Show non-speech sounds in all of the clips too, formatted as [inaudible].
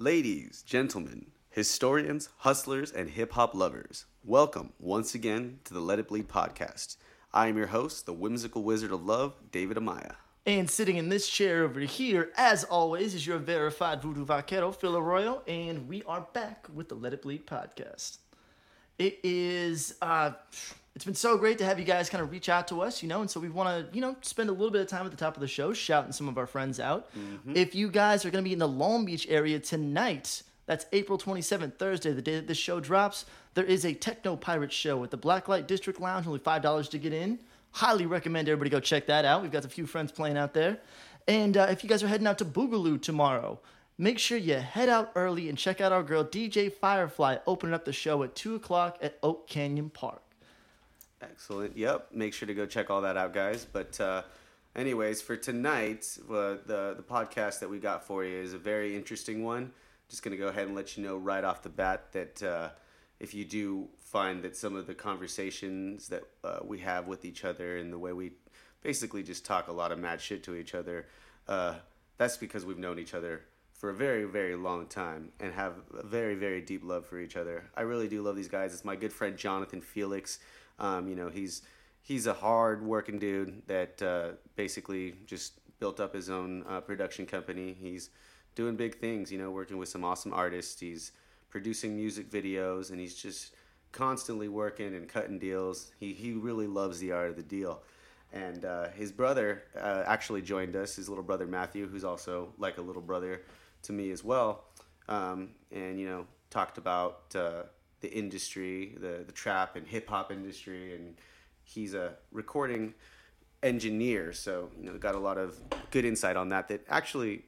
Ladies, gentlemen, historians, hustlers, and hip hop lovers, welcome once again to the Let It Bleed podcast. I am your host, the whimsical wizard of love, David Amaya. And sitting in this chair over here, as always, is your verified voodoo vaquero, Phil Arroyo, and we are back with the Let It Bleed podcast. It is, uh, it's been so great to have you guys kind of reach out to us, you know, and so we want to, you know, spend a little bit of time at the top of the show shouting some of our friends out. If you guys are going to be in the Long Beach area tonight, that's April 27th, Thursday, the day that this show drops. There is a Techno Pirate show at the Blacklight District Lounge, only $5 to get in. Highly recommend everybody go check that out. We've got a few friends playing out there. And uh, if you guys are heading out to Boogaloo tomorrow, make sure you head out early and check out our girl DJ Firefly opening up the show at 2 o'clock at Oak Canyon Park. Excellent. Yep. Make sure to go check all that out, guys. But, uh, anyways, for tonight, uh, the the podcast that we got for you is a very interesting one. Just gonna go ahead and let you know right off the bat that uh, if you do find that some of the conversations that uh, we have with each other and the way we basically just talk a lot of mad shit to each other, uh, that's because we've known each other for a very, very long time and have a very, very deep love for each other. I really do love these guys. It's my good friend Jonathan Felix. Um, you know, he's he's a hard working dude that uh, basically just built up his own uh, production company. He's doing big things, you know, working with some awesome artists. He's producing music videos and he's just constantly working and cutting deals. He, he really loves the art of the deal. And uh, his brother uh, actually joined us, his little brother Matthew, who's also like a little brother to me as well. Um, and, you know, talked about uh, the industry, the, the trap and hip hop industry. And he's a recording engineer. So, you know, got a lot of good insight on that that actually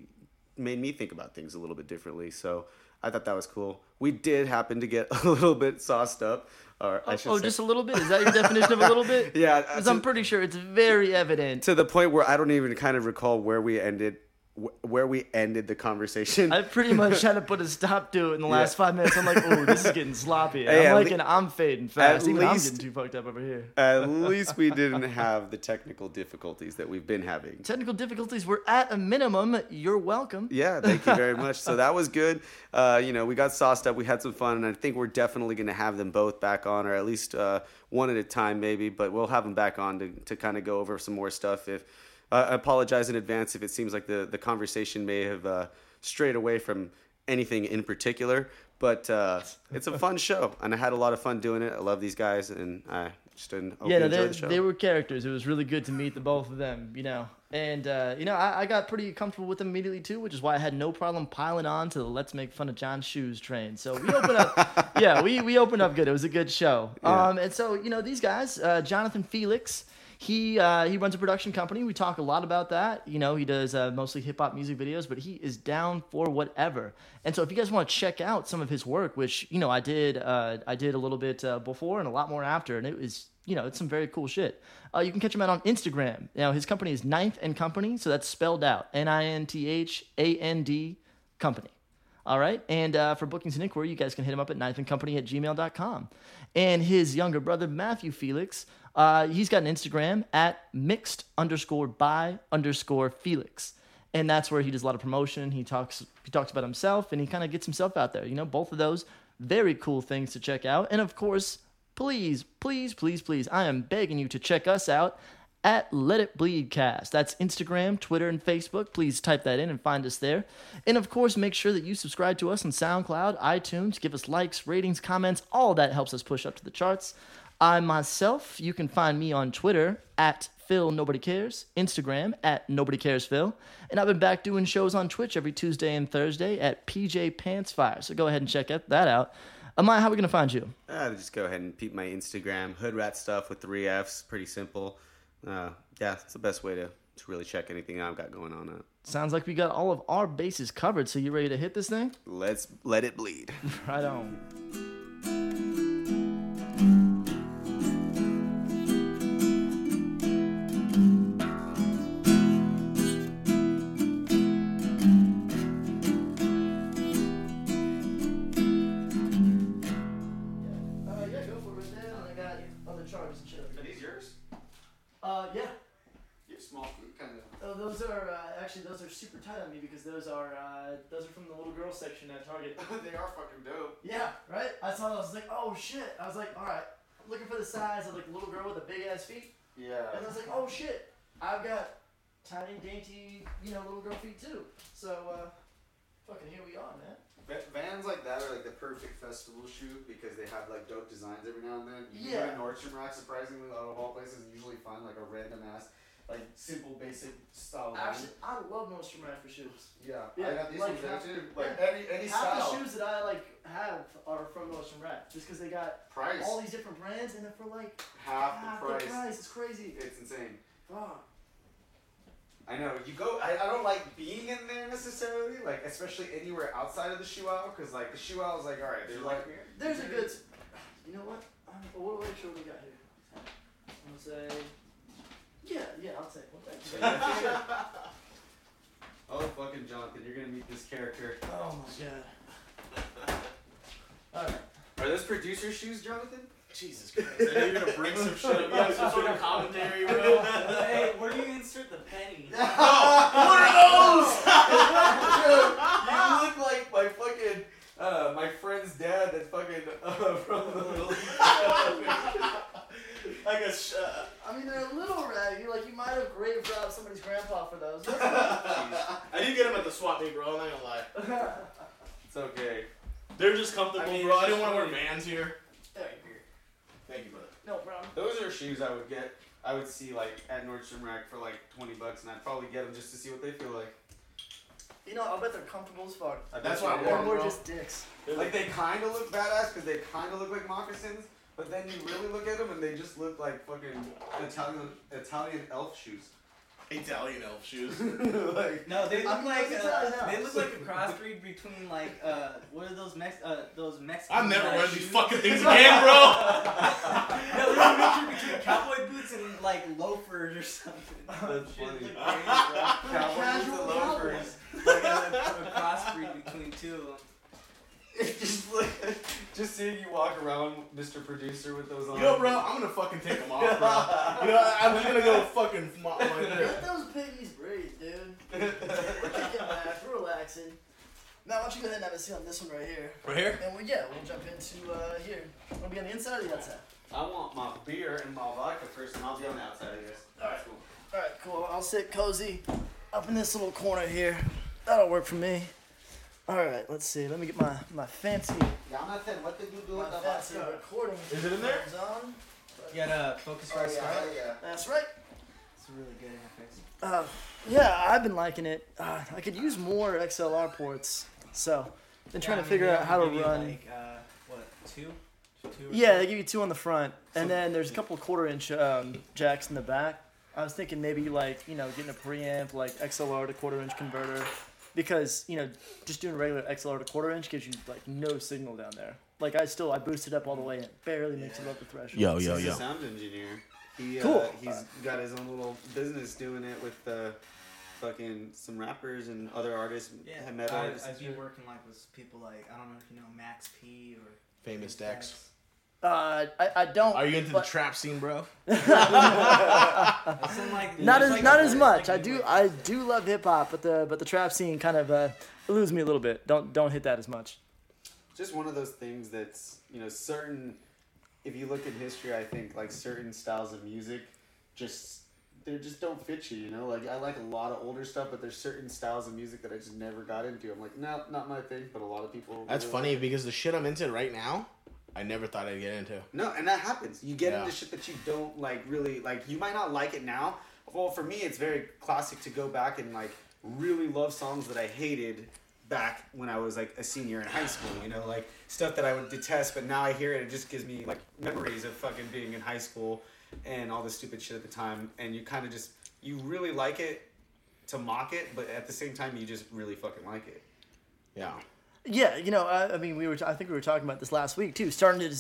made me think about things a little bit differently. So I thought that was cool. We did happen to get [laughs] a little bit sauced up. Or Oh, say, just a little bit? Is that your definition of a little bit? [laughs] Yeah, uh, Because I'm pretty sure it's very evident. to the point where I don't even kind of recall where we ended, wh- where we ended the conversation. I pretty much had to put a stop to it in the [laughs] last Yeah. five minutes. I'm like, oh, this is getting sloppy. [laughs] Hey, I'm like, le- and I'm fading fast. Even I'm getting too fucked up over here. [laughs] At least we didn't have the technical difficulties that we've been having. Technical difficulties were at a minimum. You're welcome. Yeah, thank you very much. So that was good. Uh, you know, we got sauced up. We had some fun, and I think we're definitely going to have them both back on, or at least uh, one at a time, maybe. But we'll have them back on to, to kind of go over some more stuff. If uh, I apologize in advance if it seems like the the conversation may have uh, strayed away from anything in particular. But uh, it's a fun show, and I had a lot of fun doing it. I love these guys, and I just didn't yeah, no, they, the show. they were characters. It was really good to meet the both of them, you know. And uh, you know, I, I got pretty comfortable with them immediately too, which is why I had no problem piling on to the "Let's Make Fun of John Shoes" train. So we opened up, [laughs] yeah, we we opened up good. It was a good show. Yeah. Um, and so you know, these guys, uh, Jonathan Felix. He uh, he runs a production company. We talk a lot about that. You know, he does uh, mostly hip hop music videos, but he is down for whatever. And so, if you guys want to check out some of his work, which you know I did, uh, I did a little bit uh, before and a lot more after, and it was you know it's some very cool shit. Uh, you can catch him out on Instagram. Now his company is Ninth and Company, so that's spelled out N I N T H A N D Company. All right. And uh, for bookings and inquiry, you guys can hit him up at ninthandcompany at gmail.com. And his younger brother, Matthew Felix, uh, he's got an Instagram at mixed underscore by underscore Felix. And that's where he does a lot of promotion. He talks he talks about himself and he kind of gets himself out there. You know, both of those very cool things to check out. And of course, please, please, please, please, I am begging you to check us out at Let It Bleed Cast. That's Instagram, Twitter, and Facebook. Please type that in and find us there. And of course, make sure that you subscribe to us on SoundCloud, iTunes, give us likes, ratings, comments. All that helps us push up to the charts. I myself, you can find me on Twitter at Phil Nobody Cares, Instagram at Nobody Cares Phil, and I've been back doing shows on Twitch every Tuesday and Thursday at PJ Pants Fire. So go ahead and check that out. Amaya, how are we gonna find you? Uh, just go ahead and peep my Instagram, hood rat stuff with three F's. Pretty simple. Uh, yeah, it's the best way to, to really check anything I've got going on. Uh, Sounds like we got all of our bases covered. So you ready to hit this thing? let's let it bleed. [laughs] Right on. Oh shit. I was like, all right. I'm looking for the size of like a little girl with the big ass feet, Yeah. and I was like, oh shit. I've got tiny, dainty, you know, little girl feet too. So, uh, fucking here we are, man. Vans like that are like the perfect festival shoe because they have like dope designs every now and then. You Yeah. go to Nordstrom Rack, surprisingly, out of all places, you usually find like a random ass, like simple, basic style. Actually, I love Nordstrom Rack for shoes. yeah, yeah, I got these like ones there half- too. Like yeah. any any Half style. the shoes that I like have are from Nordstrom Rack, just because they got Price all these different brands and they're for like half, half the price. the price. It's crazy. It's insane. Fuck. I know you go. I, I don't like being in there necessarily, like especially anywhere outside of the shoe aisle, because like the shoe aisle is like, all right, they're like, There's a good. You know what? Um, what what show we got here? I'm gonna say. Yeah, yeah, I'll take one. Thank you. [laughs] [laughs] oh fucking Jonathan, you're gonna meet this character. Oh my god. Alright. Are those producer shoes, Jonathan? Jesus [laughs] Christ. I know you're gonna bring some shit up. You have some sort of commentary, bro. hey, where do you insert the penny? what are those? you look like my fucking uh, my friend's dad that fucking uh, from the little like a sh- uh, I mean, they're a little raggy. Like, you might have grave robbed somebody's grandpa for those. [laughs] I did get them at the swap meet, bro. I'm not gonna lie. [laughs] It's okay. They're just comfortable, I mean, bro. I didn't want to wear really- Vans here. there you Thank you, brother. No problem. Those are shoes I would get. I would see like at Nordstrom Rack for like twenty bucks, and I'd probably get them just to see what they feel like. You know, I bet they're comfortable as fuck. That's why I they wore them, Or bro. just dicks. Like they kind of look badass because they kind of look like moccasins, but then you really look at them and they just look like fucking Italian Italian elf shoes. Italian elf shoes. [laughs] like No, they I look mean, like uh, they look like a crossbreed between like uh what are those Mex uh those Mexican. I'm never wearing these fucking things [laughs] again, bro. No, they're a mixture between cowboy boots and like loafers or something. [laughs] That's funny. look crazy, bro. Cowboys Casual and loafers. Like a, a crossbreed between two of them. [laughs] just like, just seeing you walk around, Mr. Producer, with those on. You know, bro, I'm gonna fucking take them off, bro. [laughs] You know, I- I'm just gonna go fucking. mo- like Let those piggies breathe, dude. [laughs] We're kicking back, we're relaxing. Now, why don't you go ahead and have a seat on this one right here? Right here. And we, yeah, we'll jump into uh, here. Want to be on the inside or the outside? I want my beer and my vodka first, and I'll be on the outside, I guess. Alright. cool. All right, cool. I'll sit cozy up in this little corner here. That'll work for me. All right, let's see. Let me get my my fancy Jonathan, what did you do my with the fancy vodka? recording. Is it in there? headphones On. You gotta focus Oh, right yeah, start. hell yeah. That's right. It's a really good interface. Uh, yeah, I've been liking it. Uh, I could use more XLR ports, so been trying Yeah, to mean, figure out how to give you, run. Like, uh, what two? Two or Yeah, two? they give you two on the front, and then there's a couple quarter inch um, jacks in the back. I was thinking maybe like you know getting a preamp like XLR to quarter inch converter, because you know just doing regular XLR to quarter inch gives you like no signal down there. Like I still I boosted it up all the way and it barely makes it above the threshold. Yo, He's yo, a yo. sound engineer. He, uh, Cool. he's got his own little business doing it with uh, fucking some rappers and other artists, Yeah, metal I, artists. I've been working like with people like I don't know if you know Max P or Famous Dex. Uh, I, I don't. Are you into the trap scene, bro? [laughs] [laughs] Like, not as like, not as much. I do like- I do love hip hop, but the but the trap scene kind of uh, eludes me a little bit. Don't don't hit that as much. just one of those things that's you know certain if you look in history i think like certain styles of music just they just don't fit you you know like i like a lot of older stuff but there's certain styles of music that i just never got into i'm like no not my thing but a lot of people That's really funny like because the shit I'm into right now, I never thought I'd get into. no and that happens you get Yeah. into shit that you don't like really like you might not like it now well for me it's very classic to go back and like really love songs that i hated back when I was like a senior in high school, you know, like stuff that I would detest, but now I hear it, it just gives me like memories of fucking being in high school and all the stupid shit at the time. And you kind of just, you really like it to mock it, but at the same time, you just really fucking like it. Yeah. Yeah, you know, I, I mean, we were. I think we were talking about this last week too. Starting to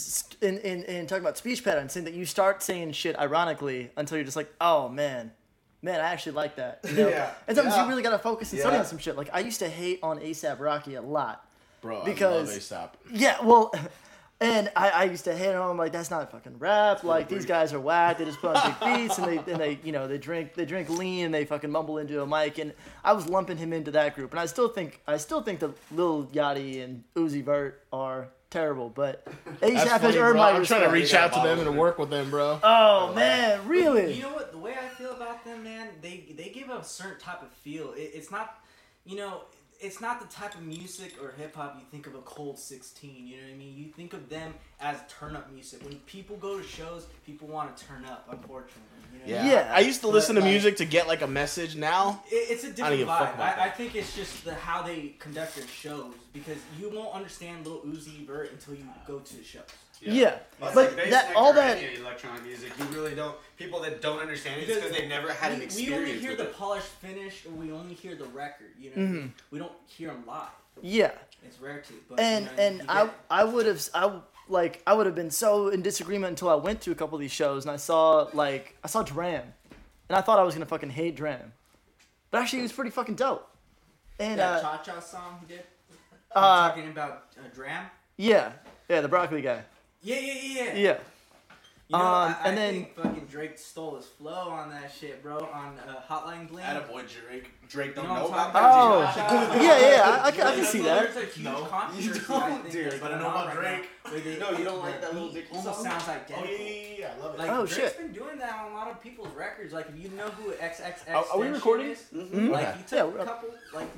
in, in, in talking about speech patterns, saying that you start saying shit ironically until you're just like, oh man, man, I actually like that. You know? Yeah, And sometimes yeah. you really gotta focus and study Yeah. on some shit. Like I used to hate on ASAP Rocky a lot. Bro, Because- I love ASAP. Yeah, well, And I, I used to hate on them like that's not fucking rap. Like these guys are whack. They just put on big [laughs] beats and they and they you know they drink they drink lean and they fucking mumble into a mic. And I was lumping him into that group. And I still think I still think that Lil Yachty and Uzi Vert are terrible. But [laughs] ASAP That's has funny, earned bro. my I'm trying to reach out to them and work with them, bro. Oh man, really? You know what? The way I feel about them, man, they they give a certain type of feel. It, it's not, you know, it's not the type of music or hip hop you think of a Cold Sixteen. You know what I mean? You think of them as turn up music. When people go to shows, people want to turn up. Unfortunately, you know? Yeah. Yeah. I used to listen to like- music to get like a message. Now, it's a different give a fuck vibe. about I, I think it's just the how they conduct their shows because you won't understand Lil Uzi Vert until you go to the shows. Yeah, That's but like bass that all that any electronic music, you really don't. People that don't understand it Because because they've never had an we, we only hear with the it. polished finish, or we only hear the record. You know, what I mean? we don't hear them live. yeah. It's rare to. But, and you know, and I get- I would have I like I would have been so in disagreement until I went to a couple of these shows and I saw like I saw Dram, and I thought I was gonna fucking hate Dram, but actually he was pretty fucking dope. And that uh, cha cha song he did. uh, talking about uh, Dram. yeah, yeah, the broccoli guy. Yeah, yeah, yeah, yeah. Yeah, You know, Um, I, and I then- think fucking Drake stole his flow on that shit, bro. On uh, Hotline Bling. Attaboy Drake. Drake don't know know what I'm about that. Oh. about? Yeah, yeah, I- I can- I can see that. There's a huge No. controversy. You I don't, think, dude, that's but I know about Drake. where they- No, you don't like that little beat Dicky Almost song? sounds Oh yeah, yeah, yeah, I love it. Like Oh, Drake's shit. been doing that on a lot of people's records. Like if you know who XXX Are- are we recording? is, Mhm. like Okay. he took Yeah, a couple. Like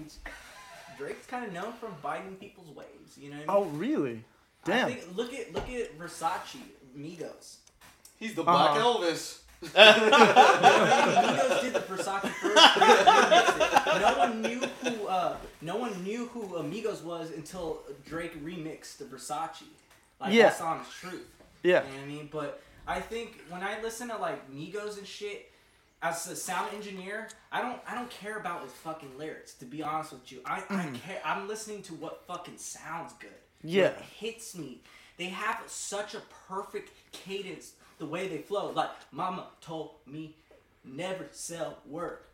Drake's kind of known for biting people's waves. You know what I mean? Oh really? I Damn. think, look at look at Versace, Migos. He's the Black Black Elvis. Migos [laughs] did the Versace first. Drake remixed it. No one knew who uh, no one knew who Amigos was until Drake remixed the Versace. Like Yeah. that song is truth. Yeah. You know what I mean? But I think when I listen to like Migos and shit, as a sound engineer, I don't I don't care about his fucking lyrics. To be honest with you, I, I care. I'm listening to what fucking sounds good. Yeah. What hits me. They have such a perfect cadence. The way they flow, like Mama told me, never sell work.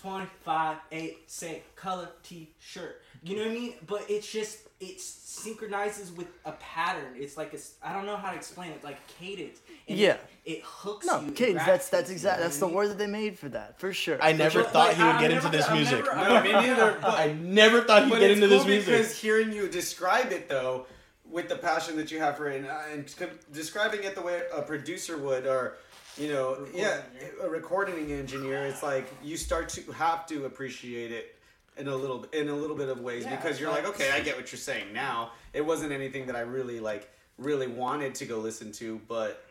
25 8 say color t-shirt you know what i mean but it's just it synchronizes with a pattern it's like a s- i don't know how to explain it like cadence and Yeah. it, it hooks No, you it kids. That's that's you, exact. That's the word that they made for that, for sure. I never But, thought like, he would I- get I'm into never- this I'm music. never- [laughs] No, me neither. [laughs] But I never thought he'd get into cool this music. because hearing you describe it though, with the passion that you have for it, and, uh, and describing it the way a producer would, or you know, Recording yeah, engineer. a recording engineer, it's like you start to have to appreciate it in a little in a little bit of ways Yeah, because you're like- like, okay, I get what you're saying now. It wasn't anything that I really like really wanted to go listen to, but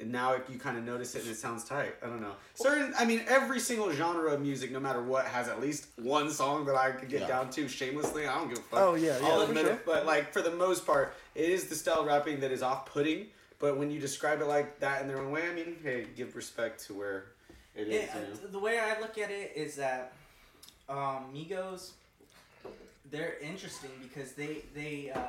now you kind of notice it and it sounds tight. I don't know. Certain, I mean, every single genre of music, no matter what, has at least one song that I could get Yeah. down to shamelessly. I don't give a fuck. Oh, yeah, yeah, I'll admit sure. it. But like for the most part, it is the style of rapping that is off-putting. But when you describe it like that in their own way, I mean, hey, give respect to where it is. Yeah, you know? the way I look at it is that um, Migos, they're interesting because they they uh,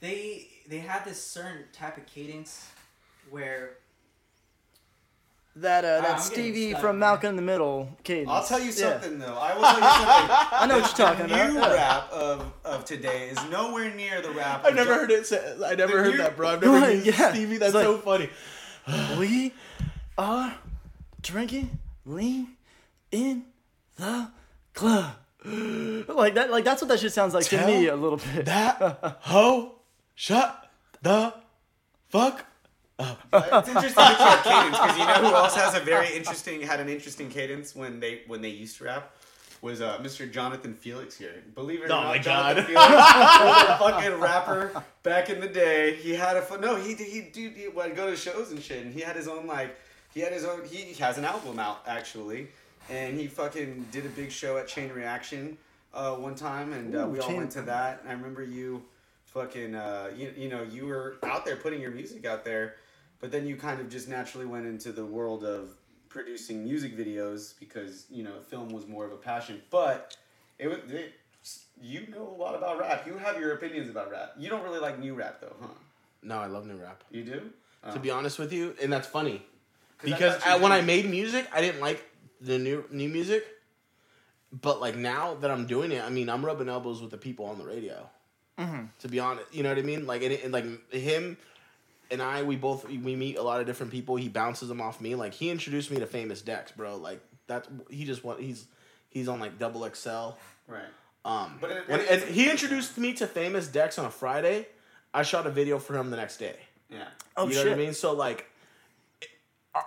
they they have this certain type of cadence where that uh, I'm that Stevie from man. Malcolm in the Middle cadence. I'll tell you Yeah. something though. I will tell you [laughs] something. I know what you're talking the about. New Yeah. rap of, of today is nowhere near the rap. [laughs] I've never heard it. Say, I never The heard new- that, bro. I've never Right, [laughs] heard yeah. Stevie. That's It's like- so funny. [sighs] We are drinking lean in the club. Like that. Like that's what that shit sounds like Tell to me a little bit. That ho, shut the fuck. up. [laughs] It's interesting to you have cadence because you know who else has a very interesting had an interesting cadence when they when they used to rap was uh, Mr. Jonathan Felix here. Believe it or Oh not, my Jonathan God. Felix was a [laughs] fucking rapper back in the day. He had a fu- no, he he dude he would go to shows and shit, and he had his own like he had his own he has an album out actually, and he fucking did a big show at Chain Reaction uh, one time, and uh, Ooh, we all Chain- went to that. And I remember you fucking uh, you, you know you were out there putting your music out there but then you kind of just naturally went into the world of producing music videos because you know film was more of a passion but it was it, you know a lot about rap you have your opinions about rap you don't really like new rap though huh No, I love new rap. you do Oh. To be honest with you, and that's funny 'Cause because I, when. I made music, I didn't like the new new music. But like now that I'm doing it, I mean, I'm rubbing elbows with the people on the radio. To be honest, you know what I mean? Like, and, and like him and I, we both we meet a lot of different people. He bounces them off me. Like he introduced me to Famous Dex, bro. Like that, he just want he's he's on like double XL. Right. Um, But it- when, it's- and he introduced me to Famous Dex on a Friday. I shot a video for him the next day. Yeah. Oh you know shit! what I mean? So like,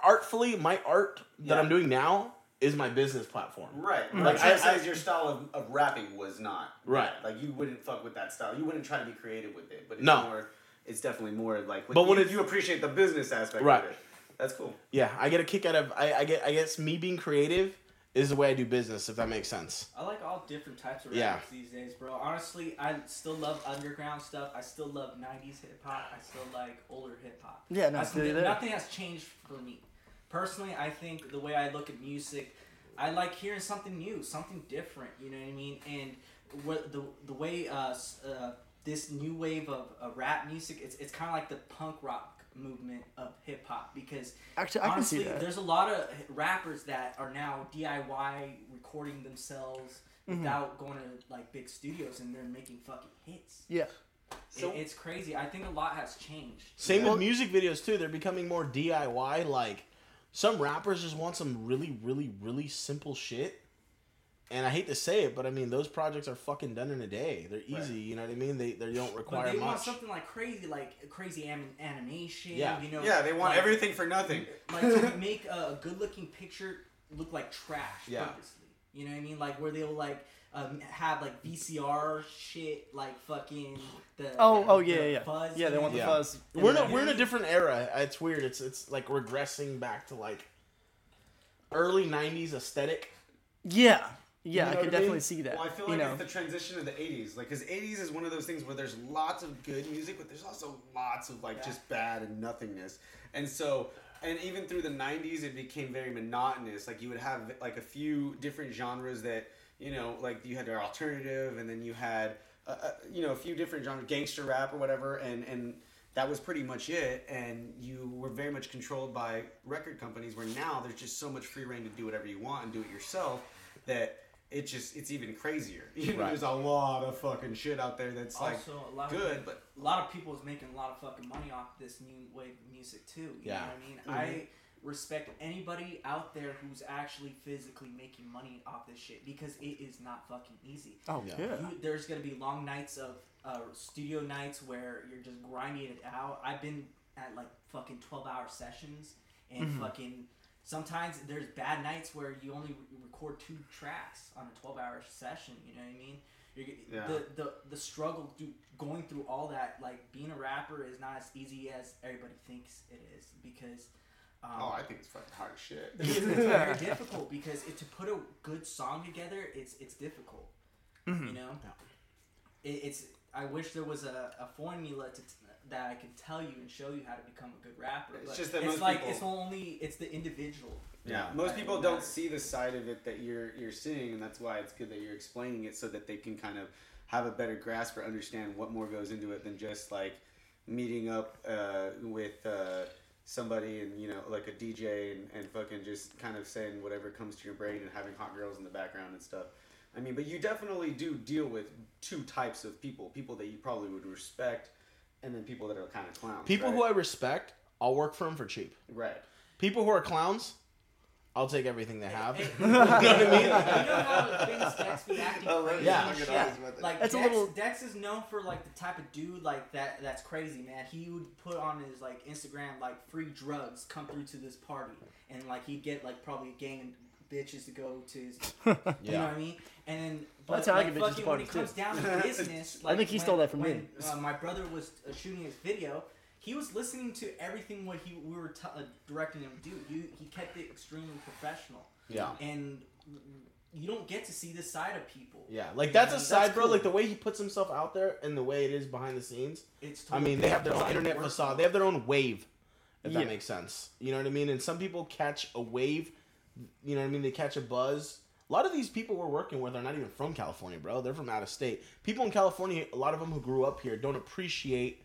artfully, my art that Yeah. I'm doing now is my business platform. Right. Like, Like, I- as, as your style of, of rapping was not. Right. Like you wouldn't fuck with that style. You wouldn't try to be creative with it. But it's No. more it's definitely more like But when you, it- you appreciate the business aspect Right. of it. That's cool. Yeah, I get a kick out of I, I get I guess me being creative is the way I do business if that makes sense. I like all different types of Yeah. rappers these days, bro. Honestly, I still love underground stuff. I still love '90s hip hop. I still like older hip hop. Yeah, no, I I feel you think there. nothing has changed for me. Personally, I think the way I look at music, I like hearing something new, something different. You know what I mean? And what the the way uh, uh this new wave of uh, rap music, it's it's kind of like the punk rock movement of hip hop because Actually, I can honestly, see that. there's a lot of rappers that are now DIY recording themselves Mm-hmm. without going to like big studios and they're making fucking hits. Yeah. So- it, it's crazy. I think a lot has changed. Same Well- with music videos too. They're becoming more DIY. Like some rappers just want some really, really, really simple shit. And I hate to say it, but I mean those projects are fucking done in a day. They're easy. Right. You know what I mean? They they don't require But require they want something like crazy, like crazy anim- animation. Yeah. you know. Yeah, they want like- everything for nothing. like to [laughs] make a good looking picture look like trash Yeah. purposely. You know what I mean? Like where they'll like um, have like VCR shit, like fucking the Oh, oh the yeah, yeah, fuzz. yeah. They want know? the Yeah. fuzz. we're in a, we're in a different era. It's weird. It's it's like regressing back to like early '90s aesthetic. Yeah, yeah. know I can definitely mean? see that. Well, I feel you like know, it's the transition of the '80s, like because '80s is one of those things where there's lots of good music, but there's also lots of like Yeah. just bad and nothingness. And so, and even through the '90s, it became very monotonous. Like you would have like a few different genres that you know, like you had your alternative, and then you had uh, uh, you know a few different genres, gangster rap or whatever, and and that was pretty much it. And you were very much controlled by record companies. Where now there's just so much free reign to do whatever you want and do it yourself that it just it's even crazier. [laughs] You know, Right. there's a lot of fucking shit out there that's like a lot good, of but a lot of people is making a lot of fucking money off this new wave of music too. You Yeah. know what I mean? I respect anybody out there who's actually physically making money off this shit because it is not fucking easy. oh Yeah. yeah. You, there's gonna be long nights of uh, studio nights where you're just grinding it out. I've been at like fucking twelve hour sessions and Mm-hmm. fucking sometimes there's bad nights where you only re- record two tracks on a twelve hour session. You know what I mean? You're, Yeah. The the the struggle do, going through all that like being a rapper is not as easy as everybody thinks it is because. Um, oh, I think it's fucking hard as shit. [laughs] it's, it's [laughs] very difficult because it, to put a good song together, it's it's difficult. Mm-hmm. You know, it, it's. I wish there was a, a formula to that I could tell you and show you how to become a good rapper. It's but just that it's most like people- it's only it's the individual. Yeah, that most people don't matters. see the side of it that you're you're seeing, and that's why it's good that you're explaining it so that they can kind of have a better grasp or understand what more goes into it than just like meeting up uh, with uh, somebody and you know like a DJ and, and fucking just kind of saying whatever comes to your brain and having hot girls in the background and stuff. I mean, but you definitely do deal with two types of people: people that you probably would respect, and then people that are kind of clowns. People right? who I respect, I'll work for them for cheap. right. People who are clowns, I'll take everything they have. Hey, [laughs] you know what I mean? You know how famous Dex be acting Oh, crazy yeah. and Fucking shit? always. Like That's a Dex, little- Dex is known for like the type of dude like that. That's crazy, man. He would put on his like Instagram like free drugs come through to this party, and like he'd get like probably a gang of bitches to go to his [laughs] You know what I mean? And then, but That's how I get bitches fucking when it comes too. down to [laughs] business, I think he when- stole that from when, me. Uh, my brother was uh, shooting his video. He was listening to everything what he we were t- uh, directing him to do. He, he kept it extremely professional, Yeah. and you don't get to see this side of people. Yeah, like that's a That's side, bro. cool. Like the way he puts himself out there and the way it is behind the scenes. It's I mean, they have their own internet Work- facade. They have their own wave, if Yeah. that makes sense. You know what I mean? And some people catch a wave. You know what I mean? They catch a buzz. A lot of these people we're working with are not even from California, bro. They're from out of state. People in California, a lot of them who grew up here, don't appreciate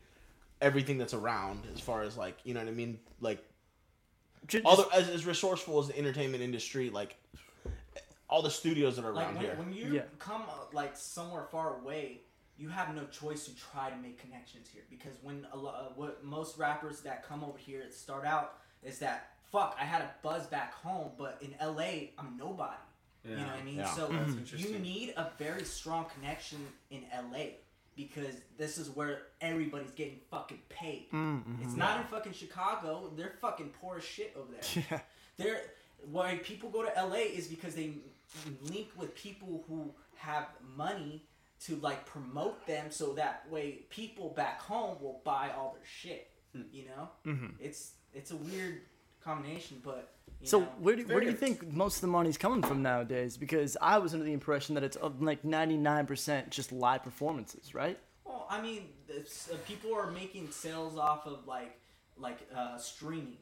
everything that's around. As far as like, you know what I mean? Like Ju- all the, as, as resourceful as the entertainment industry, like all the studios that are Like around when, here. when you Yeah. come uh, like somewhere far away, you have no choice to try to make connections here because when a lot, uh, what most rappers that come over here start out is that fuck, I had a buzz back home, but in LA, I'm nobody. You know what I mean? Yeah. So That's you need a very strong connection in LA because this is where everybody's getting fucking paid. It's not in fucking Chicago. They're fucking poor as shit over there. [laughs] Yeah. They're why people go to LA is because they link with people who have money to like promote them so that way people back home will buy all their shit. You know? Mm-hmm. It's it's a weird combination, but you So know, where do, where do you think most of the money's coming from nowadays? Because I was under the impression that it's uh, like 99% just live performances, right? Well, I mean, uh, people are making sales off of like like uh, streaming,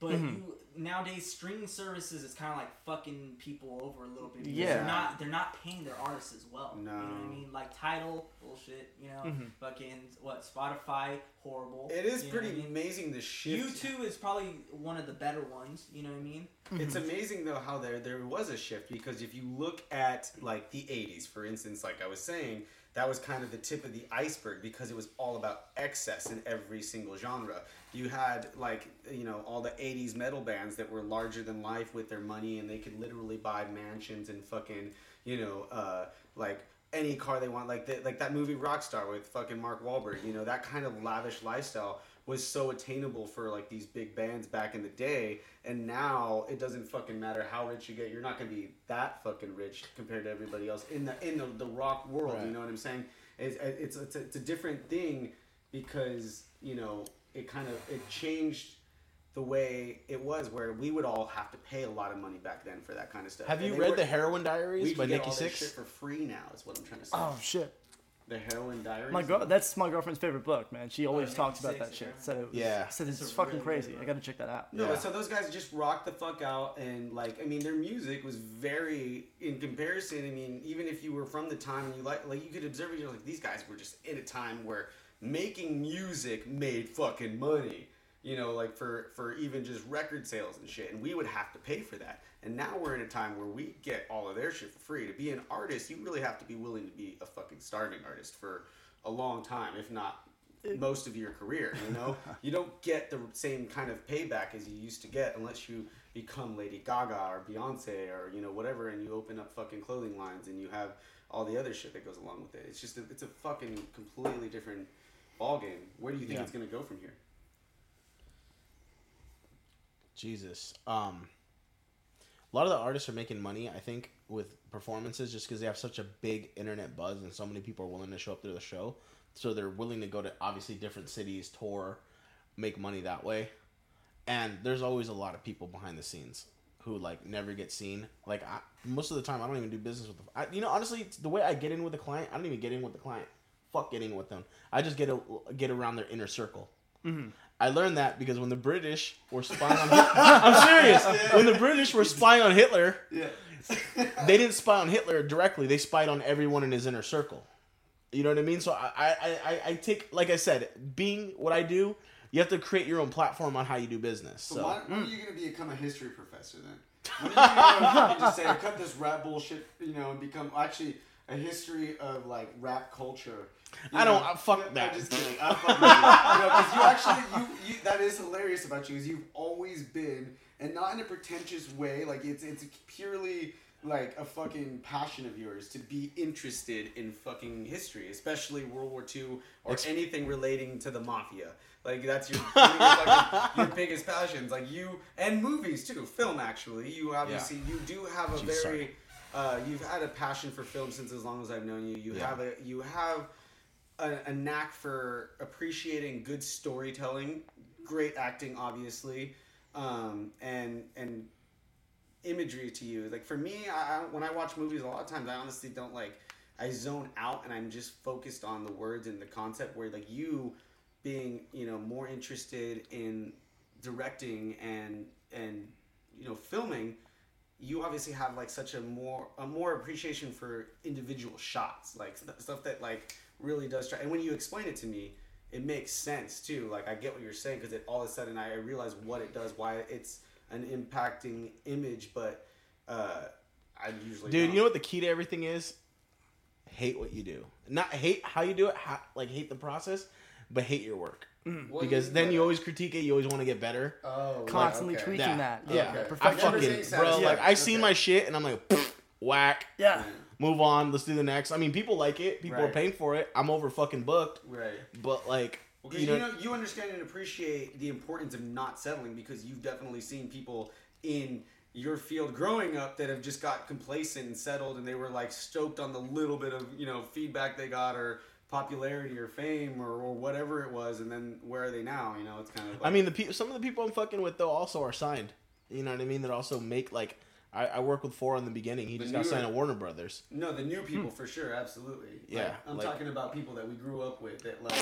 but Mm-hmm. you nowadays streaming services is kind of like fucking people over a little bit. because Yeah. they're not they're not paying their artists as well. No. you know what I mean? Like Tidal bullshit. You know, Mm-hmm. fucking what Spotify horrible. It is you know what pretty I mean? amazing the shift. YouTube is probably one of the better ones. You know what I mean? It's Mm-hmm. amazing though how there there was a shift because if you look at like the 80s for instance like I was saying that was kind of the tip of the iceberg because it was all about excess in every single genre. You had like you know all the 80s metal bands that were larger than life with their money and they could literally buy mansions and fucking you know uh like any car they want like the, like that movie Rockstar with fucking Mark Wahlberg, you know, that kind of lavish lifestyle was so attainable for like these big bands back in the day and now it doesn't fucking matter how rich you get you're not going to be that fucking rich compared to everybody else in the in the, the rock world you know what i'm saying it's it's it's a, it's a different thing because you know it kind of it changed the way it was where we would all have to pay a lot of money back then for that kind of stuff Have And you read were- the Heroin we Diaries can by get Nikki all this shit Sixx? for free now is what i'm trying to say Oh shit! The heroin diaries My girl, that's my girlfriend's favorite book, man. She always Nikki talks about that yeah. shit. Said it was, Yeah. Said it's, It's a fucking really crazy. good I gotta check that out. No, Yeah. so those guys just rocked the fuck out, and like, I mean, their music was very, in comparison. I mean, even if you were from the time and you like, like, you could observe it. You're like, these guys were just in a time where making music made fucking money. You know, like for for even just record sales and shit, and we would have to pay for that. And now we're in a time where we get all of their shit for free. To be an artist, you really have to be willing to be a fucking starving artist for a long time, if not most of your career. You know, [laughs] you don't get the same kind of payback as you used to get unless you become Lady Gaga or Beyonce or you know whatever, and you open up fucking clothing lines and you have all the other shit that goes along with it. It's just a, it's a fucking completely different ball game. Where do you think Yeah. it's gonna go from here? Jesus. Um, a lot of the artists are making money, I think, with performances just because they have such a big internet buzz and so many people are willing to show up to the show. So they're willing to go to obviously different cities, tour, make money that way. And there's always a lot of people behind the scenes who like never get seen. Like I, most of the time, I don't even do business with them. I, you know, honestly, the way I get in with the client, I don't even get in with the client. Fuck getting with them. I just get a, get around their inner circle. I learned that because when the British were spying on Hitler, [laughs] I'm serious. When the British were spying on Hitler, Yeah. [laughs] they didn't spy on Hitler directly. They spied on everyone in his inner circle. You know what I mean? So I, I, I, I take, like I said, being what I do, you have to create your own platform on how you do business. So, when, when are you gonna become a history professor then? When are you gonna [laughs] fucking just say cut this rap bullshit, you know, and become actually a history of like rap culture? You I don't- I- uh, fuck Yeah, I'm that. just kidding. I fuck with you. You know, you actually, you, you, that is hilarious about you is you've always been, and not in a pretentious way. Like it's it's purely like a fucking passion of yours to be interested in fucking history, especially World War II or Ex- anything relating to the mafia. Like that's your of your, biggest passions. Like you and movies too, film actually. You obviously you do have a Jeez, very sorry. Uh, you've had a passion for film since as long as I've known you. You Yeah. have a you have a, a knack for appreciating good storytelling, great acting, obviously, um, and and imagery to you. Like for me, I, I, when I watch movies, a lot of times I honestly don't like. I zone out and I'm just focused on the words and the concept. Where like you, being you know more interested in directing and and you know filming you obviously have like such a more a more appreciation for individual shots like st- stuff that like really does try and when you explain it to me it makes sense too like i get what you're saying because it all of a sudden i realize what it does why it's an impacting image but uh i usually dude, don't. you know what the key to everything is? hate what you do. Not hate how you do it, ha- like hate the process, but hate your work. Mm. What Because do then mean you always critique it. You always want to get better. oh, Constantly okay. tweaking that. Yeah, Yeah, I perfection. fucking bro. satisfied. Like I seen Okay. my shit and I'm like, "Pfft, whack. Yeah. Move on. Let's do the next. I mean, people like it. People are paying for it. I'm over fucking booked. Right. But like, Well, 'cause you you know, know, you understand and appreciate the importance of not settling because you've definitely seen people in your field growing up that have just got complacent and settled, and they were like stoked on the little bit of you know feedback they got or popularity or fame or, or whatever it was, and then where are they now? You know, it's kind of. Like, I mean, the pe- some of the people I'm fucking with though also are signed. You know what I mean? That also make like. I, I work with four in the beginning. He The just got signed at Warner Brothers. no, the new hmm. people for sure, absolutely. Like, Yeah, I'm like- talking about people that we grew up with that like.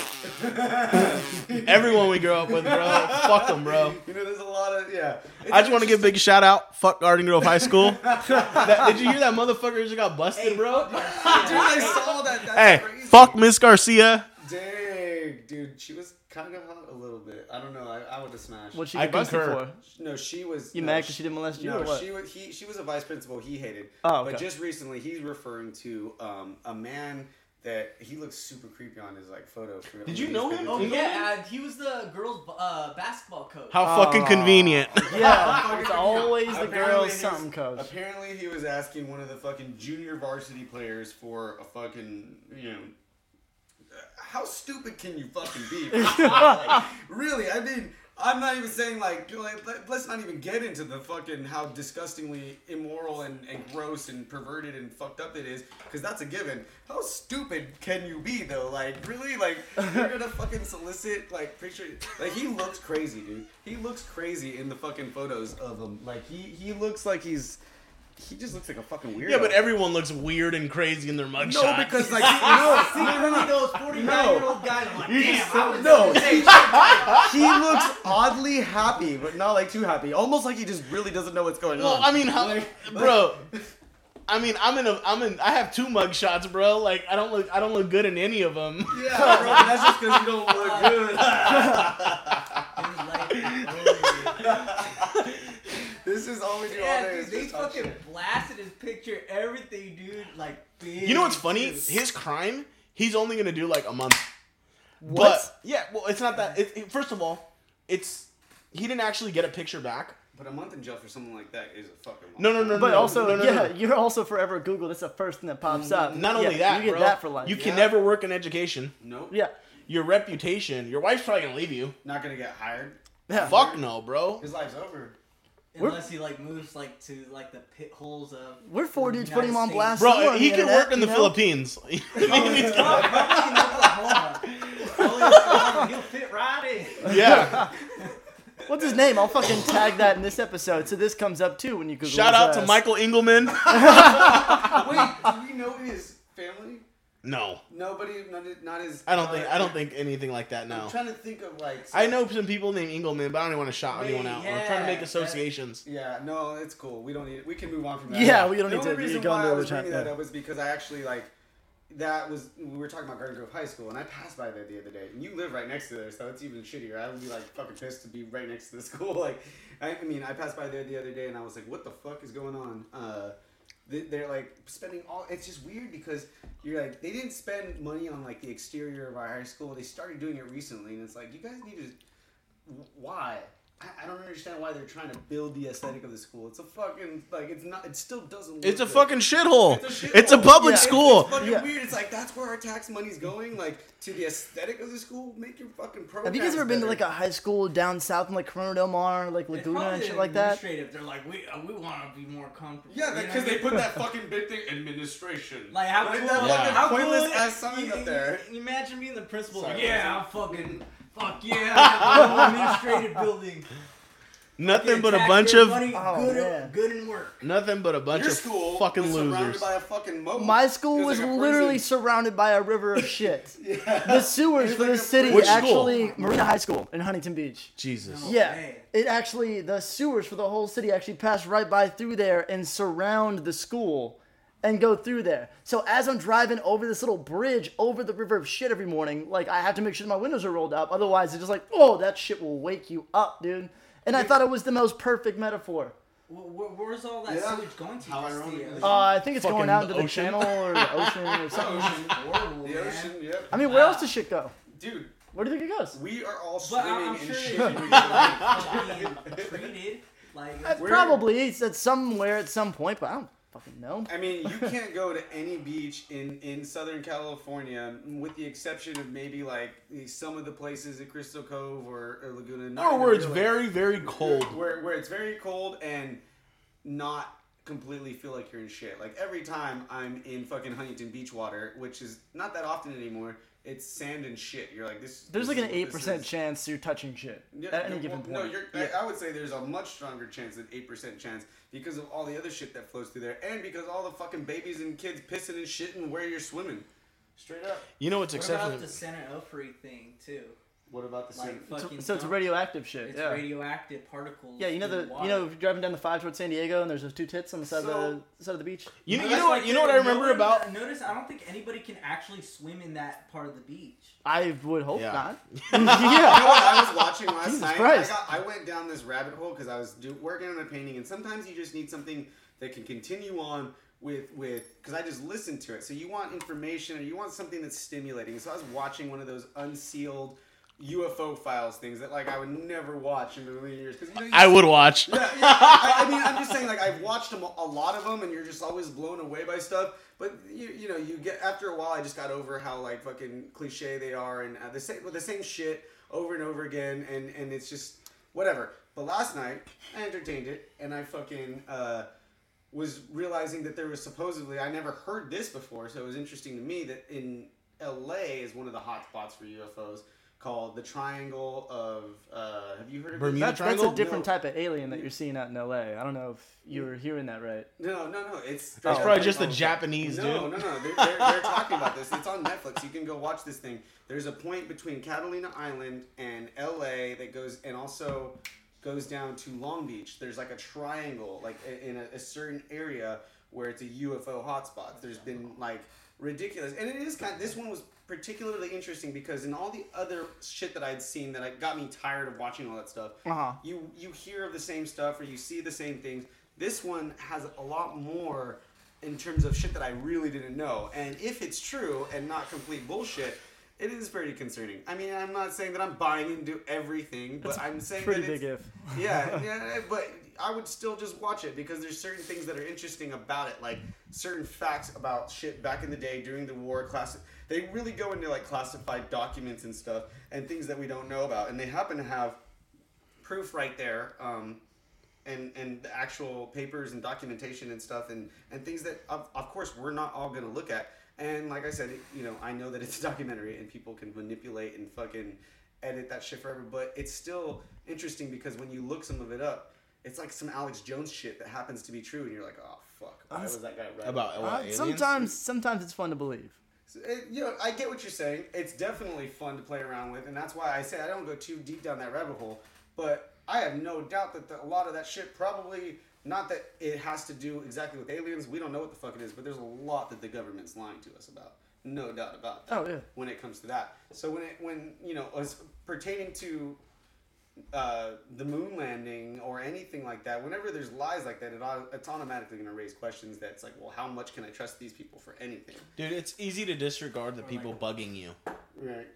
[laughs] Everyone we grew up with, bro. Fuck them, bro. [laughs] You know, there's a lot of yeah. It's I just want to give a big shout out. Fuck Garden Grove High School. [laughs] That- did you hear that motherfucker just got busted, bro? Dude, I saw that. That's Hey, crazy. fuck Miss Garcia. Dang, dude, she was kind of hot a little bit. I don't know. I, I would have smashed. What'd she I get busted concur. for? no, she was. You no, mad 'cause she didn't molest you No, or what? she was. He. She was a vice principal. He hated. Oh, But just recently, he's referring to um, a man that he looks super creepy on his like photo. For, Did you know him? Oh England? yeah, uh, he was the girls' uh, basketball coach. How fucking convenient. [laughs] Yeah, [laughs] it's always the Apparently girls he was- something coach. Apparently, he was asking one of the fucking junior varsity players for a fucking you know. How stupid can you fucking be? [laughs] Like, really, I mean, I'm not even saying like, like let- let's not even get into the fucking how disgustingly immoral and, and gross and perverted and fucked up it is, because that's a given. How stupid can you be though? Like, really, like you're gonna [laughs] fucking solicit like picture? Like he looks crazy, dude. He looks crazy in the fucking photos of him. Like he he looks like he's. He just looks like a fucking weirdo. Yeah, but everyone looks weird and crazy in their mugshots. no, because like [laughs] no, Secretly, those 49 year old guys. I'm like, damn, I was no, he, [laughs] he looks oddly happy, but not like too happy. Almost like he just really doesn't know what's going well, on. Well, I mean, how, bro. [laughs] I mean, I'm in a, I'm in, I have two mugshots, bro. Like, I don't look, I don't look good in any of them. yeah, bro, that's just because you don't look good. This is all we do all Yeah, day. dude, they just fucking shit. blasted his picture, everything, dude. Like, big. You know what's funny? shit. His crime, he's only gonna do like a month. What? But yeah, well, it's not that. It, it- first of all, it's he didn't actually get a picture back. But a month in jail for something like that is a fucking. long No, no, no, time. But no, also, no, no, yeah, no. you're also forever Google. That's the first thing that pops mm-hmm. up. Not Yeah, only that, you get bro, that for life. You can Yeah. never work in education. Nope. yeah, Your reputation, your wife's probably gonna leave you. Not gonna get hired. yeah. Fuck no, bro. His life's over. Unless he like moves like to like the pit holes of. We're four the dudes United putting him on blast. Bro, somewhere he the [laughs] [laughs] can oh, work in the know? Philippines. Oklahoma. Oh, He'll fit right in. yeah. [laughs] What's his name? I'll fucking tag that in this episode so this comes up too when you Google. Shout his out to. Michael Engelman. Wait, do we know his family? No, Nobody, not. Not his I don't think I don't think anything like that. Now. I'm trying to think of like. I know some people named Engelman, but I don't even want to shout anyone out. I'm trying to make yeah, associations. Yeah, no, it's cool. We don't need. We can move on from that. Yeah, we don't the need only to reason why I was that, bringing that up was because I actually like. That was we were talking about Garden Grove High School, and I passed by there the other day, and you live right next to there, so it's even shittier. I would be like fucking pissed to be right next to the [laughs] school. Like, I, I mean, I passed by there the other day, and I was like, "What the fuck is going on?" Uh, they're like spending all. It's just weird because you're like they didn't spend money on like the exterior of our high school. They started doing it recently, and it's like you guys need to. Why? I, I don't understand why they're trying to build the aesthetic of the school. It's a fucking like it's not. It still doesn't. Look It's a good. fucking shithole. It's a It's a public Yeah. school. It's fucking Yeah. weird. It's like that's where our tax money's going. Like to the aesthetic of the school. Make your fucking program. Have you guys ever been to like a high school down south in like Corona del Mar, like It's Laguna probably and shit like that? They're like, we uh, we want to be more comfortable. Yeah, You know because they put that [laughs] fucking big thing administration. Like how Like cool, that Yeah. fucking how pointless cool ass sign you- up there. you- Imagine being the principal. Sorry, like, yeah, I'm fucking, fuck yeah, I got my own administrative building. Nothing but a bunch of money, Oh, good, man. good in work. nothing but a bunch Your of school fucking was surrounded losers. by a fucking moat. My school It was like a literally prison. surrounded by a river of shit. [laughs] Yeah. The sewers for like the city Which school? actually Marina High School in Huntington Beach. Jesus. No. Yeah, man. it actually the sewers for the whole city actually pass right by through there and surround the school and go through there. So as I'm driving over this little bridge over the river of shit every morning, like I have to make sure my windows are rolled up. Otherwise, it's just like, oh, that shit will wake you up, dude. And I thought it was the most perfect metaphor. where, where's all that Yeah. sewage going to? How Just the ironic. Uh, I think it's Fucking going out into the ocean. channel or the [laughs] ocean or something. horrible, The man. ocean, yep. I mean, where else does shit go? Dude, Where do you think it goes? we are all But swimming I- I'm in sure shit. it should be [laughs] like treated. Like Uh, Probably it's at somewhere at some point, but I don't fucking know. I mean, you [laughs] can't go to any beach in, in Southern California, with the exception of maybe like some of the places at Crystal Cove or, or Laguna. not oh, Or where it's really. very, very cold. Where, where it's very cold and not completely feel like you're in shit. Like every time I'm in fucking Huntington Beach water, which is not that often anymore, it's sand and shit. You're like this. There's this like an eight percent chance you're touching shit Yeah, at any no, given well, point. No, you're, Yeah. I, I would say there's a much stronger chance than eight percent chance because of all the other shit that flows through there, and because all the fucking babies and kids pissing and shitting where you're swimming. Straight up. You know what's what about exceptional? the San Onofre thing too? What about the Like same? fucking. so it's dump- radioactive shit. It's yeah. radioactive particles. yeah, you know in the you know if you're driving down the five towards San Diego and there's those two tits on the side So- of the side of the beach. You know, you know what? You know what I remember one- about? Notice, I don't think anybody can actually swim in that part of the beach. I would hope Yeah. not. [laughs] [laughs] You know yeah. what I was watching last Jesus night? Christ. I, got, I went down this rabbit hole because I was do, working on a painting, and sometimes you just need something that can continue on with with because I just listened to it. So you want information or you want something that's stimulating. So I was watching one of those unsealed UFO files things that like I would never watch in a million years you know you I would watch. yeah, yeah. I, I mean, I'm just saying, like, I've watched them, a lot of them, and you're just always blown away by stuff. But you, you know, you get after a while, I just got over how like fucking cliche they are, and uh, the same, the same shit over and over again, and and it's just whatever. But last night, I entertained it, and I fucking uh, was realizing that there was supposedly I never heard this before, so it was interesting to me that in L.A. is one of the hot spots for UFOs called the Triangle of. Uh, have you heard of Bermuda it? That's, that's a different No. type of alien that you're seeing out in LA. I don't know if you were hearing that right. No, no, no. It's That's Oh. probably just the no, Japanese No, dude. no, no. They're, they're, they're talking about this. It's on Netflix. You can go watch this thing. There's a point between Catalina Island and L.A. that goes and also goes down to Long Beach. There's like a triangle, like in a, a certain area where it's a UFO hotspot. There's been like ridiculous, and it is kind. this one was particularly interesting because in all the other shit that I'd seen that I got me tired of watching all that stuff Uh-huh. you you hear of the same stuff or you see the same things. This one has a lot more in terms of shit that I really didn't know. And if it's true and not complete bullshit, it is pretty concerning. I mean, I'm not saying that I'm buying into everything, but I'm saying Pretty that big if. yeah, yeah, but I would still just watch it because there's certain things that are interesting about it, like certain facts about shit back in the day during the war. Class, they really go into like classified documents and stuff and things that we don't know about, and they happen to have proof right there. Um, and, and the actual papers and documentation and stuff and, and things that of, of course we're not all gonna look at and like I said you know I know that it's a [laughs] documentary and people can manipulate and fucking edit that shit forever but it's still interesting because when you look some of it up it's like some Alex Jones shit that happens to be true and you're like oh fuck why was that guy right About what, Uh, aliens? sometimes, sometimes it's fun to believe. So, it- you know, I get what you're saying. It's definitely fun to play around with, and that's why I say I don't go too deep down that rabbit hole. But I have no doubt that the, a lot of that shit probably not that it has to do exactly with aliens. We don't know what the fuck it is, but there's a lot that the government's lying to us about. No doubt about that. Oh, yeah. When it comes to that, so when it when you know as pertaining to uh, the moon landing or anything like that, whenever there's lies like that, it, au- it's automatically going to raise questions. That's like, well, how much can I trust these people for anything? Dude, it's easy to disregard the people bugging you. Right.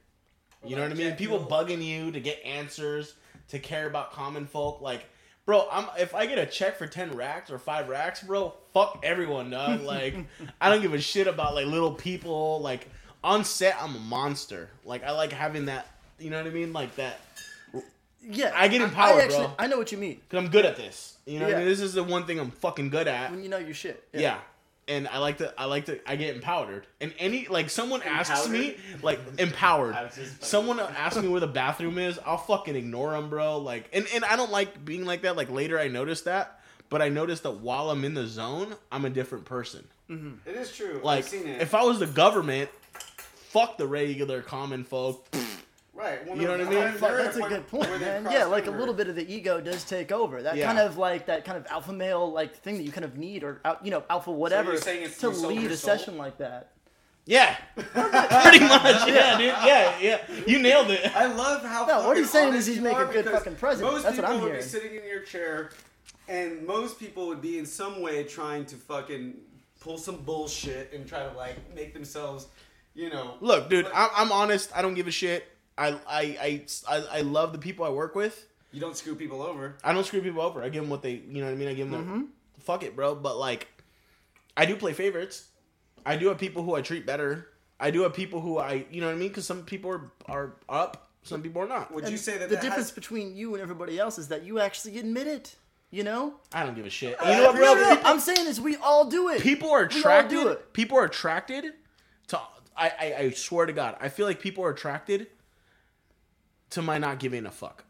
You know what I mean? People bugging you to get answers, to care about common folk. Like, bro, I'm if I get a check for ten racks or five racks, bro, fuck everyone, dog. [laughs] Like, I don't give a shit about like little people. Like on set, I'm a monster. Like I like having that. You know what I mean? Like that. Yeah, I get empowered, I actually, bro. I know what you mean. Cause I'm good at this. You know what I mean? This is the one thing I'm fucking good at. When you know your shit. Yeah. And I like to, I like to, I get empowered. And any, like, someone asks me, like, empowered. [laughs] I was just fucking- Someone asks me where the bathroom is, I'll fucking ignore them, bro. Like, and, and I don't like being like that. Like, later I noticed that. But I noticed that while I'm in the zone, I'm a different person. Mm-hmm. It is true. Like, I've seen it. if I was the government, fuck the regular common folk. [laughs] right, well, you know what I mean? they're- Fuck, they're at That's a point good point, man. Yeah, like a little bit of the ego does take over. That Yeah. kind of like that kind of alpha male like thing that you kind of need, or you know, alpha whatever, saying it's to lead a soul? session like that. Yeah. [laughs] Pretty much. Yeah, dude. Yeah, yeah. You nailed it. I love how. No, what he's saying is he's making a good fucking president. Most That's what people I'm would hearing. be sitting in your chair, and most people would be in some way trying to fucking pull some bullshit and try to like make themselves, you know. Look, dude, I'm, I'm honest. I don't give a shit. I, I, I, I, I love the people I work with. You don't screw people over. I don't screw people over. I give them what they, you know what I mean. I give them, mm-hmm. their, fuck it, bro. But like, I do play favorites. I do have people who I treat better. I do have people who I, you know what I mean. Because some people are are up, some people are not. Would you say that the that difference has- between you and everybody else is that you actually admit it? You know? I don't give a shit. Uh, you know what, bro? No, no, no, I'm saying is we all do it. people are We all do attracted. it. People are attracted to. I, I I swear to God, I feel like people are attracted to my not giving a fuck.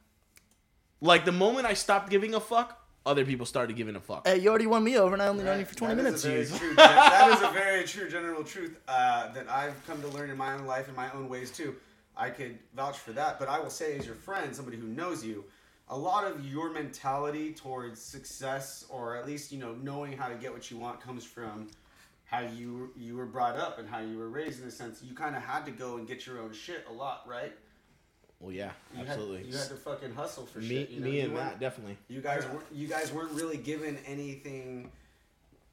Like the moment I stopped giving a fuck, other people started giving a fuck. Hey, you already won me over, and I only known you for 20 That minutes. is a very [laughs] true, that is a very true general truth uh, that I've come to learn in my own life in my own ways too. I could vouch for that, but I will say, as your friend, somebody who knows you, a lot of your mentality towards success, or at least you know knowing how to get what you want, comes from how you you were brought up and how you were raised. In a sense, you kind of had to go and get your own shit a lot, right? Well, yeah, You absolutely. Had, you had to fucking hustle for me, shit. You know? me, You and weren't- Matt definitely. you guys weren't you guys weren't really given anything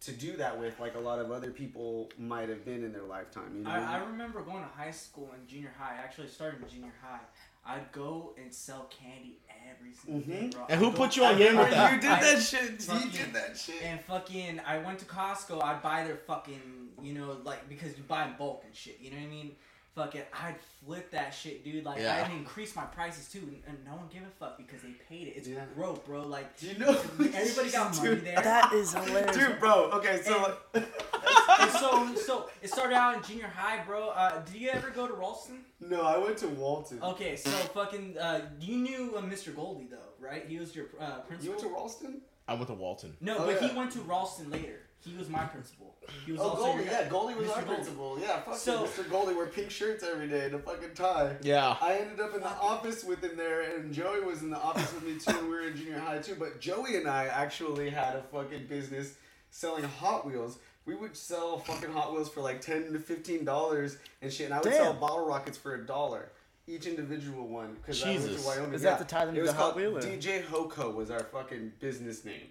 to do that with like a lot of other people might have been in their lifetime. You know, I, I remember going to high school and junior high. I actually started in junior high. I'd go and sell candy every single mm-hmm. day, bro. And who I'd put go- you on I'd game with that? you did I- that shit. You did that shit. And fucking, I went to Costco. I'd buy their fucking, you know, like because you buy in bulk and shit. You know what I mean? Fucking, I'd flip that shit, dude. Like Yeah. I'd increase my prices too, and, and no one give a fuck because they paid it. It's Yeah. broke, bro. Like you know? [laughs] everybody got money Dude, there. That is hilarious. Dude, bro. Okay, so And- [laughs] and so, so it started out in junior high, bro. Uh, did you ever go to Ralston? no, I went to Walton. Okay, so fucking, uh, you knew uh, Mr. Goldie though, right? He was your uh, You went to Ralston? I went to Walton. no, Oh, but yeah. he went to Ralston later. He was my principal. He was Oh, also Goldie, your, yeah, Goldie was Mr. our Goldie. principal. Yeah, fuck So- you, Mr. Goldie wore pink shirts every day and a fucking tie. Yeah. I ended up in the office with him there, and Joey was in the office with me too. and We were in junior high too. But Joey and I actually had a fucking business selling Hot Wheels. We would sell fucking Hot Wheels for like ten to fifteen dollars and shit. And I would sell bottle rockets for a dollar. Each individual one, because I went to Wyoming. Is that Yeah. to tie them It to was the Hot called Wheel, DJ Hoko was our fucking business name.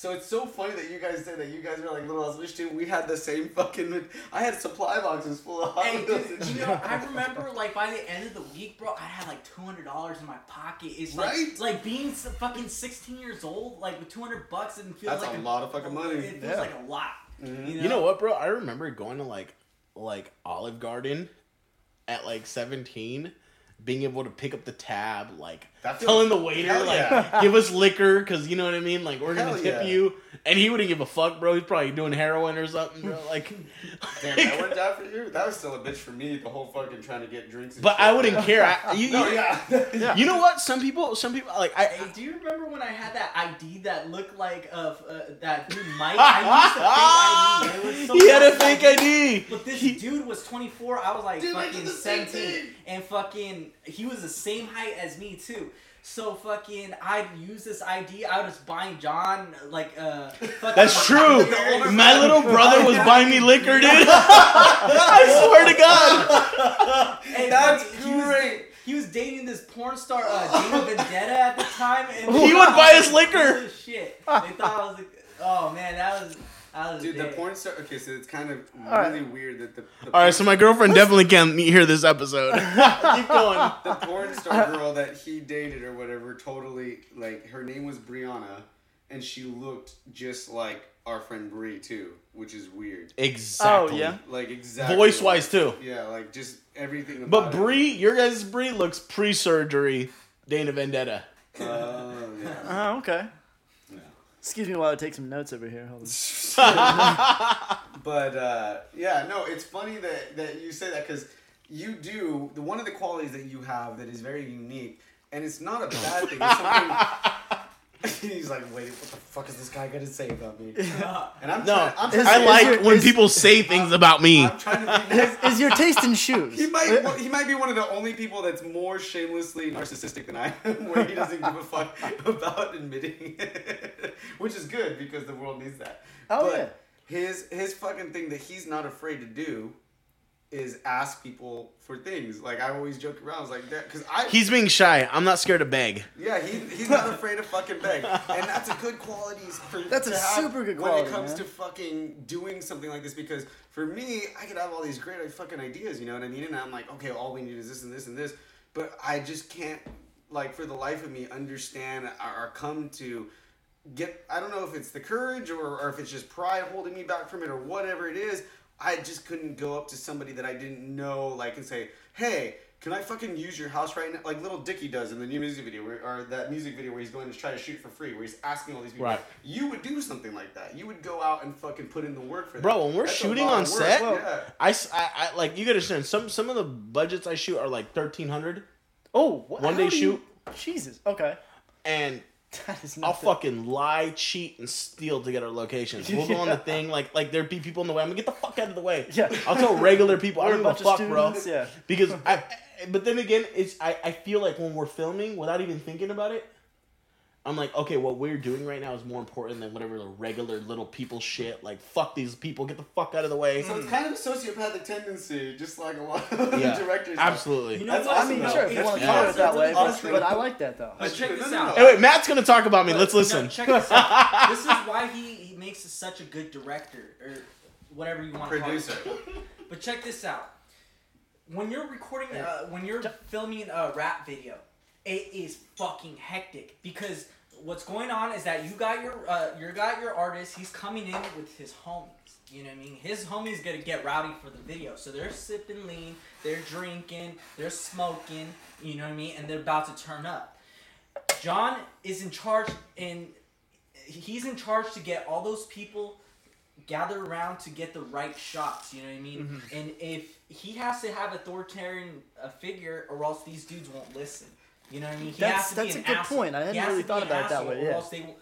So it's so funny that you guys said that you guys were like little Irish too. We had the same fucking. I had supply boxes full of Hot Hey, Wheels. dude, you know, I [laughs] remember like by the end of the week, bro, I had like two hundred dollars in my pocket. It's like, Right? like being s- fucking sixteen years old, like with two hundred bucks, and feels That's like a lot of fucking money. It feels Yeah. like a lot. Mm-hmm. You know what, bro? I remember going to like like Olive Garden at like 17, being able to pick up the tab, like That feels- telling the waiter Hell like yeah. [laughs] give us liquor because you know what I mean. Like we're gonna Hell tip yeah. you, and he wouldn't give a fuck, bro. He's probably doing heroin or something, bro. Like, Damn, [laughs] that worked out for you. That was still a bitch for me. The whole fucking trying to get drinks. And but shit. I wouldn't [laughs] care. I, you, No, you, yeah. you know what? Some people, some people like I. Hey, do you remember when I had that ID that looked like uh, uh, that dude Mike? I used a fake ID. It was so he had a fake ID. But this He- dude was 24. I was like Dude, fucking 17. And fucking, he was the same height as me too. So fucking, I'd use this ID. I was buying John like uh. [laughs] Fucking, That's true. [laughs] My little brother was [laughs] buying me liquor, dude. I swear to God. And That's fucking- he was- great. He was dating this porn star, uh, Dana Vendetta, at the time, and He would buy us liquor. Shit! They thought I was. Like, oh man, that was. That was Dude, the big. porn star. Okay, so it's kind of right. really weird that the. the All right, so my girlfriend definitely can't hear this episode. [laughs] Keep going. [laughs] the porn star girl that he dated or whatever totally like her name was Brianna and she looked just like our friend Brie too, which is weird. Oh, exactly. Oh, yeah? Like exactly Voice wise too. Yeah, like just everything about But it. Brie, your guys' Brie looks pre-surgery. Dana Vendetta. Oh, yeah. Oh, okay. Yeah. Excuse me while I take some notes over here. Hold on. [laughs] But uh, yeah, no, it's funny that, that you say that because you do the one of the qualities that you have that is very unique, and it's not a bad thing. It's something. [laughs] [laughs] He's like, wait, what the fuck is this guy gonna say about me? [laughs] And I'm No, trying, I'm Is- I trying, is like your- when is- people say [laughs] things about me. I'm trying to be nice. Is your taste in shoes? He might he might be one of the only people that's more shamelessly narcissistic than I am, where he doesn't give a fuck about admitting it, which is good because the world needs that. Oh, but yeah. his his fucking thing that he's not afraid to do is ask people for things. Like I always joke around, I was like that because I He's being shy. I'm not scared to beg. yeah he, he's not afraid to fucking beg, and that's a good quality. For, That's a super good quality when it comes man. to fucking doing something like this because for me I could have all these great like, fucking ideas, you know what I mean? And I'm like, okay, all we need is this and this and this, but I just can't like for the life of me understand or, or come to get I don't know if it's the courage or, or if it's just pride holding me back from it or whatever it is. I just couldn't go up to somebody that I didn't know like and say, "Hey, can I fucking use your house right now?" Like Lil Dicky does in the new music video, where, or that music video where he's going to try to shoot for free, where he's asking all these people. Right. You would do something like that. You would go out and fucking put in the work for that. Bro, when we're That's shooting lot on of work. set, yeah. I, s- I- I- like you gotta understand some some of the budgets I shoot are like thirteen hundred, Oh, wh- One how day do you- shoot. Jesus. Okay. and [laughs] That is I'll nothing. fucking lie, cheat, and steal to get our locations. [laughs] We'll go on the thing like like there'd be people in the way. I'm gonna get the fuck out of the way. Yeah. I'll tell regular [laughs] people. I don't give a fuck, bro. yeah. Because I, I- but then again, it's I, I feel like when we're filming without even thinking about it, I'm like, okay, what we're doing right now is more important than whatever the regular little people shit. Like, fuck these people, get the fuck out of the way. So it's kind of a sociopathic tendency, just like a lot of Yeah, directors. absolutely. You know That's what? awesome, I mean, though. sure, if you want to yeah. color it that way, but, but I like that though. But check this out. Hey, wait, Matt's gonna talk about me. Let's No, listen. check this out. [laughs] this is why he, he makes such a good director or whatever you want to Producer. call it. But check this out. When you're recording, uh, when you're filming a rap video, it is fucking hectic because what's going on is that you got your uh, you got your artist. He's coming in with his homies. You know what I mean? His homies gonna get rowdy for the video, so they're sipping lean, they're drinking, they're smoking. You know what I mean? And they're about to turn up. John is in charge, and he's in charge to get all those people gather around to get the right shots. You know what I mean? Mm-hmm. And if he has to have authoritarian uh, figure, or else these dudes won't listen. You know what I mean? He That's- has to that's be a good asshole. point. I hadn't really thought about it that way, Or yeah. they won't,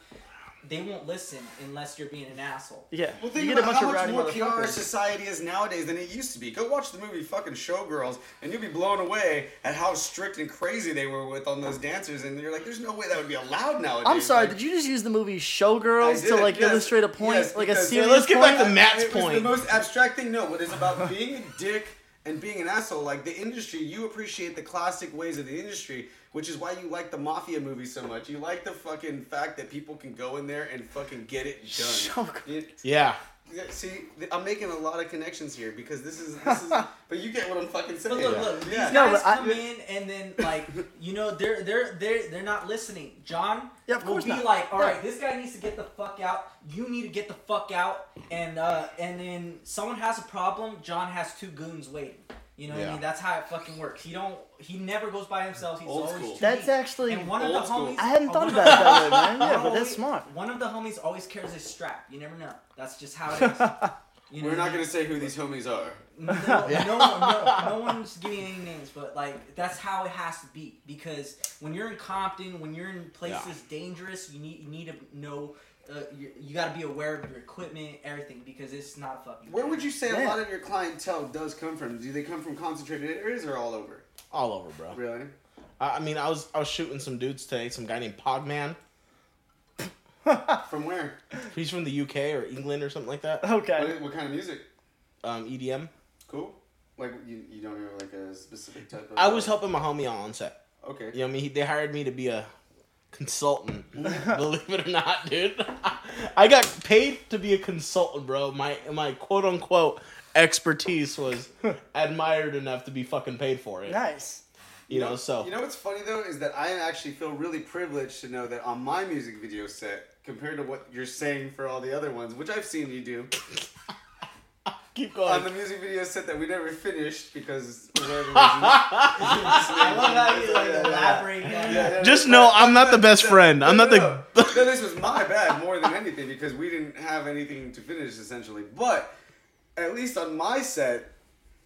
they won't listen unless you're being an asshole. Yeah. Well, think you get a about bunch how of much more pure our motherfuckers. society is nowadays than it used to be. Go watch the movie fucking Showgirls, and you'll be blown away at how strict and crazy they were with on those dancers. And you're like, there's no way that would be allowed nowadays. I'm sorry. Like, did you just use the movie Showgirls to like yes, illustrate a point, yes, like a because- serious let's get back to Matt's it was point. the most abstract thing. No, what is about being a dick and being an asshole. Like the industry, you appreciate the classic ways of the industry, which is why you like the mafia movie so much. You like the fucking fact that people can go in there and fucking get it done. [laughs] Showgirls. You- Yeah. Yeah, see, I'm making a lot of connections here because this is this is. [laughs] but you get what I'm fucking saying. But look, look, these Yeah. No, guys but I- come in and then like you know they're they're they're they're not listening. John Yeah, of will be not. like, all right, Yeah. this guy needs to get the fuck out. You need to get the fuck out. And uh and then someone has a problem. John has two goons waiting. You know what I mean? That's how it fucking works. He don't. He never goes by himself. He's Old always school. That's deep. actually And one of the homies. I hadn't thought about that way, man. one Yeah, but that's smart. One of the homies always carries his strap. You never know. That's just how it is. [laughs] You know We're not gonna say who these homies are. No, [laughs] no, no, no one's giving any names, but like that's how it has to be because when you're in Compton, when you're in places dangerous, you need you need to know. Uh, you, you got to be aware of your equipment, everything, because it's not a fucking. Where would you say a lot of your clientele does come from? Do they come from concentrated areas or all over? All over, bro. Really? I I mean, I was I was shooting some dudes today. Some guy named Pogman. [laughs] From where? He's from the UK or England or something like that. Okay. What, what kind of music? Um, EDM. Cool. Like you, you don't know like a specific type of. I was helping my homie on set. Okay. You know, what I mean, He- they hired me to be a consultant. [laughs] believe it or not, dude. I got paid to be a consultant, bro. My my quote unquote expertise was [laughs] admired enough to be fucking paid for it. Nice. You know, so You know what's funny though is that I actually feel really privileged to know that on my music video set, compared to what you're saying for all the other ones, which I've seen you do, keep on the music video set that we never finished because for [laughs] whatever reason. I love how you like elaborate Yeah, Just know I'm not the best friend. I'm not the. No, [laughs] no, this was my bad more than anything because we didn't have anything to finish essentially. But at least on my set,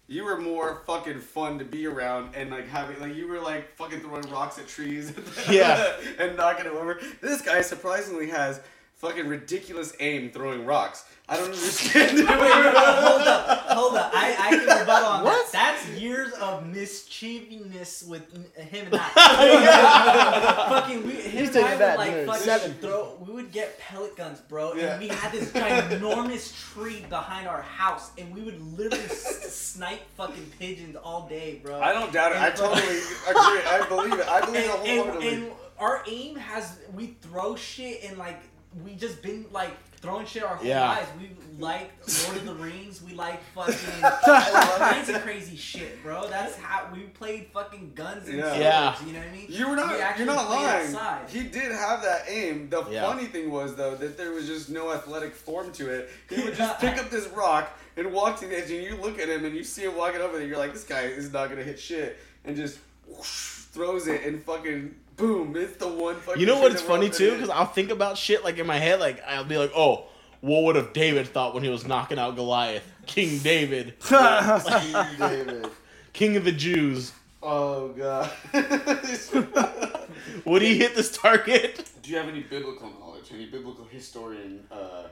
you were more fucking fun to be around and like having like you were like fucking throwing rocks at trees. [laughs] Yeah. and knocking them over. This guy surprisingly has fucking ridiculous aim throwing rocks. I don't understand. [laughs] Wait, wait, wait, hold up, hold up. I, I can rebuttal on What? that. That's years of mischievousness with him and I. [laughs] fucking, we, him He's and I would like dude. fucking Seven. throw. We would get pellet guns, bro, Yeah. and we had this ginormous tree behind our house, and we would literally s- snipe fucking pigeons all day, bro. I don't doubt it. I And- totally agree. I believe it. I believe it and, and, and our aim has we throw shit and like we just been like throwing shit our whole Yeah. lives. We like Lord of the Rings. We like fucking [laughs] all kinds of crazy shit, bro. That's how we played fucking guns and Yeah. swords. Yeah. You know what I mean? You were not. actually You're not lying. outside. He did have that aim. The Yeah. funny thing was though that there was just no athletic form to it. He would just [laughs] pick up this rock and walk to the edge, and you look at him and you see him walking over there. You're like, this guy is not gonna hit shit, and just whoosh, throws it and fucking boom! It's the one fucking. You know tree what's funny too? Because I'll think about shit like in my head. Like I'll be like, oh, what would have David thought when he was knocking out Goliath? King David, [laughs] King David. [laughs] King of the Jews. Oh god. [laughs] Would he hit this target? Do you have any biblical knowledge? Any biblical historian? Uh...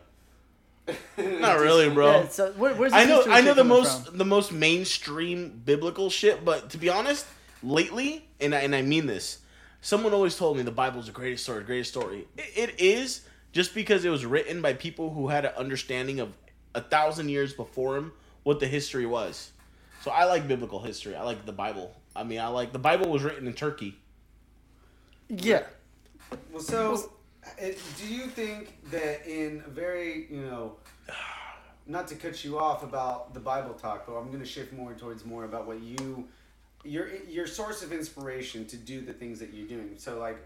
Not really, bro. Yeah, so where, where's I this know, history I know the most, from? the most mainstream biblical shit. But to be honest, lately, and I, and I mean this, someone always told me the Bible's the greatest story, greatest story. It, it is just because it was written by people who had an understanding of a thousand years before him what the history was. So I like biblical history. I like the Bible. I mean, I like the Bible was written in Turkey. Yeah. Well, so uh, it, do you think that in a very, you know, [sighs] not to cut you off about the Bible talk, but I'm going to shift more towards more about what you, your your source of inspiration to do the things that you're doing. So like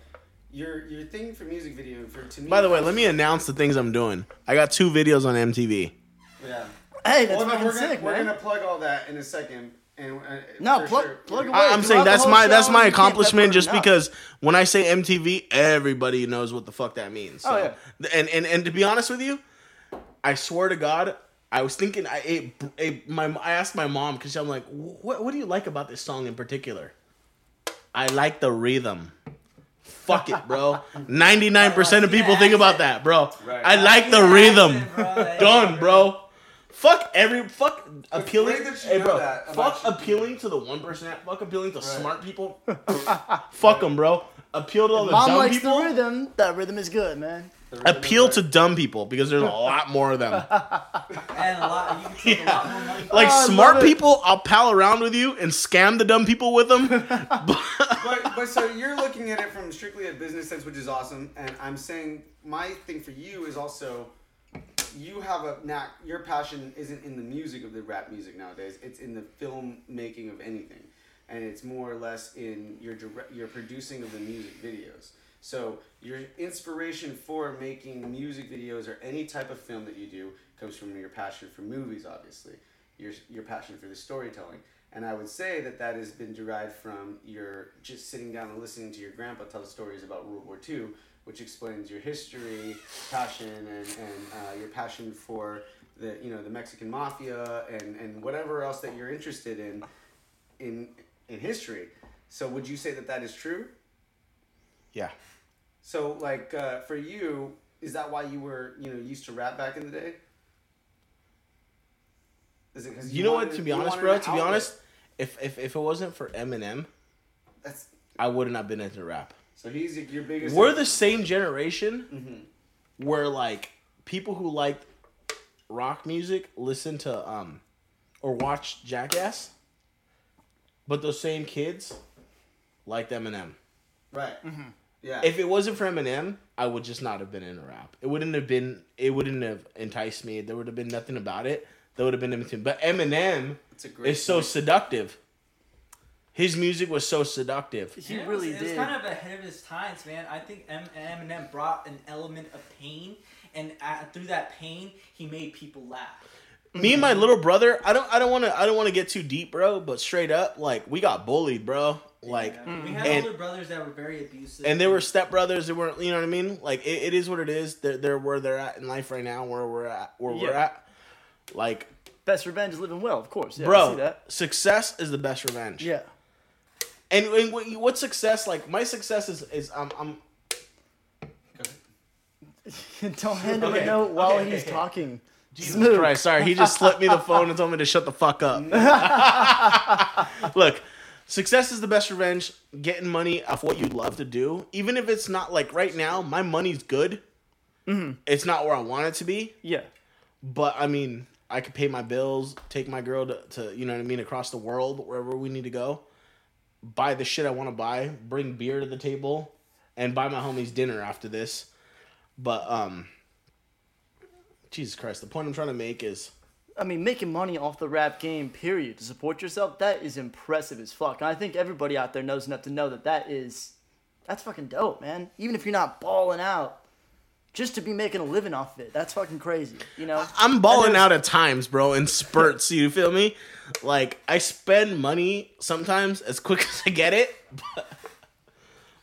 your your thing for music video for to me. By the way, let me announce the things I'm doing. I got two videos on MTV. Yeah. Hey, that's Well, fucking we're gonna, sick, we're man. gonna plug all that in a second. And uh, No, plug- sure. plug away. I- I'm throughout saying that's whole my that's my accomplishment just enough. because when I say MTV, everybody knows what the fuck that means. So, Oh, yeah. And and and to be honest with you, I swear to God, I was thinking I it, it, my I asked my mom because I'm like, what what do you like about this song in particular? I like the rhythm. Fuck it, bro. [laughs] Ninety nine percent of people think about that, bro. Right. I like the Yeah, rhythm. accent, bro. Done, bro. Fuck every fuck appealing. great that you Hey, bro. Fuck about you. appealing to the one percent. Fuck appealing to smart people. [laughs] fuck them, bro. Appeal to all the Mom dumb likes people. the rhythm. That rhythm is good, man. Appeal to dumb people because there's a [laughs] lot more of them. and a lot. You can take a lot more money. Like Oh, I smart love it. people, I'll pal around with you and scam the dumb people with them. [laughs] but but so you're looking at it from strictly a business sense, which is awesome. And I'm saying my thing for you is also you have a knack. Your passion isn't in the music of the rap music nowadays. It's in the film making of anything, and it's more or less in your direct, your producing of the music videos. So your inspiration for making music videos or any type of film that you do comes from your passion for movies, obviously. Your your passion for the storytelling. And I would say that that has been derived from your just sitting down and listening to your grandpa tell stories about World War II, which explains your history, passion, and, and uh, your passion for the you know the Mexican mafia and, and whatever else that you're interested in in in history. So would you say that that is true? yeah. So like uh, for you, is that why you were you know used to rap back in the day? Is it 'cause You know what? To be honest, bro. To be honest, if if if it wasn't for Eminem, that's I wouldn't have been into rap. so he's your biggest. We're the same generation Mm-hmm. where like people who liked rock music listen to um or watch Jackass, but those same kids liked Eminem. right. Yeah. If it wasn't for Eminem, I would just not have been in a rap. It wouldn't have been. It wouldn't have enticed me. There would have been nothing about it. There would have been anything. But Eminem It's great is so point. seductive. His music was so seductive. He Yeah, it really was, It was kind of ahead of his times, man. I think Eminem brought an element of pain, and uh, through that pain, he made people laugh. me and my little brother i don't i don't want to i don't want to get too deep bro but straight up like we got bullied bro like Yeah. we had and- older brothers that were very abusive, and they were stepbrothers they weren't you know what i mean like it, it is what it is they're, they're where they're at in life right now where we're at where we're at like Best revenge is living well, of course. Yeah, I see bro that. success is the best revenge Yeah. and, and what, what success like my success is is um, i'm i'm [laughs] Don't hand him Okay, a note while okay. he's talking. [laughs] Jesus Smooth. Christ, sorry. He just slipped me the phone and told me to shut the fuck up. [laughs] Look, success is the best revenge. Getting money off what you love to do, even if it's not like right now, my money's good. It's not where I want it to be, Yeah. but I mean, I could pay my bills, take my girl to, to you know what I mean, across the world, wherever we need to go, buy the shit I want to buy, bring beer to the table, and buy my homies dinner after this. But um, Jesus Christ, the point I'm trying to make is. I mean, making money off the rap game, period, to support yourself, that is impressive as fuck. And I think everybody out there knows enough to know that that is, that's fucking dope, man. Even if you're not balling out, just to be making a living off of it, that's fucking crazy, you know? I'm balling out at times, bro, in spurts. You feel me? Like I spend money sometimes as quick [laughs] as I get it, but,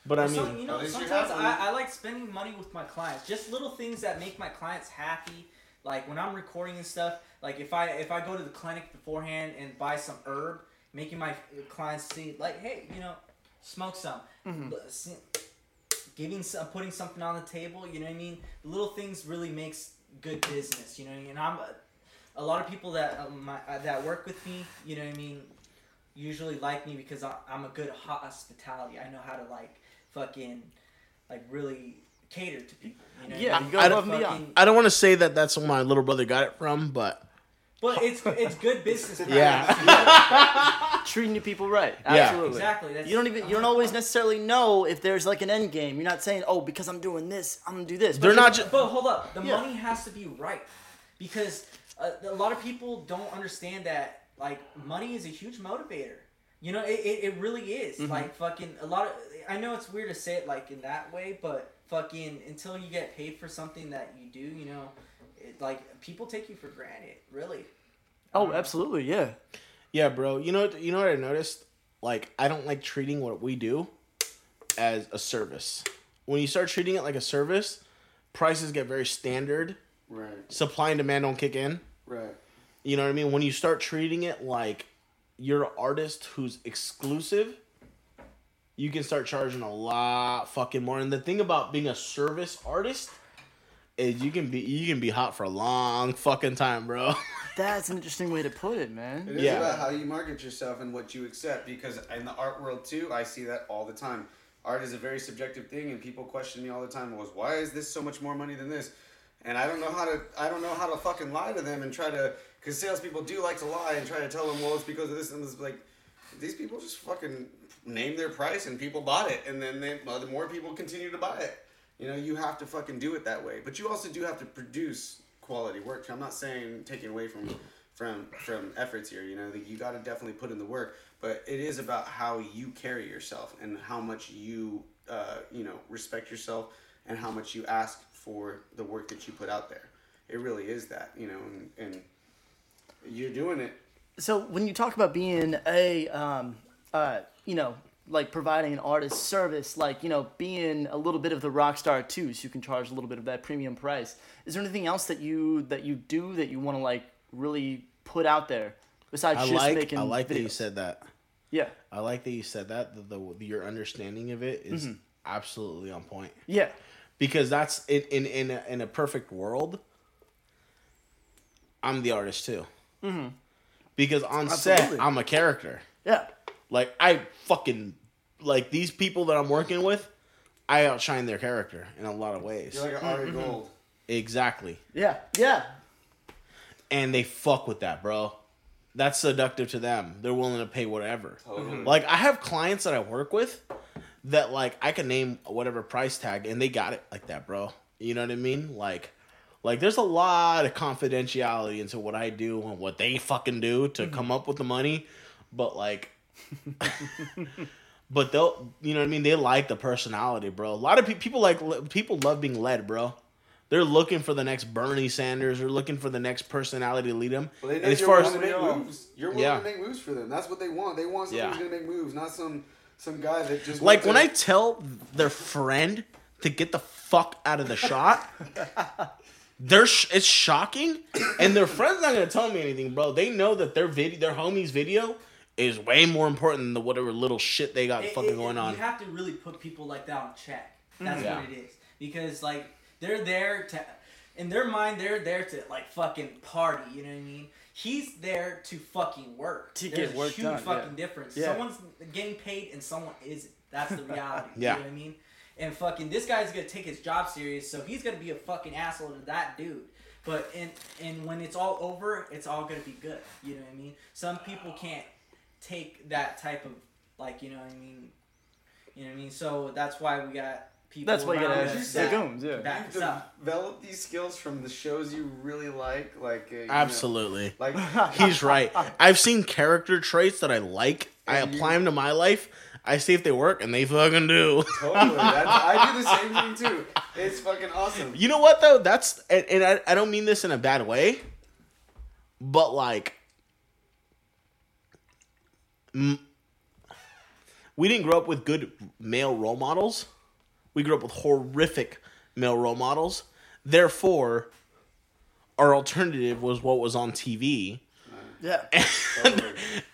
but I So, mean, you know, at least you're sometimes. I, I like spending money with my clients. Just little things that make my clients happy. Like when I'm recording and stuff. Like if I if I go to the clinic beforehand and buy some herb, making my clients see like, hey, you know, smoke some. Mm-hmm. Giving some, putting something on the table. You know what I mean? The little things really makes good business. You know what I mean? And I'm a, a lot of people that uh, my uh, that work with me. You know what I mean? usually like me because I, I'm a good hospitality. I know how to like fucking like really cater to people. You know? Yeah, I- you I above don't- and beyond. Fucking- I don't want to say that that's where my little brother got it from, but But it's it's good business. practice. [laughs] Yeah. [laughs] Treating your people right. Yeah. Absolutely. exactly. That's, You don't even you don't always necessarily know if there's like an end game. You're not saying, oh, because I'm doing this, I'm gonna do this. they're But not just. But hold up, the Yeah. money has to be right because uh, a lot of people don't understand that like money is a huge motivator. You know, it, it, it really is. Mm-hmm. Like fucking a lot of. I know it's weird to say it like in that way, but fucking until you get paid for something that you do, you know, it, like people take you for granted. Really. Oh, um, absolutely, yeah. Yeah, bro. You know, you know what I noticed? Like, I don't like treating what we do as a service. When you start treating it like a service, prices get very standard. Right, Supply and demand don't kick in. right. You know what I mean? When you start treating it like you're an artist who's exclusive, you can start charging a lot fucking more. And the thing about being a service artist is you can be you can be hot for a long fucking time, bro. [laughs] That's an interesting way to put it, man. It is Yeah. about how you market yourself and what you accept because in the art world too, I see that all the time. Art is a very subjective thing, and people question me all the time. Was why is this so much more money than this? And I don't know how to. I don't know how to fucking lie to them and try to. Because salespeople do like to lie and try to tell them, well, it's because of this and this. Like these people just fucking name their price and people bought it, and then they, well, the more people continue to buy it. You know, you have to fucking do it that way. But you also do have to produce quality work. I'm not saying taking away from from from efforts here. You know, that you got to definitely put in the work. But it is about how you carry yourself and how much you uh, you know respect yourself and how much you ask for the work that you put out there. It really is that. You know, and, and you're doing it. So when you talk about being a, um, uh, you know, like providing an artist service, like you know, being a little bit of the rock star too, so you can charge a little bit of that premium price. Is there anything else that you that you do that you want to like really put out there besides I just like making I like that you said that. Yeah, I like that you said that. The, the your understanding of it is absolutely on point yeah, because that's in in in a, in a perfect world. I'm the artist too. Mm-hmm. Because on Absolutely. set, I'm a character. yeah. Like I fucking like these people that I'm working with. I outshine their character in a lot of ways. You're like an Ari Gold. exactly, Yeah, yeah, and they fuck with that, bro. That's seductive to them. They're willing to pay whatever. Totally. Mm-hmm. Like I have clients that I work with that like I can name whatever price tag and they got it like that, bro. You know what I mean? Like like there's a lot of confidentiality into what I do and what they fucking do to mm-hmm. come up with the money, but like [laughs] but they'll you know what I mean? They like the personality, bro. A lot of pe- people like people love being led, bro. They're looking for the next Bernie Sanders. They're looking for the next personality to lead them. Well, they and as far as to make moves. You're willing Yeah. to make moves for them. That's what they want. They want somebody Yeah. who's gonna make moves, not some some guy that just Like when to- I tell their friend to get the fuck out of the shot, [laughs] they're sh- it's shocking, and their friend's not gonna tell me anything, bro. They know that their video, their homie's video, is way more important than the whatever little shit they got It- fucking it- going on. You have to really put people like that on check. That's Yeah. what it is. Because like They're there to, in their mind, they're there to like fucking party. You know what I mean? He's there to fucking work. To There's get a work huge done, fucking yeah. difference. Yeah. Someone's getting paid and someone isn't. That's the [laughs] reality. Yeah. You know what I mean? And fucking this guy's gonna take his job serious, so he's gonna be a fucking asshole to that dude. But and and when it's all over, it's all gonna be good. You know what I mean? Some people can't take that type of like you know what I mean. You know what I mean? So that's why we got people. That's why you gotta us have that goons, yeah. back You've us up. developed these skills from the shows you really like, like uh, you know, Absolutely. like [laughs] He's right. I've seen character traits that I like. I And you- apply them to my life. I see if they work, and they fucking do. totally. That's, I do the [laughs] same thing too. It's fucking awesome. You know what though? That's and, and I, I don't mean this in a bad way, but like, we didn't grow up with good male role models. We grew up with horrific male role models. Therefore, our alternative was what was on TV. Yeah. [laughs] And,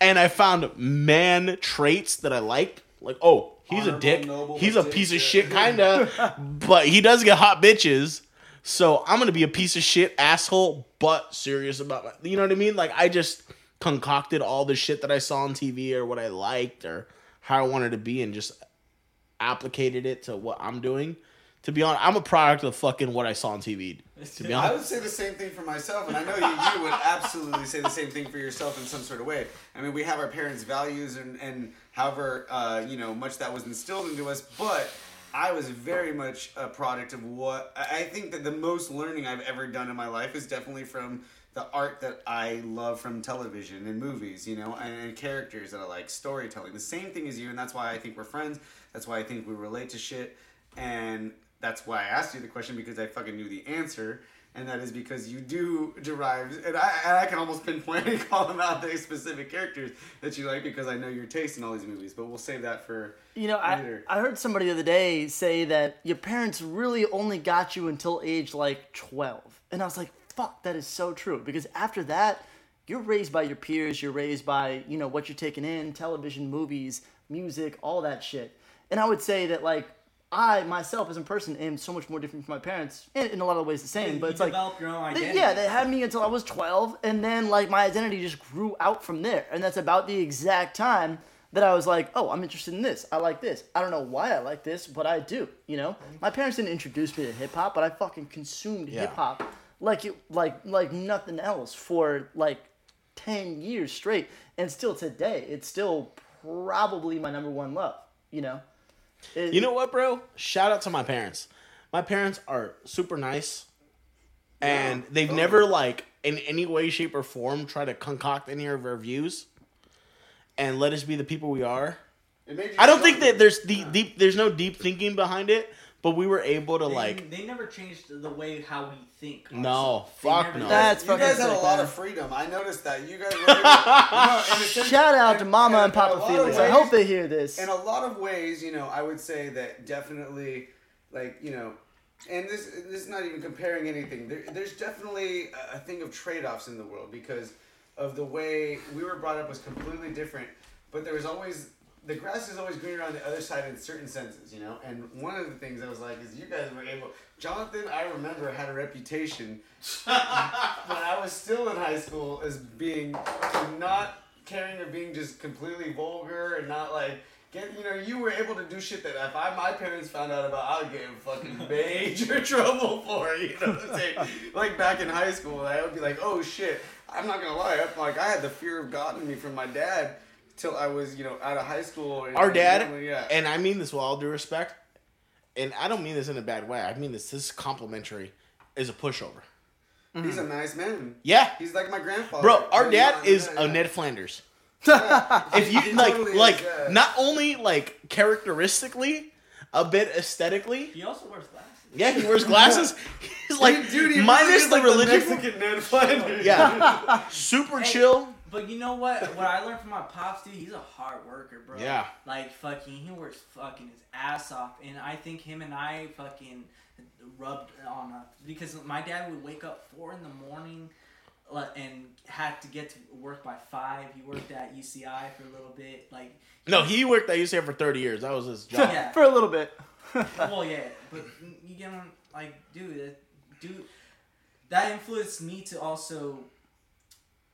and I found man traits that I liked. Like, oh, he's Honorable, a dick. He's a piece of dick, shit, kinda. [laughs] but he does get hot bitches. So I'm gonna be a piece of shit asshole, but serious about my. You know what I mean? Like I just concocted all the shit that I saw on TV or what I liked or how I wanted to be, and just applicated it to what I'm doing. To be honest, I'm a product of fucking what I saw on TV. To be honest, [laughs] I would say the same thing for myself, and I know you, you would absolutely say the same thing for yourself in some sort of way. I mean, we have our parents' values, and, and however, uh, you know, much that was instilled into us, but I was very much a product of what I I think that the most learning I've ever done in my life is definitely from the art that I love from television and movies, you know, and, and characters that I like, storytelling. The same thing as you, and that's why I think we're friends. That's why I think we relate to shit, and that's why I asked you the question because I fucking knew the answer, and that is because you do derive, and I, and I can almost pinpoint and call them out the specific characters that you like because I know your taste in all these movies. But we'll save that for You know, I. I heard somebody the other day say that your parents really only got you until age like 12. And I was like, fuck, that is so true. Because after that, you're raised by your peers, you're raised by, you know, what you're taking in, television, movies, music, all that shit. And I would say that, like, I myself as a person am so much more different from my parents, in, in a lot of ways the same. But it's like, your own they- yeah, they had me until I was 12, and then like my identity just grew out from there. And that's about the exact time that I was like, oh, I'm interested in this. I like this. I don't know why I like this, but I do. You know, my parents didn't introduce me to hip hop, but I fucking consumed Yeah. hip hop like it like like nothing else for like 10 years straight. And still today, it's still probably my number one love. You know. It- You know what, bro? Shout out to my parents. My parents are super nice, and they've totally. never like in any way, shape, or form tried to concoct any of our views and let us be the people we are. It made you I don't think stronger. that there's deep, deep there's no deep thinking behind it, but we were able to They, like. they never changed the way how we think. No, honestly. They fuck no. That's you fucking guys had a lot of freedom. I noticed that. You guys [laughs] were able, no, in a sense- Shout out to Mama and, and Papa lot of Felix. I hope they hear this. in a lot of ways, you know, I would say that definitely, like, you know, and this this is not even comparing anything. There, there's definitely a, a thing of trade offs in the world because of the way we were brought up was completely different. But there was always the grass is always greener on the other side in certain senses, you know. And one of the things I was like is you guys were able. Jonathan, I remember had a reputation [laughs] when I was still in high school as being not caring or being just completely vulgar and not like get you know you were able to do shit that if I my parents found out about I would get in fucking [laughs] major [laughs] trouble for you know what I'm saying like back in high school I would be like oh shit I'm not gonna lie I'm like I had the fear of God in me from my dad till I was you know out of high school and Our dad, yeah and I mean this with all due respect, and I don't mean this in a bad way. I mean this. This is complimentary. Is a pushover. he's a nice man Yeah, he's like my grandfather bro. Our You dad is a yeah. Ned Flanders. [laughs] Yeah. if you like totally is, like yeah. not only like characteristically a bit aesthetically He also wears glasses. yeah he wears glasses [laughs] he's like Dude, he minus really is the like religion Mexican Ned Flanders. yeah [laughs] super Hey, chill But you know what? What I learned from my pops, dude, he's a hard worker, bro. Yeah. Like fucking, he works fucking his ass off, and I think him and I fucking rubbed on us because my dad would wake up four in the morning. Uh, and had to get to work by five. He worked at UCI for a little bit. Like, no he worked at UCI for 30 years that was his job Yeah. [laughs] For a little bit. [laughs] well, yeah, but you get him. like, dude, dude, that influenced me to also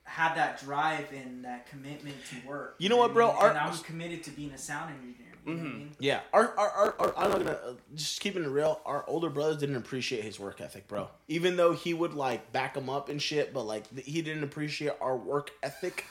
have that drive and that commitment to work. You know what, bro? I mean? Our- and I'm committed to being a sound engineer. You know what I mean? Yeah, our, our, our, our I'm not gonna uh, just keeping it real. Our older brothers didn't appreciate his work ethic, bro. Even though he would like back him up and shit, but like th- he didn't appreciate our work ethic,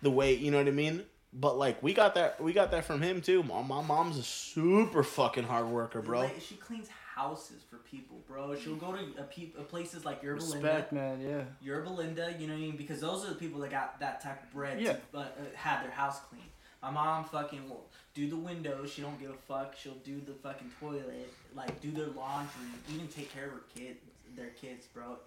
the way you know what I mean. But like we got that, we got that from him too. My, my mom's a super fucking hard worker, bro. Like, she cleans houses for people, bro. She'll go to a pe- a places like Yorba Linda. Respect, man. Yeah. Yorba Linda, you know what I mean? Because those are the people that got that type of bread Yeah. to uh, uh, have their house clean. My mom fucking will do the windows. She don't give a fuck. She'll do the fucking toilet, like do their laundry, even take care of her kid, their kids, bro.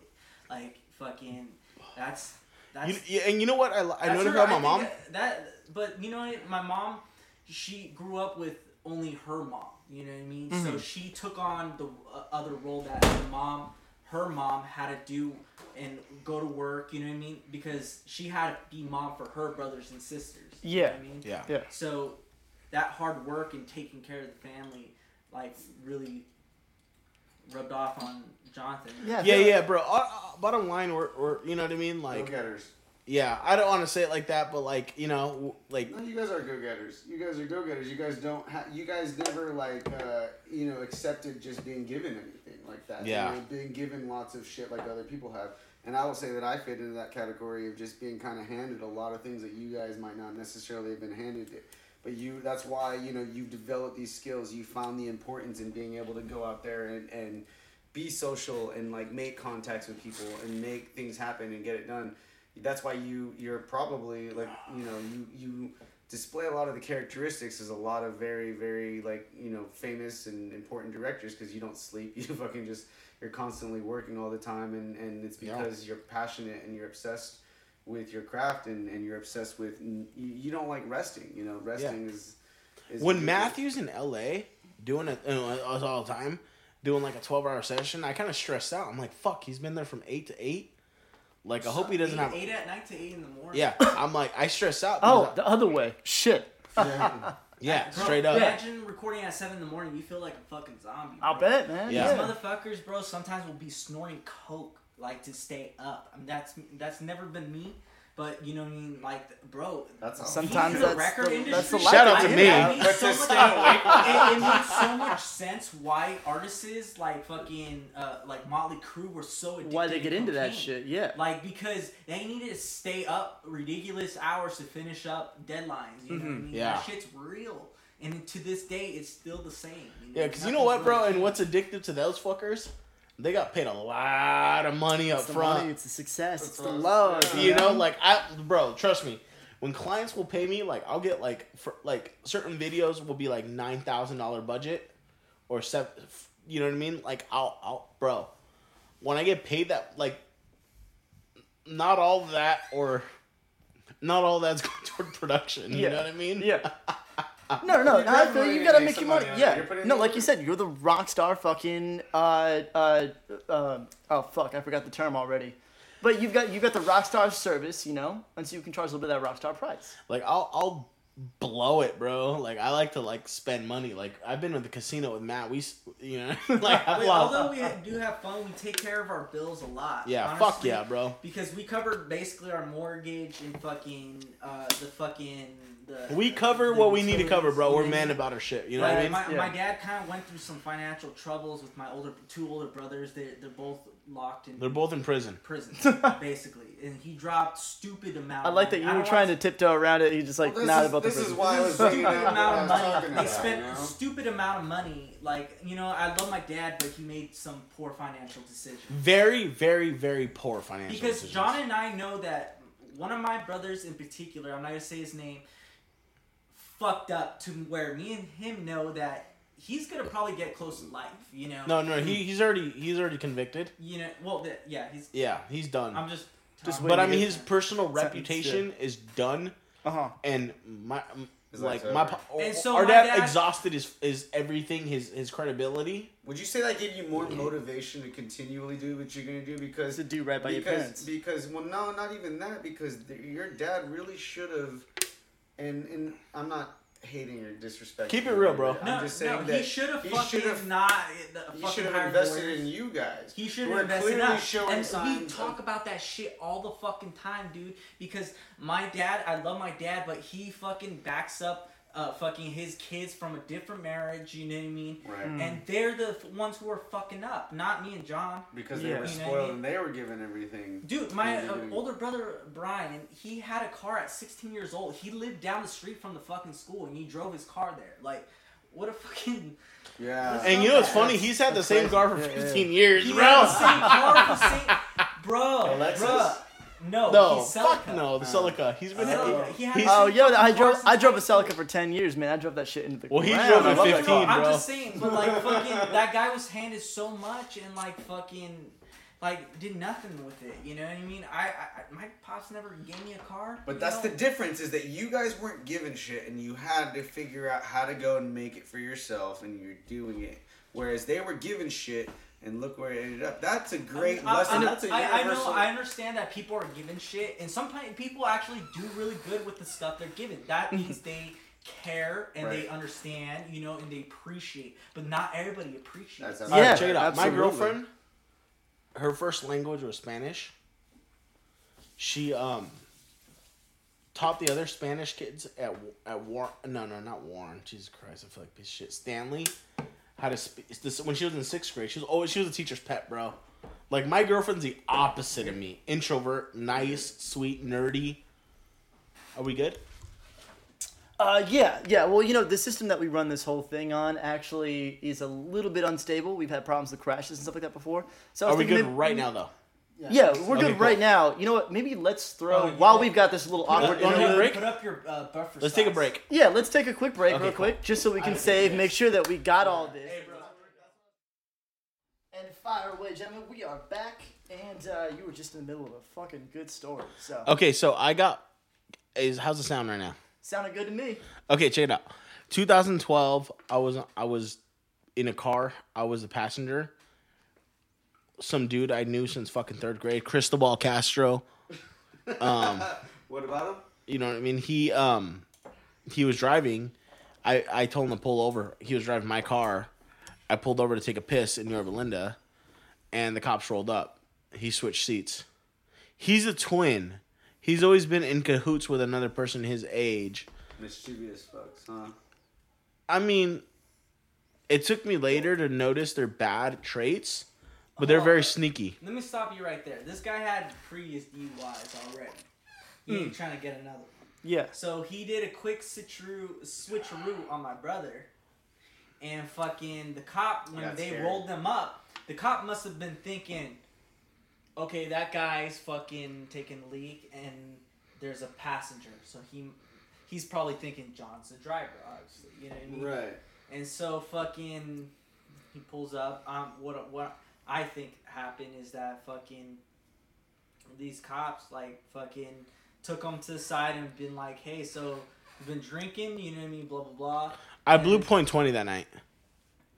Like fucking, that's that's. You, yeah, and you know what I, I noticed about my think mom. That, that- but you know what? My mom, she grew up with only her mom. You know what I mean? Mm-hmm. So she took on the uh, other role that her mom, her mom had to do and go to work. You know what I mean? Because she had to be mom for her brothers and sisters. You know Yeah. what I mean? Yeah. Yeah. So that hard work and taking care of the family, like, really rubbed off on Jonathan. Yeah. I Yeah, feel- yeah, bro. Uh, uh, bottom line, we're, we're you know what I mean, like. Go-getters. Yeah, I don't want to say it like that, but like you know, like No, you guys are go-getters. You guys are go-getters. You guys don't. Ha- you guys never like uh, you know accepted just being given anything like that. Yeah. You know, being given lots of shit like other people have. And I will say that I fit into that category of just being kind of handed a lot of things that you guys might not necessarily have been handed. But you, that's why you know you've developed these skills. You found the importance in being able to go out there and and be social and like make contacts with people and make things happen and get it done that's why you you're probably like you know you you display a lot of the characteristics as a lot of very very like you know famous and important directors because you don't sleep [laughs] you fucking just you're constantly working all the time and and it's Yeah. because you're passionate and you're obsessed with your craft and and you're obsessed with you, you don't like resting you know resting is, is when Matthew's in L.A. doing it you know, us all the time, doing like a twelve hour session, I kind of stressed out. I'm like, fuck, he's been there from eight to eight. Like, I hope he doesn't eight, have. eight at night to eight in the morning. Yeah, I'm like, I stress out. Oh, because the other way. Shit. yeah. [laughs] Yeah, Bro, straight up. Imagine recording at seven in the morning. You feel like a fucking zombie. I'll bet, man. Yeah. These motherfuckers, bro, sometimes will be snorting coke like to stay up. I mean, that's that's never been me. But you know what I mean, like, bro. that's all. Sometimes the that's record the, that's the industry- life. Shout out I to me. [laughs] It makes, so to much, it, it makes so much sense why artists like fucking uh, like Motley Crue were so addicted Why they to get into that shit? Yeah. Like because they needed to stay up ridiculous hours to finish up deadlines. You know what I mean? Mm-hmm. Yeah. That shit's real. And to this day, it's still the same. You know? Yeah, because you know what, bro? really And what's addictive to those fuckers? They got paid a lot of money up It's the front. money, it's the success, it's the what I was- love. yeah. you know, like I, bro, trust me. When clients will pay me, like I'll get like for like certain videos will be like nine thousand dollar budget, or seven. You know what I mean? Like I'll, I'll, bro. When I get paid that, like, not all that or not all that's [laughs] going toward production. You Yeah. know what I mean? Yeah. [laughs] No, no, no. I feel you. gotta make your money. Yeah. No, like you said, you're the rock star fucking. Uh, uh, uh, oh fuck, I forgot the term already. But you've got you've got the rock star service, you know, and so you can charge a little bit of that rock star price. Like I'll I'll blow it, bro. Like I like to like spend money. Like I've been with the casino with Matt. We you know [laughs] like Wait, although we do have fun, we take care of our bills a lot. yeah, honestly, fuck yeah, bro. Because we cover basically our mortgage and fucking uh, the fucking the. We cover the what we need to cover, bro. We're know man about our shit. You know Like, what I mean? My, Yeah. my dad kind of went through some financial troubles with my older two older brothers. They they're both locked in They're both in prison. prison [laughs] basically, and he dropped stupid amount. I like that you were trying to tiptoe around it. You just like Well, not is, about the this is prison. why I was stupid bringing up [laughs] what amount of money. They spent you know? stupid amount of money. Like you know, I love my dad, but he made some poor financial decisions. Very, very, very poor financial. Because decisions. John and I know that one of my brothers in particular, I'm not gonna say his name, fucked up to where me and him know that he's gonna probably get close to life. You know. No, no, he, he's already he's already convicted. You know. Well, the, yeah, he's. Yeah, he's done. I'm just. Just talking- but I mean, to his personal Sentence, reputation is done, Uh huh. and my His like my over. And so our my dad, dad- exhausted his is everything his his credibility. Would you say that gave you more motivation to continually do what you're gonna do because To do right by your because, parents. Because well, no, not even that. Because the, your dad really should have, and and I'm not hating or disrespecting. Keep it real, bro. I'm No, just no, saying he should have he fucking should've- not. He should have invested lawyers. in you guys. He should have are invested in clearly us. showing And we talk of- about that shit all the fucking time, dude. Because my dad, I love my dad, but he fucking backs up uh, fucking his kids from a different marriage. You know what I mean? Right. And they're the f- ones who are fucking up, not me and John. because they Yeah. were You know what I spoiled mean? and they were given everything. Dude, my uh, older brother Brian, and he had a car at 16 years old. He lived down the street from the fucking school, and he drove his car there. Like, what a fucking. Yeah. And you know what's funny? He's had the same crazy. car for Yeah, yeah. 15 years, He bro. had the same car, the same, [laughs] bro, Alexis? bro. No, No, he's fuck Celica. no, the Celica. He's been. Uh, Celica. He had Oh, same yo, I drove I drove a high. Celica for ten years, man. I drove that shit into the Well, he ground. drove I at love that 15, car. I'm bro. just saying, but like [laughs] fucking, that guy was handed so much and like fucking, like did nothing with it. You know what I mean? I, I I- my pops never gave me a car. But you that's know? the difference is that you guys weren't given shit and you had to figure out how to go and make it for yourself and you're doing it. Whereas they were given shit and look where it ended up. That's a great I- lesson. I, that's a I, I know. I understand that people are given shit, and sometimes people actually do really good with the stuff they're given. That means they care and they understand, you know, and they appreciate. But not everybody appreciates. That's it. All right, Yeah, check it out. My girlfriend, her first language was Spanish. She um taught the other Spanish kids at at War. No, no, not Warren. Jesus Christ, I feel like piece of shit. Stanley, how to speak. This when she was in sixth grade. She was always she was a teacher's pet, bro. Like my girlfriend's the opposite of me. Introvert, nice, sweet, nerdy. Are we good? Uh, yeah, yeah. Well, you know, the system that we run this whole thing on actually is a little bit unstable. We've had problems with crashes and stuff like that before. So Are we good right now though? Yeah, we're Okay, good right now. You know what? Maybe let's throw Oh, yeah. while we've got this little Put awkward up, wanna do a interlude. break? put up your uh, buffer. Let's take a break. Yeah, let's take a quick break Okay, real cool. quick, just so we can I save, think make sure that we got all this. Hey, bro. And fire away, gentlemen. We are back, and uh, you were just in the middle of a fucking good story. So Okay, so I got. Is how's it sound right now? sounded good to me. Okay, check it out. 2012, I was I was in a car. I was a passenger. Some dude I knew since fucking third grade, Cristobal Castro. [laughs] what about him? You know what I mean? He um he was driving. I I told him to pull over. He was driving my car. I pulled over to take a piss in Yorba Linda, and the cops rolled up. He switched seats. He's a twin. He's always been in cahoots with another person his age. Mischievous fucks, huh? I mean, it took me later to notice their bad traits, but they're very sneaky. Let me stop you right there. This guy had previous DUIs already. He Hmm. ain't trying to get another one. Yeah. So he did a quick switcheroo, switcheroo on my brother, and fucking the cop when That's they scary. rolled them up, the cop must have been thinking, okay, that guy's fucking taking the leak, and there's a passenger, so he he's probably thinking John's the driver, obviously. You know what I mean? Right. And so fucking he pulls up. Um, what what I think happened is that fucking these cops like fucking took them to the side and been like, hey, so you've been drinking, you know what I mean, blah blah blah. I blew point twenty that night.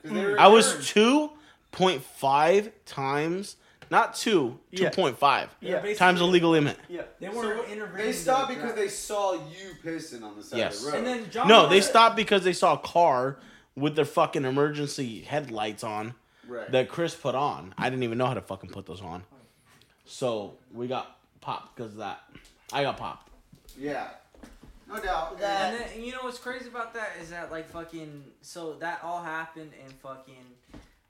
I was two point five times, not two, two Yeah. point five Yeah. basically- times the legal limit. Yeah. They weren't intervening. They stopped to because drive. they saw you pissing on the side Yes. of the road. And then John. No, they was- stopped because they saw a car with their fucking emergency headlights on right. that Chris put on. I didn't even know how to fucking put those on. So we got popped because of that. I got popped. yeah. No doubt. That- And then you know what's crazy about that is that like fucking so that all happened and fucking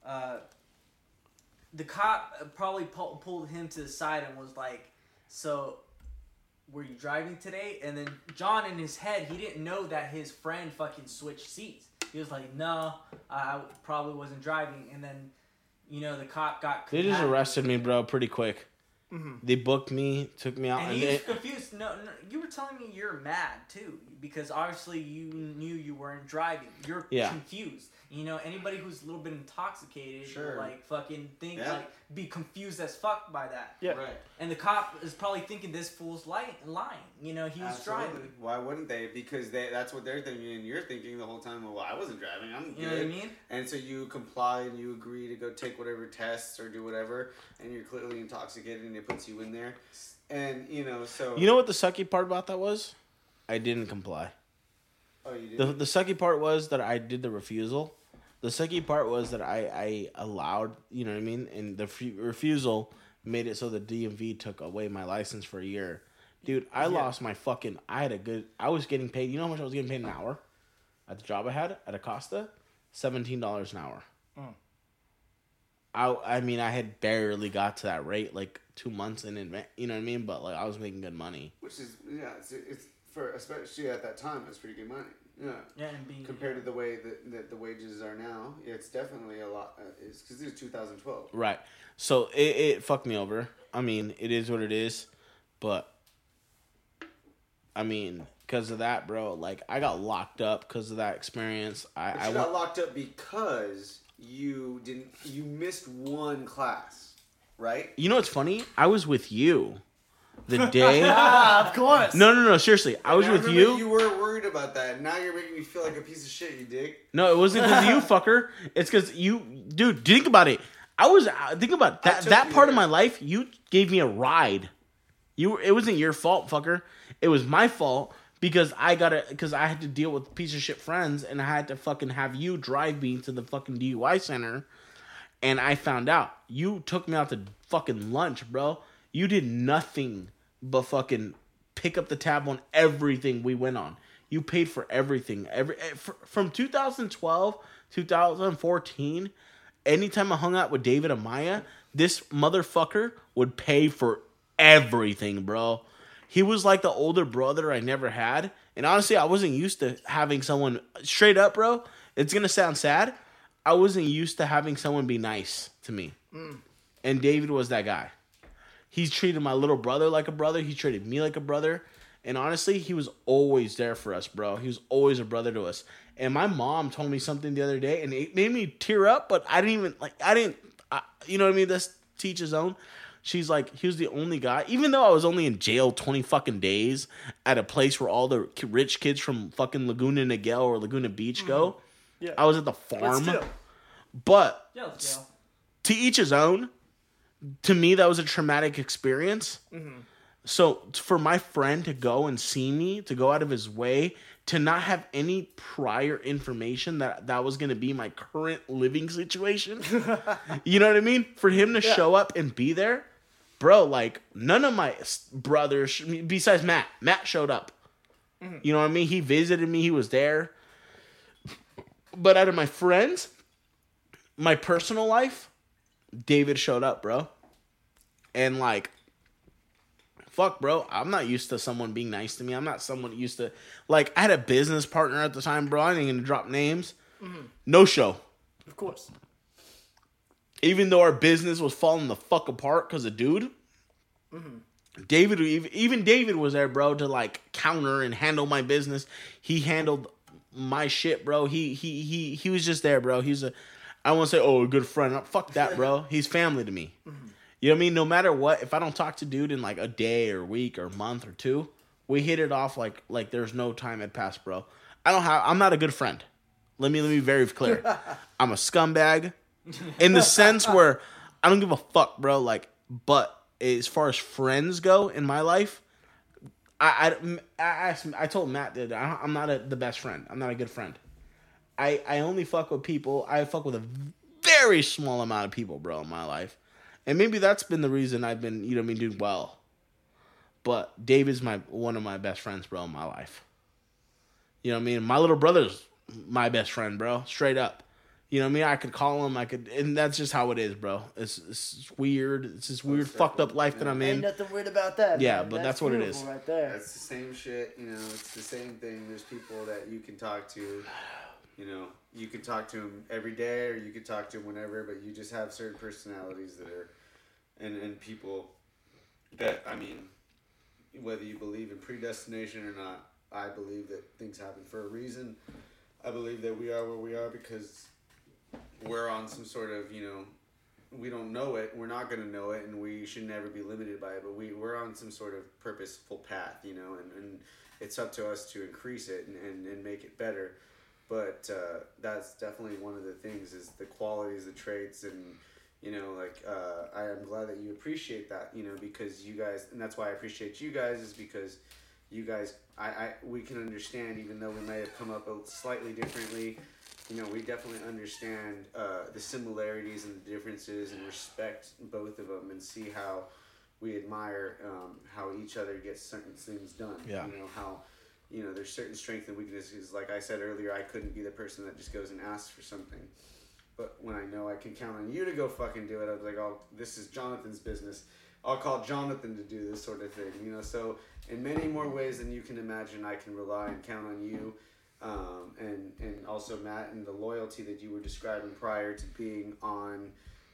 uh the cop probably pull, pulled him to the side and was like so were you driving today and then John in his head he didn't know that his friend fucking switched seats he was like no I probably wasn't driving and then you know the cop got They just arrested me, bro, pretty quick. Mm-hmm. They booked me, took me out, And and he they, confused. No, no, you were telling me you're mad too because obviously you knew you weren't driving. You're Yeah. confused. You know, anybody who's a little bit intoxicated, Sure. like fucking think Yeah. like be confused as fuck by that. Yeah. Right. And the cop is probably thinking this fool's lying. lying. You know, he was Absolutely. driving. Why wouldn't they? Because they that's what they're thinking, and you're thinking the whole time. Well, I wasn't driving. I'm good. You know what I mean? And so you comply and you agree to go take whatever tests or do whatever, and you're clearly intoxicated, and it puts you in there. And you know, so you know what the sucky part about that was? I didn't comply. Oh, you did. The the sucky part was that I did the refusal. The sucky part was that I I allowed, you know what I mean, and the f- refusal made it so the DMV took away my license for a year. Dude, I lost my fucking. I had a good. I was getting paid. You know how much I was getting paid an hour at the job I had at Acosta? Seventeen dollars an hour. Mm. I I mean I had barely got to that rate like two months in advance. You know what I mean? But like I was making good money. Which is yeah, it's, it's for especially at that time, it's pretty good money. Yeah. Yeah, and being Compared to the way that, that the wages are now, it's definitely a lot. Uh, it's because it's 2012. Right. So it, it fucked me over. I mean, it is what it is, but I mean, because of that, bro, like I got locked up because of that experience. I, But I you went, got locked up because you didn't. You missed one class, right? you know what's funny? I was with you the day. [laughs] Ah, of course. no, no, no. Seriously, I was And with you. You weren't worried about that. Now you're making me feel like a piece of shit. You dig? No, it wasn't because of you, [laughs] fucker. It's because you, dude. Think about it. I was uh, think about that. That you part of my life, you gave me a ride. You, it wasn't your fault, fucker. It was my fault because I got to because I had to deal with piece of shit friends, and I had to fucking have you drive me to the fucking DUI center. And I found out you took me out to fucking lunch, bro. You did nothing but fucking pick up the tab on everything we went on. You paid for everything. Every eh, from 2012, 2014, anytime I hung out with David and Maya, this motherfucker would pay for everything, bro. He was like the older brother I never had. And honestly, I wasn't used to having someone straight up, bro. It's gonna sound sad. I wasn't used to having someone be nice to me. And David was that guy. He treated my little brother like a brother. He treated me like a brother. And honestly, he was always there for us, bro. He was always a brother to us. And my mom told me something the other day, and it made me tear up. But I didn't even like. I didn't. I, you know what I mean? That's teach his own. She's like, he was the only guy. Even though I was only in jail twenty fucking days at a place where all the rich kids from fucking Laguna Niguel or Laguna Beach go. Mm-hmm. Yeah. I was at the But farm. still, but Yeah, to each his own. To me, that was a traumatic experience. So for my friend to go and see me, to go out of his way, to not have any prior information that that was going to be my current living situation, [laughs] you know what I mean? For him to show up and be there, bro, like none of my brothers, besides Matt, Matt showed up. Mm-hmm. You know what I mean? He visited me. He was there. But out of my friends, my personal life, David showed up, bro. And like, fuck, bro. I'm not used to someone being nice to me. I'm not someone used to like. I had a business partner at the time, bro. I ain't gonna drop names. Mm-hmm. No show. of course. Even though our business was falling the fuck apart because of dude. Mm-hmm. David, even even David was there, bro, to like counter and handle my business. He handled my shit, bro. He he he he was just there, bro. He's a I won't say oh a good friend. Fuck that, bro. [laughs] He's family to me. You know what I mean? No matter what, if I don't talk to dude in like a day or week or month or two, we hit it off like like there's no time had passed, bro. I don't have I'm not a good friend. Let me let me be very clear. [laughs] I'm a scumbag in the sense where I don't give a fuck, bro. Like, but as far as friends go in my life, I I, I asked I told Matt that I'm not a, the best friend. I'm not a good friend. I I only fuck with people. I fuck with a very small amount of people, bro, in my life, and maybe that's been the reason I've been you know what I mean doing well. But David's my one of my best friends, bro, in my life. You know what I mean? My little brother's my best friend, bro. Straight up. You know what I mean? I could call him. I could, and that's just how it is, bro. It's, it's weird. It's this weird, fucked up life that I'm in. Ain't in. nothing weird about that. Yeah, man. but that's what it is. right there. That's the same shit. You know, it's the same thing. There's people that you can talk to. You know, you can talk to them every day, or you could talk to them whenever. But you just have certain personalities that are, and and people that I mean, whether you believe in predestination or not, I believe that things happen for a reason. I believe that we are where we are because we're on some sort of you know we don't know it we're not going to know it and we should never be limited by it but we, we're on some sort of purposeful path you know and, and it's up to us to increase it and, and, and make it better but uh, that's definitely one of the things is the qualities the traits and you know like uh, i am glad that you appreciate that you know because you guys and that's why i appreciate you guys is because you guys, I, I we can understand even though we may have come up a slightly differently. You know, we definitely understand uh, the similarities and the differences and respect both of them and see how we admire um, how each other gets certain things done. Yeah. You know how you know there's certain strengths and weaknesses. Like I said earlier, I couldn't be the person that just goes and asks for something. But when I know I can count on you to go fucking do it, I was like, oh, this is Jonathan's business. I'll call Jonathan to do this sort of thing, you know. So in many more ways than you can imagine, I can rely and count on you, um, and and also Matt and the loyalty that you were describing prior to being on,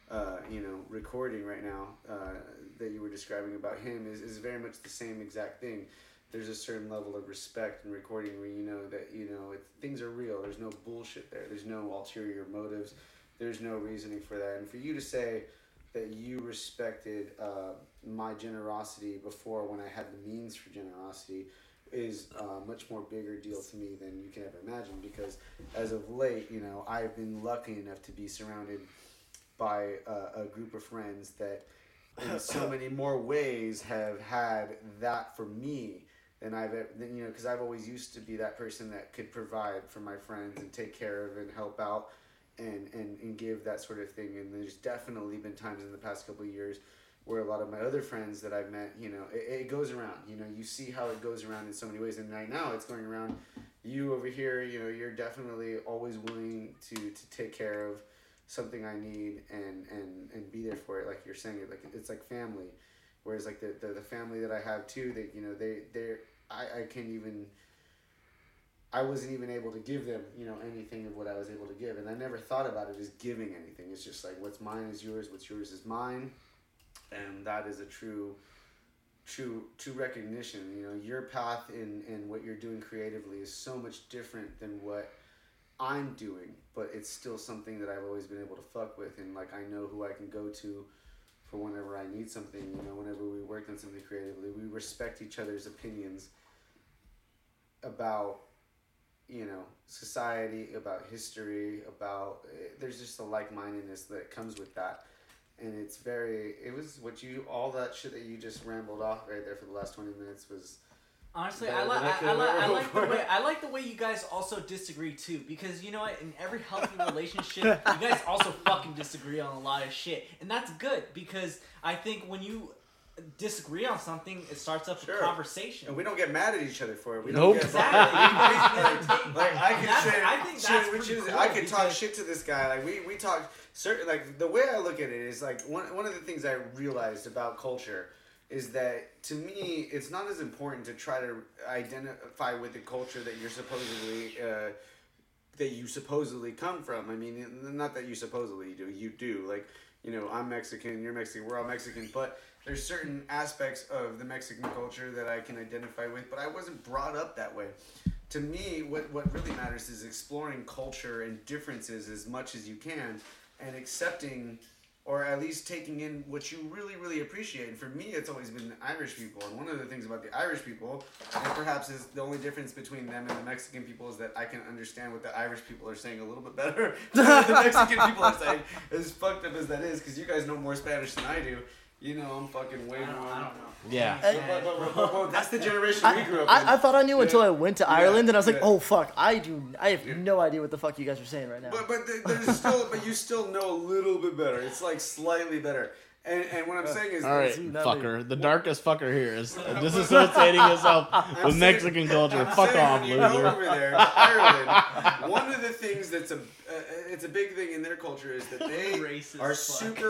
uh, you know, recording right now uh, that you were describing about him is, is very much the same exact thing. There's a certain level of respect in recording where you know that you know it, things are real. There's no bullshit there. There's no ulterior motives. There's no reasoning for that. And for you to say that you respected uh, my generosity before when I had the means for generosity is a much more bigger deal to me than you can ever imagine because as of late, you know, I've been lucky enough to be surrounded by uh, a group of friends that in so [coughs] many more ways have had that for me than I've than, you know, because I've always used to be that person that could provide for my friends and take care of and help out and, and, and give that sort of thing. And there's definitely been times in the past couple of years where a lot of my other friends that I've met, you know, it, it goes around. You know, you see how it goes around in so many ways. And right now it's going around. You over here, you know, you're definitely always willing to, to take care of something I need and, and, and be there for it. Like you're saying it, like it's like family. Whereas like the, the, the family that I have too, that, you know, they, they're, I, I can't even, I wasn't even able to give them, you know, anything of what I was able to give. And I never thought about it as giving anything. It's just like what's mine is yours, what's yours is mine. And that is a true true true recognition. You know, your path in, in what you're doing creatively is so much different than what I'm doing, but it's still something that I've always been able to fuck with and like I know who I can go to for whenever I need something, you know, whenever we work on something creatively. We respect each other's opinions about you know society about history about eh, there's just a like-mindedness that comes with that. And it's very it was what you all that shit that you just rambled off right there for the last 20 minutes was Honestly, I like I I, could I, have like I like the way I like the way you guys also disagree too because you know what in every healthy [laughs] relationship you guys also fucking disagree on a lot of shit. And that's good because I think when you disagree on something it starts up Sure. a conversation. and we don't get mad at each other for it we Nope. don't get Exactly. You guys never take- like I can say, I think that's which pretty is- cool I could talk shit to this guy. Like we we talk certain like the way I look at it is like one one of the things I realized about culture is that to me it's not as important to try to identify with the culture that you're supposedly uh, that you supposedly come from. I mean, not that you supposedly do. You do. Like, you know, I'm Mexican, you're Mexican, we're all Mexican, but there's certain aspects of the Mexican culture that I can identify with, but I wasn't brought up that way. To me, what, what really matters is exploring culture and differences as much as you can and accepting or at least taking in what you really, really appreciate. And for me, it's always been the Irish people. And one of the things about the Irish people, and perhaps is the only difference between them and the Mexican people, is that I can understand what the Irish people are saying a little bit better [laughs] than the Mexican people are saying. As fucked up as that is, because you guys know more Spanish than I do. You know, I'm fucking way I don't, more. I don't know. Yeah. But, but, but, but, but that's the generation we I, grew up in. I, I thought I knew until I went to Yeah, Ireland, and I was like, yeah. "Oh fuck, I do. I have Yeah. no idea what the fuck you guys are saying right now." But but there's still but you still know a little bit better. It's like slightly better. And and what I'm saying is All right, fucker. The darkest fucker here is [laughs] disassociating himself with saying- Mexican culture. I'm Fuck off, when you go loser. over there Ireland, one of the things that's a uh, it's a big thing in their culture is that [laughs] they Racist are fuck. super.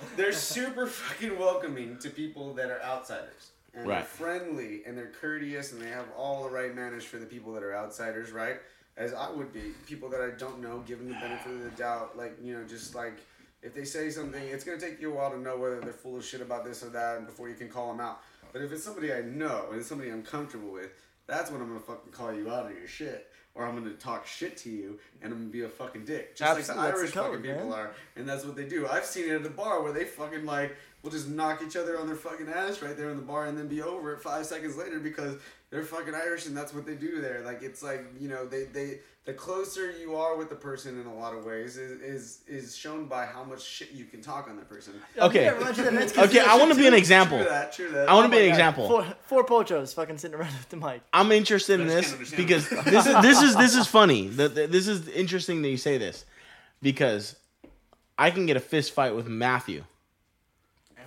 [laughs] they're super fucking welcoming to people that are outsiders. And they're friendly and they're courteous and they have all the right manners for the people that are outsiders, right? As I would be. People that I don't know, give them the benefit of the doubt. Like, you know, just like if they say something, it's going to take you a while to know whether they're full of shit about this or that and before you can call them out. But if it's somebody I know and it's somebody I'm comfortable with, that's when I'm going to fucking call you out of your shit. Or I'm to talk shit to you and I'm to be a fucking dick. Just Absolutely, like the the Irish code, fucking people are. And that's what they do. I've seen it at the bar where they fucking like will just knock each other on their fucking ass right there in the bar and then be over it five seconds later because they're fucking Irish and that's what they do there. Like it's like you know they they the closer you are with the person in a lot of ways is is, is shown by how much shit you can talk on that person. Okay. Yeah, that Okay, I want to be an example. True that. True that. I want to oh be Oh an God. example. Four, four pochos fucking sitting around with the mic. I'm interested in this because this is this is this is funny. The- the- This is interesting that you say this because I can get a fist fight with Matthew.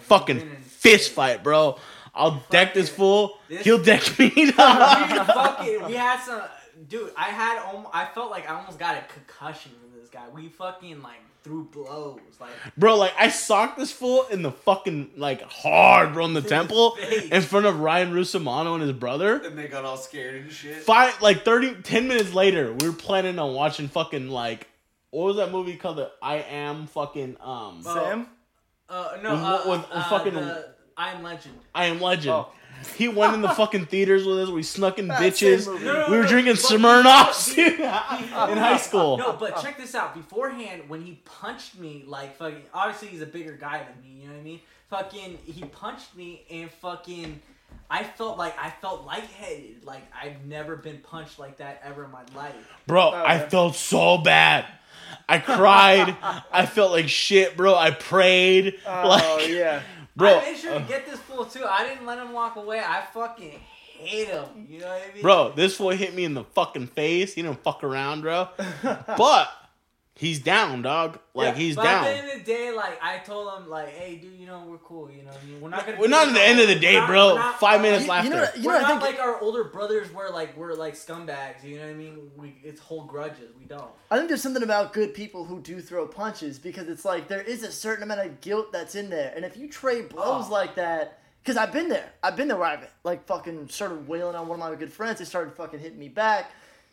Fucking been fist fight, bro. I'll deck this Fucking- fool. this- He'll deck me. [laughs] we fucking we had some dude. I had almo- I felt like I almost got a concussion from this guy. We fucking like threw blows like bro, like I socked this fool in the fucking like hard, bro, in the [laughs] temple face. in front of Ryan Rusomano and his brother. and they got all scared and shit. Five like 30 10 minutes later, we were planning on watching fucking like what was that movie called? The I am fucking um. Sam? uh no With- uh, with- with uh, fucking- the I am Legend. I am Legend. Oh. He went in the fucking theaters with us. We snuck in That bitches. same. No, no, We were no, drinking but Smirnoffs [laughs] before- in high school. No, but check this out. Beforehand, when he punched me, like fucking, obviously he's a bigger guy than me. You know what I mean? Fucking, he punched me and fucking, I felt like I felt lightheaded. Like I've never been punched like that ever in my life. Bro, Oh, I yeah. felt so bad. I cried. [laughs] I felt like shit, bro. I prayed. Oh, like, yeah. Bro, I made sure to uh, get this fool too. I didn't let him walk away. I fucking hate him. You know what I mean? bro, this fool hit me in the fucking face. He didn't fuck around, bro. [laughs] But he's down, dog. Like Yeah, he's But at the end of the day, like I told him, like, hey, dude, you know we're cool. You know, what I mean, we're not gonna. We're not at the end of the day, we're bro. we're not, Five minutes You, left. you know, what- you we're know, I not think like our older brothers where like we're like scumbags. You know what I mean? We it's hold grudges. We don't. I think there's something about good people who do throw punches because it's like there is a certain amount of guilt that's in there, and if you trade blows Oh. like that, because I've been there, I've been there where I've like fucking started wailing on one of my good friends, they started fucking hitting me back.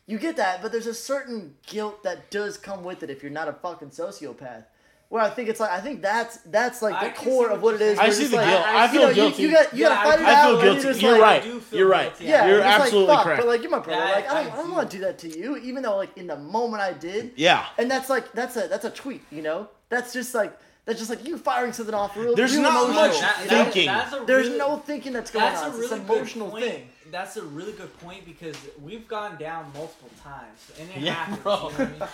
You get that, but there's a certain guilt that does come with it if you're not a fucking sociopath. Where I think it's like I think that's that's like the can core of what what it you're is. I see the like, guilt. I you feel know, you- guilty. You, got you Yeah, gotta I- fight it I out. feel and you're just You're like- right. Feel You're right. guilty. Yeah, You're it's like, absolutely fuck, correct. But like, you're my brother. Yeah, like, I I don't, I don't want to do that to you, even though like in the moment I did. Yeah. And that's like that's a that's a tweet, you know. That's just like that's just like you firing something off real. There's real not emotional, much That- know? that- thinking. that's a There's no thinking that's going That's on. a It's really an emotional thing. That's a really good point because we've gone down multiple times, and it Yeah, happens. bro. You know what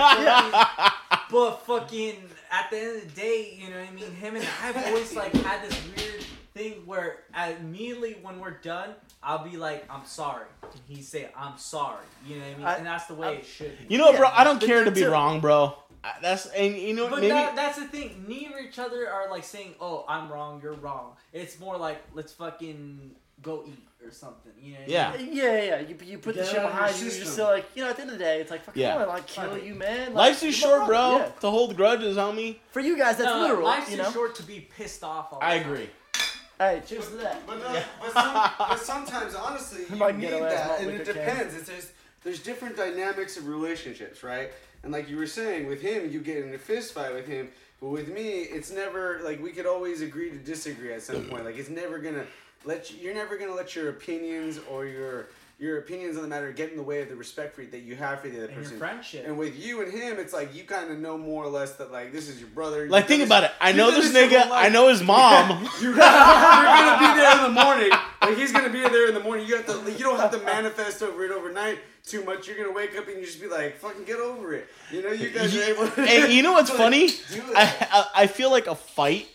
I mean? And fucking- [laughs] but fucking at the end of the day, you know what I mean. Him and I've always like had this weird thing where immediately when we're done, I'll be like, "I'm sorry," and he say, "I'm sorry." You know what I mean? I- and that's the way I- it should be. You know, Yeah, bro, I don't care to be it. wrong, bro. I- That's and you know But maybe that, that's the thing. Neither each other are like saying, "Oh, I'm wrong, you're wrong." It's more like, "Let's fucking go eat or something." You know? What Yeah. I mean? Yeah, yeah. You, you put the shit out of your behind you. You're just system. still like you know. At the end of the day, it's like fucking Yeah. I don't like kill Right. you, man. Like, life's too short, bro, Yeah. to hold grudges, homie. For you guys, that's No, literal. Life's you too know. short to be pissed off. All I time. agree. Hey, cheers to that. But, no, but, some, [laughs] but sometimes, honestly, you Might need get that, and it liquor can. depends. It's there's, there's different dynamics of relationships, right? And like you were saying, with him, you get in a fist fight with him, but with me, it's never like we could always agree to disagree at some mm. point. Like it's never gonna let you, you're never gonna let your opinions or your your opinions on the matter get in the way of the respect for that you have for the other And your person. friendship. And with you and him, it's like you kind of know more or less that like this is your brother. You've Like think this- about it. I know done this nigga. I know his [laughs] mom. You're [laughs] gonna, you're gonna be there in the morning. Like he's gonna be there in the morning. You have to. You don't have to manifest over it overnight too much. You're gonna wake up and you just be like, "Fucking get over it." You know, you guys are able. to and you know what's [laughs] funny? I, I I feel like a fight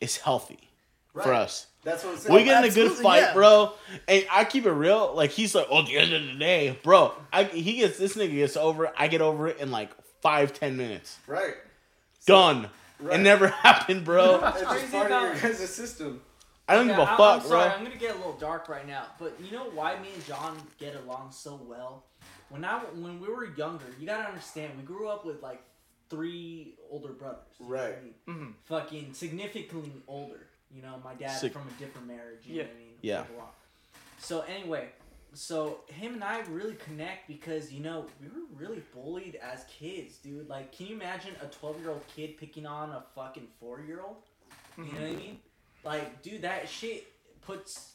is healthy for us. That's what I'm saying. We get in a good fight, yeah. bro. And I keep it real. Like he's like, oh, at the end of the day, bro. I he gets this nigga gets over it. I get over it in like five ten minutes. right. Done. Right. It never [laughs] happened, bro. It's just crazy part of your about- guys' system. I don't Yeah, give a I'm- fuck, I'm sorry, bro. I'm gonna get a little dark right now, but you know why me and John get along so well? When I when we were younger, you gotta understand, we grew up with like three older brothers. you I Right. mean? Mhm. Fucking significantly older. You know, my dad Sig- from a different marriage. You Yeah. know what I mean? Yeah. Blah, blah, blah. So anyway, so him and I really connect because you know we were really bullied as kids, dude. Like, can you imagine a twelve-year-old kid picking on a fucking four-year-old? You know what I mean? Like, dude, that shit puts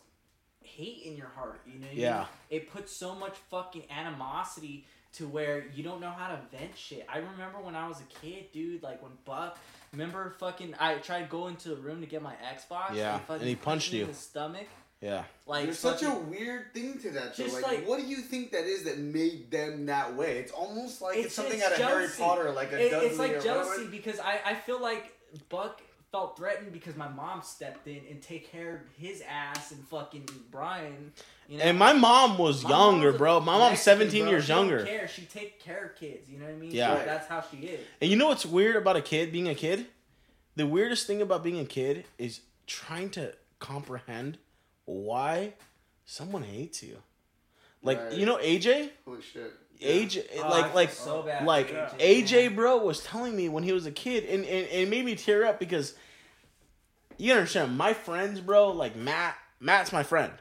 hate in your heart. You know what I Yeah. mean? It puts so much fucking animosity to where you don't know how to vent shit. I remember when I was a kid, dude. Like when Buck, remember fucking, I tried to go into the room to get my Xbox. Yeah, fucking and he punched punched you. in the stomach. Yeah. Like There's such a weird thing to that. Though. Just Like, like- what do you think that is that made them that way? It's almost like it's, It's- something it's out of Harry. Potter, like a It- Dudley it's like or jealousy whatever. because I, I feel like Buck felt threatened because my mom stepped in and take care of his ass and fucking Brian. You know? And my mom was My younger, mom's bro. My mom's Mexican, 17 bro. years She don't younger. Care. She take care of kids. You know what I mean? Yeah. So that's how she is. And you know what's weird about a kid being a kid? The weirdest thing about being a kid is trying to comprehend why someone hates you. Like Right. you know AJ? Holy shit. AJ Oh, like like so bad like for AJ bro was telling me when he was a kid and, and, and it made me tear up because you understand my friends bro like Matt Matt's my friend.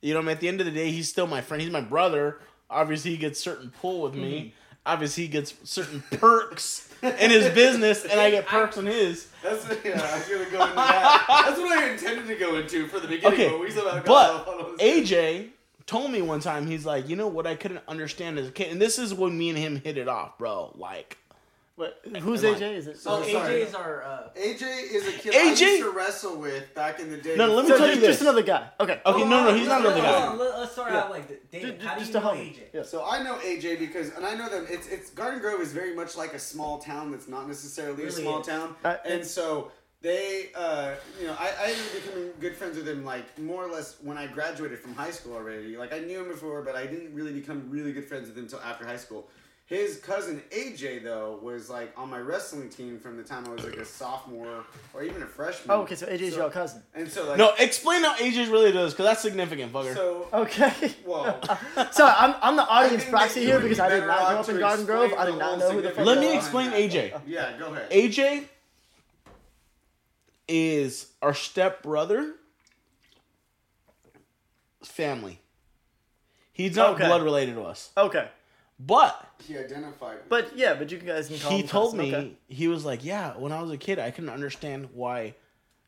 You know, I mean, at the end of the day, he's still my friend. He's my brother. Obviously, he gets certain pull with me. Mm-hmm. Obviously, he gets certain perks in his business, and I get perks in his. That's yeah. I was gonna go into that. That's what I intended to go into for the beginning. Okay, but we somehow but off on what I was- AJ told me one time, he's like, you know what I couldn't understand as a kid, and this is when me and him hit it off, bro. Like, What, who's AJ? Is it? Oh, So sorry. AJ is our. Uh, AJ is a kid AJ I used to wrestle with back in the day. No, no, let me so tell you just, this. just another guy. Okay. Okay, no, no, he's not let- another hold guy. on, let- Let's start Yeah. out like this. David, Ju- how do just you a know. AJ? Yeah. So I know AJ because, and I know that It's it's Garden Grove is very much like a small town that's not necessarily a small is. town, Uh, and so they, uh, you know, I, I ended up becoming good friends with him like more or less when I graduated from high school already. Like I knew him before, but I didn't really become really good friends with him until after high school. His cousin AJ though was like on my wrestling team from the time I was like a sophomore or even a freshman. Oh, okay, so AJ's your cousin. And so like no, explain how AJ really does, because that's significant, fucker. so Okay. well. [laughs] Sorry, I'm, I'm the I audience think that proxy you here would because be I did better not grow up to in Garden Grove. explain I the did not know who the fuck. Let me you are. explain AJ. Yeah, go ahead. AJ is our step brother family. He's not Okay. blood related to us. Okay. But He identified. with But yeah, but you guys can call he him told cousin, me okay. he was like, "Yeah, when I was a kid, I couldn't understand why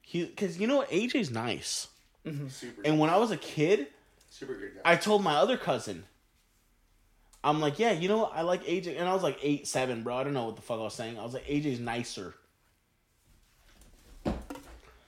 he cuz you know what, AJ's nice. Mm-hmm. super, And when I was a kid, super good guy. I told my other cousin I'm like, "Yeah, you know what? I like AJ." And I was like 8 7, bro. I don't know what the fuck I was saying. I was like, "AJ's nicer."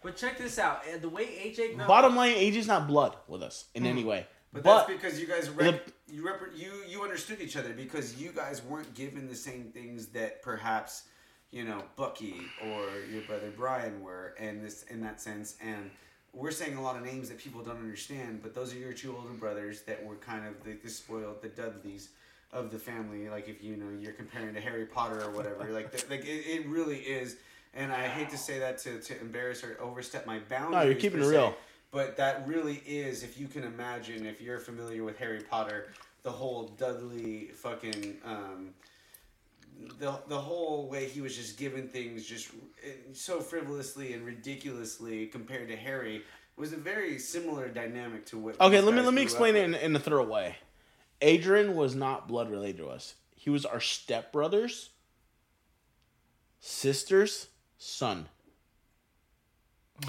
But check this out. uh, The way AJ grew Bottom line, AJ's not blood with us in any way. But, But, that's because you guys rec- you rep- you you understood each other because you guys weren't given the same things that perhaps you know Bucky or your brother Brian were, and this in that sense. And we're saying a lot of names that people don't understand, but those are your two older brothers that were kind of the, the spoiled, the Dudleys of the family. Like if you know you're comparing to Harry Potter or whatever, like the, like it, it really is. And I hate to say that to, to embarrass or overstep my boundaries. No, you're keeping it se, real. but that really is, if you can imagine, if you're familiar with Harry Potter, the whole Dudley fucking, um, the the whole way he was just given things just eh, so frivolously and ridiculously compared to Harry was a very similar dynamic to what. okay, let me let me explain it in, in a thorough way. Adrian was not blood related to us. He was our stepbrother's sister's son.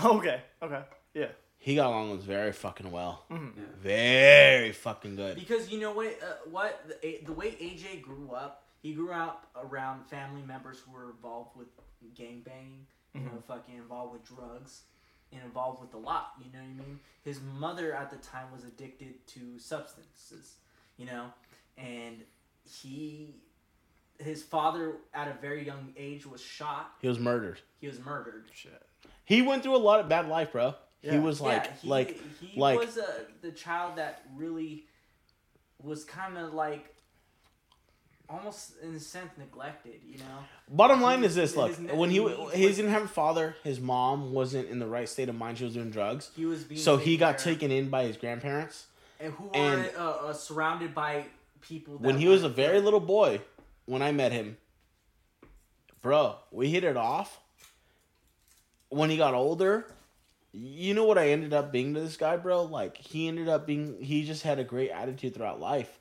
Okay. Okay. Yeah. He got along with very fucking well. Yeah. Very fucking good. because you know what? Uh, what the, the way AJ grew up, he grew up around family members who were involved with gang banging, you know, fucking involved with drugs, and involved with a lot. You know what I mean? His mother at the time was addicted to substances, you know, and he, his father at a very young age was shot. He was murdered. He was murdered. Shit. He went through a lot of bad life, bro. He was like yeah, he, like he like was uh, the child that really was kind of like almost in a sense neglected, you know. Bottom line He- is this: look, his when he he was- didn't have a father, his mom wasn't in the right state of mind. She was doing drugs, He was being so he got care of, taken in by his grandparents. and who and- were uh, uh, surrounded by people. That When he was a very little boy, when I met him, bro, we hit it off. When he got older, you know what I ended up being to this guy, bro? Like he ended up being, he just had a great attitude throughout life.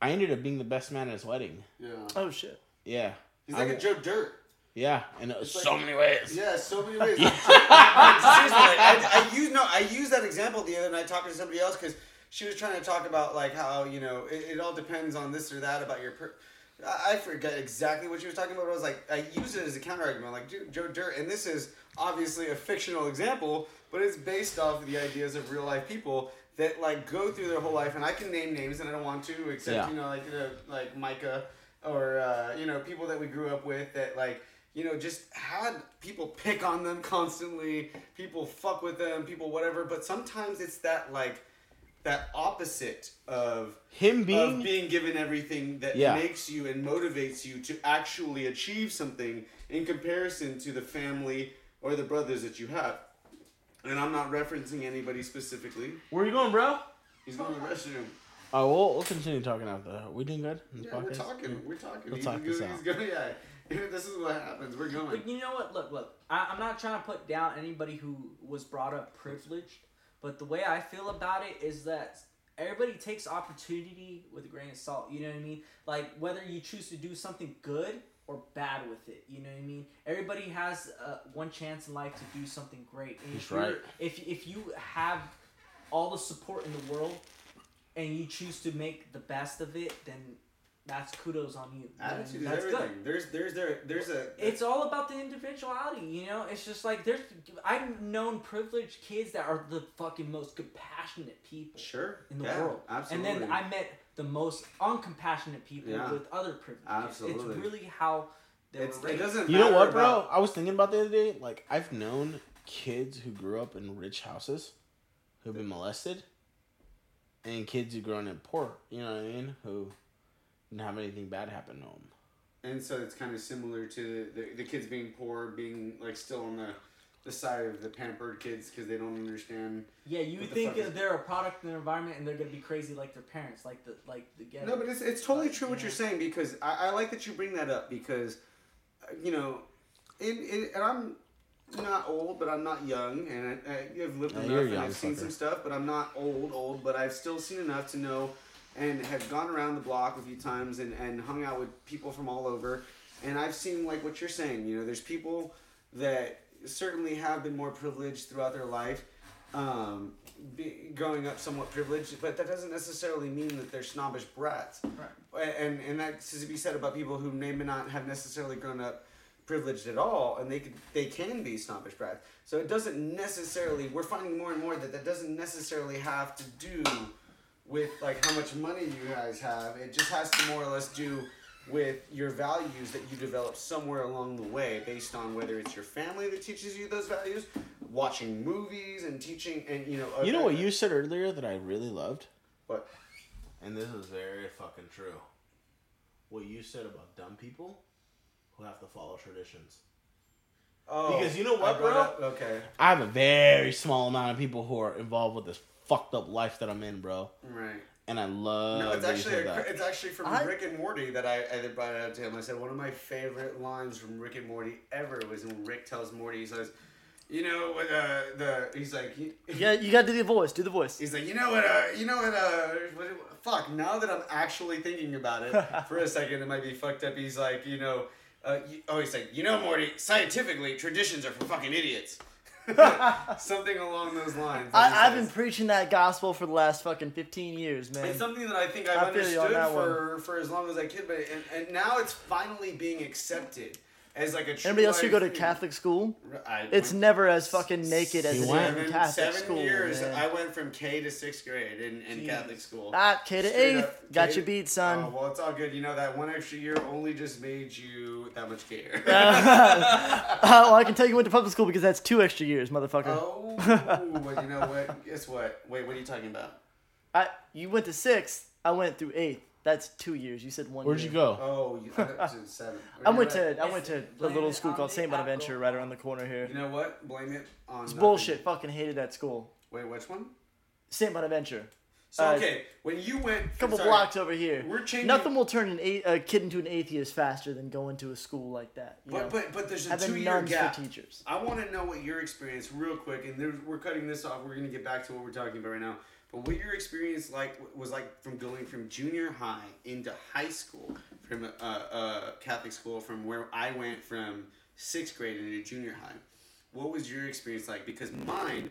I ended up being the best man at his wedding. Yeah, Oh shit. Yeah, he's like I- a Joe Dirt. yeah, in uh, like- so many ways. Yeah, so many ways. [laughs] [laughs] Seriously, like, I, I use no, I used that example the other night talking to somebody else because she was trying to talk about like how you know it, it all depends on this or that about your per, I I forget exactly what she was talking about. But I was like, I use it as a counter argument, like Joe- Joe Dirt, and this is obviously a fictional example, but it's based off of the ideas of real life people that like go through their whole life, and I can name names, and I don't want to, except Yeah. you know, like uh, like Micah, or uh, you know, people that we grew up with that like. You know, just had people pick on them constantly, people fuck with them, people whatever. But sometimes it's that like that opposite of Him being, of being given everything that Yeah. makes you and motivates you to actually achieve something in comparison to the family or the brothers that you have. And I'm not referencing anybody specifically. where are you going, bro? He's going to the restroom. Oh, we'll, we'll continue talking after. We doing good? in this Yeah, we're talking. We're talking. We'll he's talk good, this he's out. good. Yeah. [laughs] This is what happens. We're going. But you know what? Look, look. I, I'm not trying to put down anybody who was brought up privileged, but the way I feel about it is that everybody takes opportunity with a grain of salt. You know what I mean? Like whether you choose to do something good or bad with it. You know what I mean? Everybody has uh, one chance in life to do something great. And He's if right. If if you have all the support in the world and you choose to make the best of it, then that's kudos on you. Attitude And is that's everything. good There's there's there there's a it's all about the individuality, you know. It's just like there's I've known privileged kids that are the fucking most compassionate people sure in the yeah, world, Absolutely. and then I met the most uncompassionate people Yeah. with other privileges. Absolutely. it's really how they it's, were it doesn't You know what, bro? about- I was thinking about the other day. Like, I've known kids who grew up in rich houses who've been molested, and kids who grown up poor. You know what I mean? Who didn't have anything bad happen to them. And so it's kind of similar to the, the kids being poor, being like still on the, the side of the pampered kids because they don't understand. Yeah, you What the think fuck they're a product of their environment and they're gonna be crazy like their parents, like the like the ghetto. No, but it's, it's totally true what yeah. you're saying because I, I like that you bring that up because, uh, you know, in, in, and I'm not old, but I'm not young, and I, I, I've lived Yeah, enough and young, I've seen fucker. some stuff, but I'm not old, old, but I've still seen enough to know and have gone around the block a few times and, and hung out with people from all over. And I've seen like what you're saying, you know, there's people that certainly have been more privileged throughout their life, um, be, growing up somewhat privileged, but that doesn't necessarily mean that they're snobbish brats. Right. And and that's to be said about people who may not have necessarily grown up privileged at all, and they could they can be snobbish brats. So it doesn't necessarily. We're finding more and more that that doesn't necessarily have to do with like how much money you guys have. It just has to more or less do with your values that you develop somewhere along the way based on whether it's your family that teaches you those values watching movies and teaching and you know You know what you said earlier that I really loved? what And this is very fucking true. What you said about dumb people who have to follow traditions. oh Because you know what, bro? up- okay I have a very small amount of people who are involved with this fucked up life that I'm in, bro. right And I love No, it's actually said a, it's actually from I- Rick and Morty that I, I brought it up to him. I said one of my favorite lines from Rick and Morty ever was when Rick tells Morty, he says, "You know what? Uh, the he's like, he, [laughs] Yeah, you gotta do the voice. Do the voice. he's like, you know what? Uh, you know what? Uh, what, fuck. Now that I'm actually thinking about it [laughs] for a second, it might be fucked up. He's like, you know, uh, you, oh, he's like, you know, Morty. Scientifically, traditions are for fucking idiots. [laughs] Something along those lines. I, I've been preaching that gospel for the last fucking 15 years, man. It's something that I think I've I understood for, for as long as I could, but and, and now it's finally being accepted as like a. True Anybody else who go to. Catholic school? I It's went never as fucking naked as You it is went? in seven, Catholic seven school. years. man. I went from K to sixth grade in, in Catholic school. Ah, K to Straight eighth. up, Got K- you beat, son. Oh well, it's all good. You know that one extra year only just made you that much gayer. [laughs] [laughs] Uh, well, I can tell you went to public school because that's two extra years, motherfucker. oh, [laughs] well, you know what? Guess what? Wait, what are you talking about? I, you went to sixth. I went through eighth. That's two years. You said one. Year. Where'd year. you go? Oh, you I thought you seven. [laughs] I went to I went to a little school called Saint Bonaventure right around the corner here. You know what? Blame it on. It's nothing. bullshit. Fucking hated that school. Wait, which one? Saint Bonaventure. So Uh, okay, when you went A couple sorry, blocks over here. We're changing. Nothing will turn an a, a kid into an atheist faster than going to a school like that. You know? But but but there's a Having two year gap. for teachers. I want to know what your experience, real quick, and we're cutting this off. We're gonna get back to what we're talking about right now. But what your experience like was like from going from junior high into high school, from a, a Catholic school, from where I went from sixth grade into junior high. What was your experience like? Because mine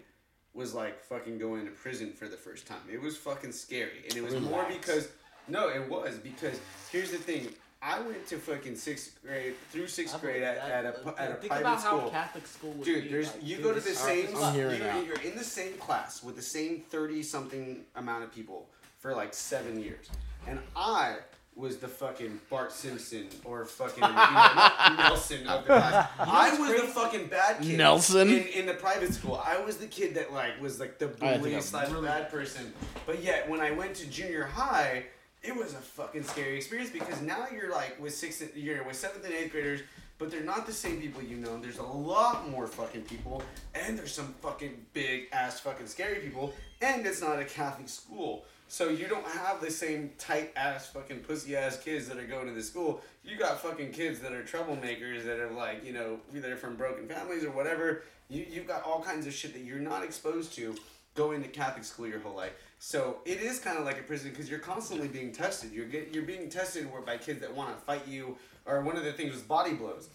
was like fucking going to prison for the first time. It was fucking scary, and it was more because no, it was because here's the thing. I went to fucking sixth grade through sixth I grade at, at a at a Think private about school. how Catholic school would Dude, be. there's like, you go to the hard same as I'm fuck. hearing you're, you're in the same class with the same thirty something amount of people for like seven years, and I was the fucking Bart Simpson or fucking you know, [laughs] Nelson of the class. I was the fucking bad kid. Nelson? in, in the private school. I was the kid that like was like the I think bully I'm slash really bad person. But yet when I went to junior high, it was a fucking scary experience because now you're like with sixth, you're with seventh and eighth graders, but they're not the same people you know. There's a lot more fucking people, and there's some fucking big ass fucking scary people, and it's not a Catholic school. So you don't have the same tight ass fucking pussy ass kids that are going to the school. You got fucking kids that are troublemakers that are like, you know, either from broken families or whatever. You you've got all kinds of shit that you're not exposed to going to Catholic school your whole life. So it is kind of like a prison because you're constantly being tested. You're get, you're being tested by kids that want to fight you. Or one of the things was body blows.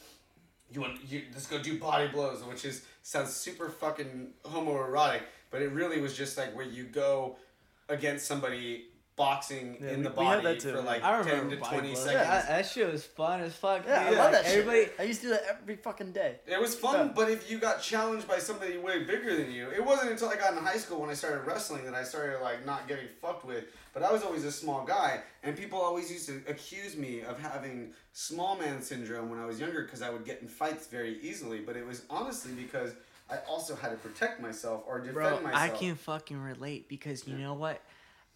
You want you let's go do body blows, which is sounds super fucking homoerotic, but it really was just like where you go against somebody boxing Yeah, in we- the we body for like I ten remember to twenty blows. seconds. Yeah, that, that shit was fun as fuck. Yeah, I love Like, that everybody, shit. I used to do that every fucking day. It was fun, Yeah. but if you got challenged by somebody way bigger than you, it wasn't until I got in high school when I started wrestling that I started like not getting fucked with. But I was always a small guy, and people always used to accuse me of having small man syndrome when I was younger because I would get in fights very easily. But it was honestly because I also had to protect myself or defend bro, myself. I can fucking relate because you know what?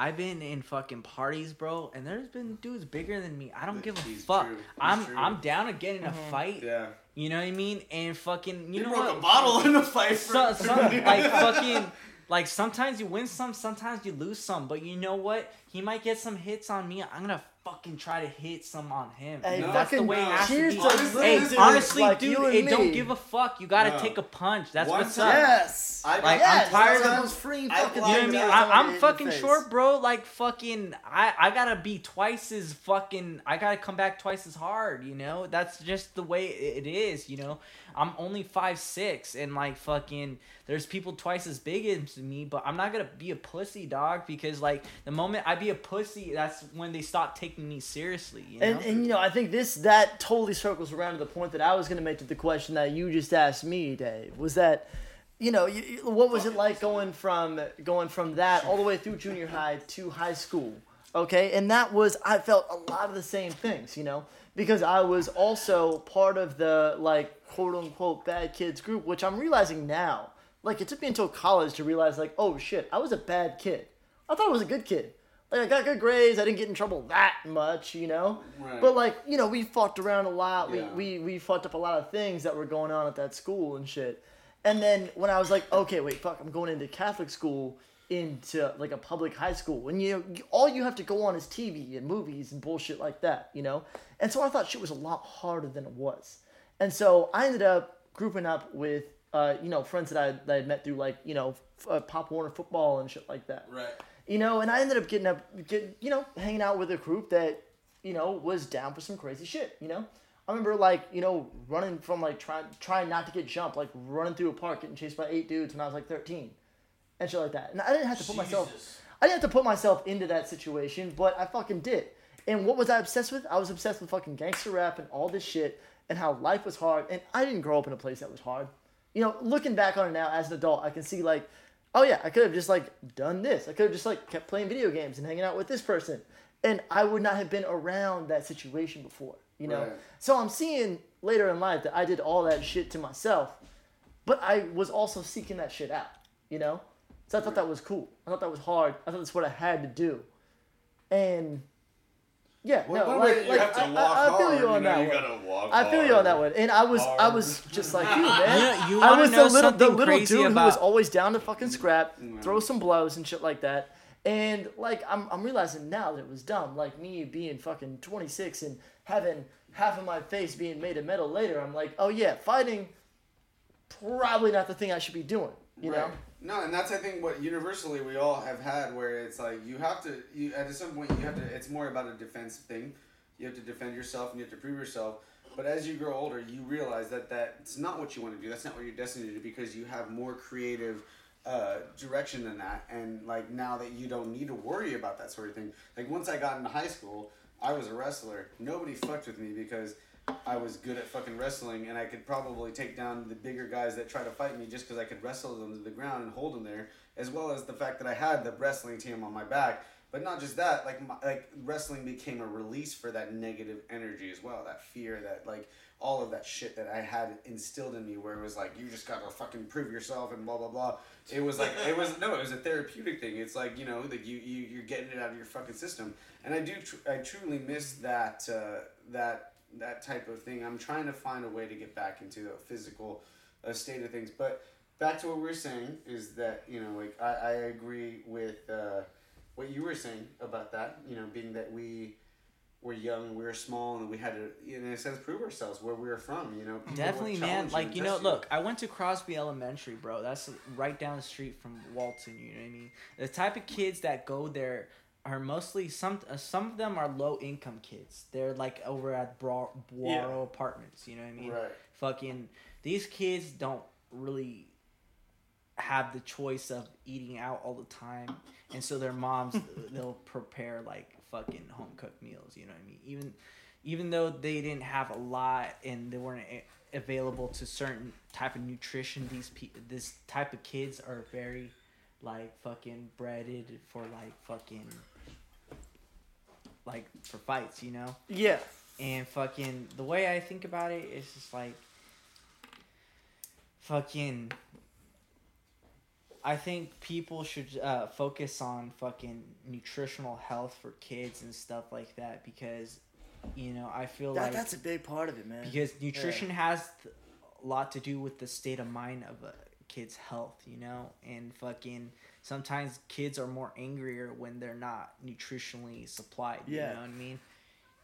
I've been in fucking parties, bro, and there's been dudes bigger than me. I don't give a He's fuck. true. He's I'm true. I'm down to get in a mm-hmm. fight. Yeah, You know what I mean? And fucking, you you know broke what? a bottle in the fight. So, some, like [laughs] fucking like sometimes you win some, sometimes you lose some. But you know what? He might get some hits on me. I'm gonna fucking try to hit some on him. Hey, No, That's the fucking way it has to be. Honestly, Hey, dudes honestly, like dude, you and it don't give a fuck. You gotta No. take a punch. That's One what's time- up. Yes. I Like, got- I'm tired that's of- those free I fucking You know what I mean? I, someone I'm fucking short, bro. Like fucking, I I gotta be twice as fucking. I gotta come back twice as hard. You know, that's just the way it is. You know, I'm only five six, and like fucking, there's people twice as big as me, but I'm not gonna be a pussy, dog. Because like the moment I be a pussy, that's when they stop taking me seriously. You know? And, and you know, I think this that totally circles around to the point that I was to make to the question that you just asked me, Dave. Was that, you know, you- what was it like going from going from that all the way through junior high to high school? Okay, and that was I felt a lot of the same things, you know, because I was also part of the like quote unquote bad kids group, which I'm realizing now. Like it took me until college to realize, like, oh shit, I was a bad kid. I thought I was a good kid. Like I got good grades. I didn't get in trouble that much, you know. Right. But like you know, we fucked around a lot. Yeah. We, we we fucked up a lot of things that were going on at that school and shit. And then when I was like, okay, wait, fuck, I'm going into Catholic school, into like a public high school, and you, all you have to go on is TV and movies and bullshit like that, you know. And so I thought shit was a lot harder than it was. And so I ended up grouping up with uh, you know friends that I that I had met through like you know f- uh, Pop Warner football and shit like that right. you know, and I ended up getting up, get, you know, hanging out with a group that, you know, was down for some crazy shit. You know, I remember like, you know, running from like trying trying not to get jumped, like running through a park, getting chased by eight dudes when I was like thirteen, and shit like that. And I didn't have to put myself, I didn't have to put myself into that situation, but I fucking did. And what was I obsessed with? I was obsessed with fucking gangster rap and all this shit, and how life was hard. And I didn't grow up in a place that was hard. You know, looking back on it now as an adult, I can see like oh yeah, I could have just like done this. I could have just like kept playing video games and hanging out with this person, and I would not have been around that situation before. You know, Right. so I'm seeing later in life that I did all that shit to myself, but I was also seeking that shit out. You know, so I thought that was cool. I thought that was hard. I thought that's what I had to do, and yeah, Well, no, one like, you like have to I, walk I, I feel hard, you on know, that you one. gotta walk I feel you on that one, and I was I was just like [laughs] you, man. You you I was know the little the little crazy dude who was always down to fucking scrap, Mm. throw some blows and shit like that. And like I'm I'm realizing now that it was dumb. Like me being fucking 26 and having half of my face being made of metal later. I'm like, oh yeah, fighting probably not the thing I should be doing. You know. No, and that's I think what universally we all have had, where it's like you have to, you at some point you have to. It's more about a defensive thing. You have to defend yourself and you have to prove yourself. But as you grow older, you realize that that's not what you want to do. That's not what you're destined to do because you have more creative uh, direction than that. And like now that you don't need to worry about that sort of thing. Like once I got into high school, I was a wrestler. Nobody fucked with me because I was good at fucking wrestling, and I could probably take down the bigger guys that try to fight me just because I could wrestle them to the ground and hold them there, as well as the fact that I had the wrestling team on my back. But not just that, like my, like wrestling became a release for that negative energy as well, that fear, that like all of that shit that I had instilled in me, where it was like you just gotta fucking prove yourself and blah blah blah. It was like it was no, it was a therapeutic thing. It's like you know, like you you you're getting it out of your fucking system, and I do tr- I truly miss that uh, that that type of thing. I'm trying to find a way to get back into a physical uh, state of things, but back to what we are saying is that you know like I, I agree with uh, what you were saying about that you know being that we were young we were small and we had to in a sense prove ourselves where we were from you know Definitely, man. Like you know, test look, I went to Crosby Elementary, bro. That's right down the street from Walton. You know what I mean? The type of kids that go there are mostly some. Uh, some of them are low income kids. They're like over at Bra- Boiro Apartments. You know what I mean? right Fucking these kids don't really have the choice of eating out all the time, and so their moms [laughs] they'll prepare like fucking home cooked meals. You know what I mean? Even even though they didn't have a lot and they weren't a- available to certain type of nutrition, these pe- this type of kids are very like fucking breaded for like fucking like for fights. You know. Yeah. And fucking the way I think about it is just like fucking I think people should uh, focus on fucking nutritional health for kids and stuff like that because you know I feel That, like that's a big part of it, man. because nutrition has th- a lot to do with the state of mind of a kid's health, you know, and fucking sometimes kids are more angrier when they're not nutritionally supplied. Yeah. You know what I mean?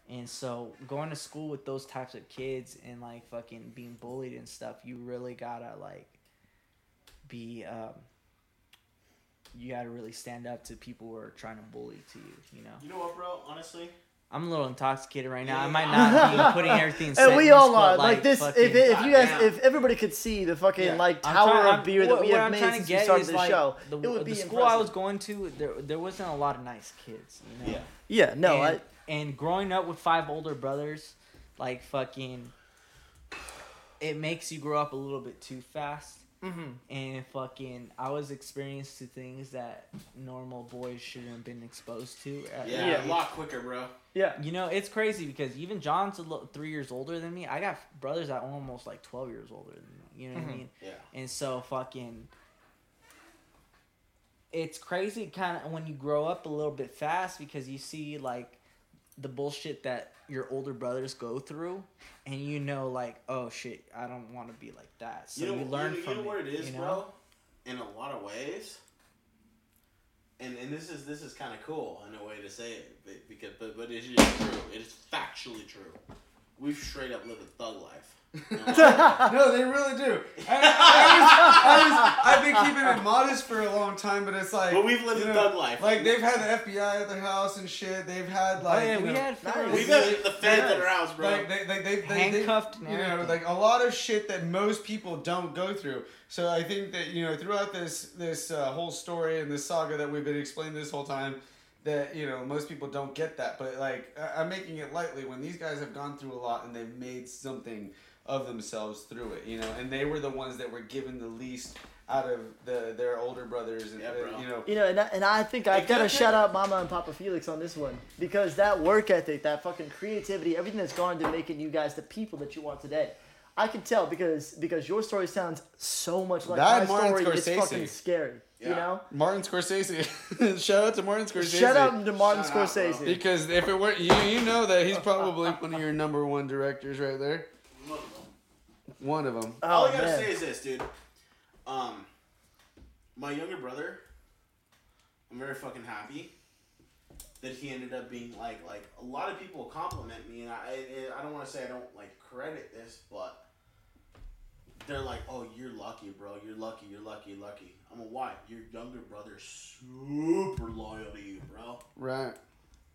And so going to school with those types of kids and like fucking being bullied and stuff, you really gotta like be um you gotta really stand up to people who are trying to bully to you, you know. You know what, bro? Honestly, I'm a little intoxicated right now. I might not be [laughs] putting everything in And we all are like, this. If, if you guys, if everybody could see the fucking Yeah. like I'm tower trying- of I'm- beer that we have I'm made since we get started is, the like, show, The, it would be the school I was going to, there there wasn't a lot of nice kids. You know? Yeah. Yeah, no, and, I. and growing up with five older brothers, like fucking, it makes you grow up a little bit too fast. Mhm. And fucking, I was experienced to things that normal boys shouldn't have been exposed to. at Yeah, Yeah. a lot quicker, bro. Yeah. You know, it's crazy because even John's a little, three years older than me. I got brothers that are almost like twelve years older than me. You know what Mhm. I mean? Yeah. And so fucking, it's crazy kind of when you grow up a little bit fast because you see like the bullshit that your older brothers go through, and you know like, oh shit, I don't want to be like that. So you you, learn you know, from you know what it is, you know? bro. In a lot of ways, and and this is this is kind of cool in a way to say it, but, because but but it is true. It is factually true. We've straight up lived a thug life. You know? no, they really do. I, have been keeping it modest for a long time, but it's like. but we've lived you a know, thug life. Like they've had the FBI at their house and shit. They've had Oh like. yeah, we know, had Nice. we've had the feds at our house, bro. Like they, they, they, they, Handcuffed they, you know, like a lot of shit that most people don't go through. So I think that you know throughout this this uh, whole story and this saga that we've been explaining this whole time, that you know most people don't get that. But like I'm making it lightly when these guys have gone through a lot and they've made something of themselves through it. You know, and they were the ones that were given the least out of the their older brothers and Yeah, uh, bro. you know. You know, and I, and I think I've got to shout out Mama and Papa Felix on this one because that work ethic, that fucking creativity, everything that's gone into making you guys the people that you are today. I can tell because because your story sounds so much like That my Martin story. It's fucking scary. You know. Martin Scorsese. Shout out to Martin Scorsese. Shout out to Martin Shout out. Scorsese. Because if it were you, you know that he's probably one of your number one directors right there. One of them. All Oh I gotta man. say is this, dude. Um, my younger brother, I'm very fucking happy that he ended up being like like a lot of people compliment me, and I I, I don't want to say I don't like credit this, but they're like, oh, you're lucky, bro. You're lucky. You're lucky. Lucky. I'm a why? Your younger brother's super loyal to you, bro. Right.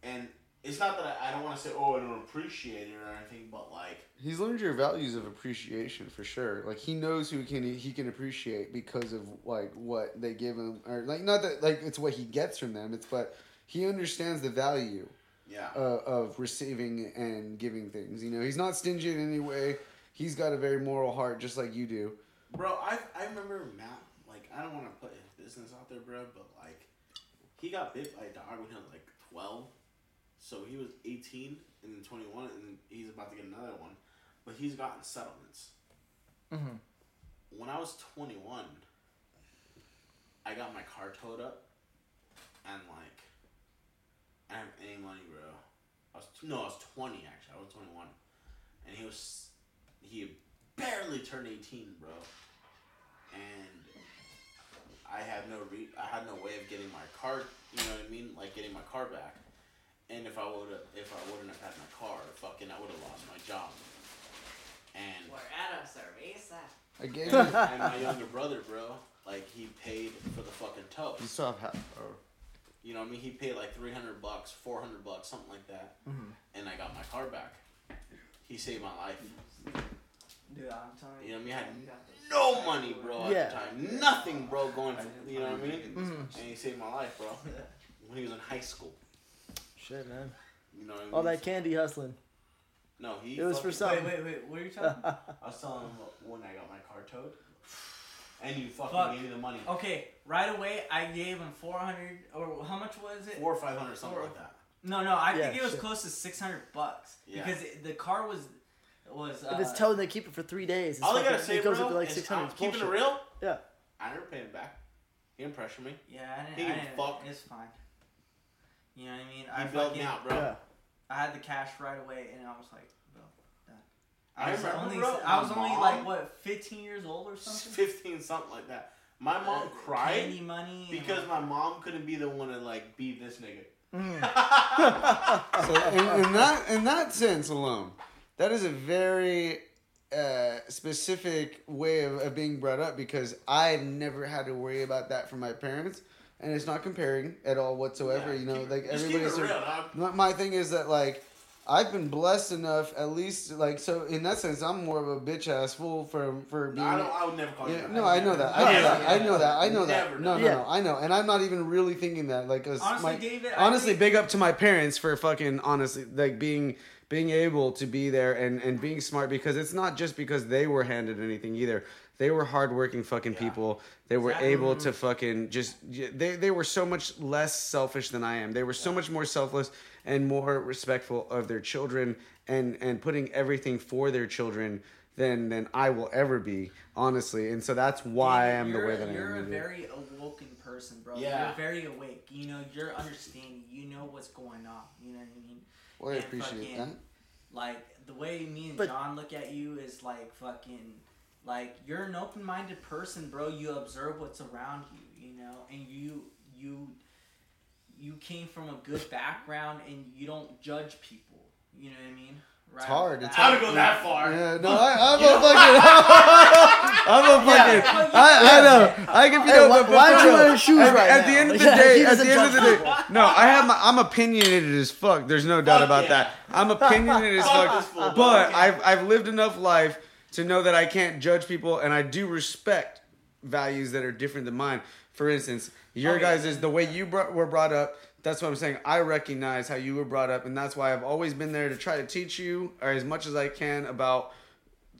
And it's not that I, I don't want to say, oh, I don't appreciate it or anything, but like. He's learned your values of appreciation for sure. Like he knows who can he can appreciate because of like what they give him, or like not that like it's what he gets from them. It's but he understands the value Yeah. uh, of receiving and giving things. You know, he's not stingy in any way. He's got a very moral heart, just like you do. Bro, I I remember Matt. Like, I don't want to put his business out there, bro, but like, he got bit by a dog when he was like twelve. So he was eighteen and then twenty one, and he's about to get another one. But he's gotten settlements. Mhm. When I was twenty one, I got my car towed up, and like, I didn't have any money, bro. I was no, I was twenty actually. I was twenty one, and he was he barely turned eighteen, bro. And I had no re- I had no way of getting my car. You know what I mean? Like getting my car back. And if I would have, if I wouldn't have had my car, fucking, I would have lost my job. And We're at a cerveza. I gave and, and my younger brother, bro, like he paid for the fucking tow. You still have half. Or, You know what I mean? He paid like three hundred bucks, four hundred bucks, something like that, mm-hmm. and I got my car back. He saved my life. Dude, I'm telling you. You know what I mean? I had you got this. no money, bro, at Yeah. the time. Nothing, bro, going. For, you know what I mean? Mm-hmm. And he saved my life, bro. [laughs] When he was in high school. Shit, man. You know what I mean? All that candy hustling. No, he. It was for something. Wait, wait, wait. What are you talking about? [laughs] I was telling him when I got my car towed. [sighs] And you fucking Fuck. gave me the money. Okay, right away I gave him 400 or how much was it? Four or five hundred, something Four- like that. No, no, I Yeah, think it was shit. close to 600 bucks Yeah. because it, the car was was uh, If it's towed, they keep it for three days. It's All I fucking- gotta say, it goes bro, up to like is six hundred. I'm keeping it real. Yeah. I never paid him back. He didn't pressure me. Yeah, I didn't. He I can didn't fuck. It's fine. You know what I mean? He I bailed me fucking, out, bro. Yeah. I had the cash right away, and I was like, bro, done. I was remember, only, bro, I was my only mom- like what, 15 years old or something. [laughs] Fifteen, something like that. My mom Uh, cried Candy money. because my mom couldn't be the one to like beat this nigga. [laughs] so in, in that in that sense alone, that is a very uh, specific way of, of being brought up because I never had to worry about that from my parents, and it's not comparing at all whatsoever. Yeah, you know, keep- like everybody's. it real, dog. My, my thing is that like I've been blessed enough, at least like so. In that sense, I'm more of a bitch ass fool for for being. I don't. I would never call you. Yeah, that. no, I know that. I know that. I know that. I know that. No, no, no. I know, and I'm not even really thinking that. Like, Honestly, my, David, honestly, think- big up to my parents for fucking honestly, like being being able to be there and and being smart because it's not just because they were handed anything either. They were hardworking fucking people. They were Exactly. able to mm-hmm. fucking just. They they were so much less selfish than I am. They were so much more selfless and more respectful of their children and and putting everything for their children than than I will ever be, honestly. And so that's why I am the way that I am. You're a very awoken person, bro. Yeah. You're very awake. You know, you're understanding. You know what's going on. You know what I mean? Well, I and appreciate fucking- that. Like the way me and But- John look at you is like fucking like you're an open-minded person, bro. You observe what's around you, you know, and you you you came from a good background and you don't judge people. You know what I mean? Right. It's hard. It's I hard. would go that far. Yeah, no, I, [laughs] I'm a fucking, [laughs] I'm a fucking, I, I know, I can be Hey, no, why- but, but why for aren't you real, wearing shoes at, right at the end of the [laughs] Yeah, day, he at the end of the day, people. no, I have my, I'm opinionated as fuck. There's no doubt Fuck about yeah. that. I'm opinionated as Fuck fuck. this fool, But. I've, I've lived enough life to know that I can't judge people, and I do respect values that are different than mine. For instance, your Oh, yeah. guys is the way you brought, were brought up. That's what I'm saying. I recognize how you were brought up, and that's why I've always been there to try to teach you, or as much as I can, about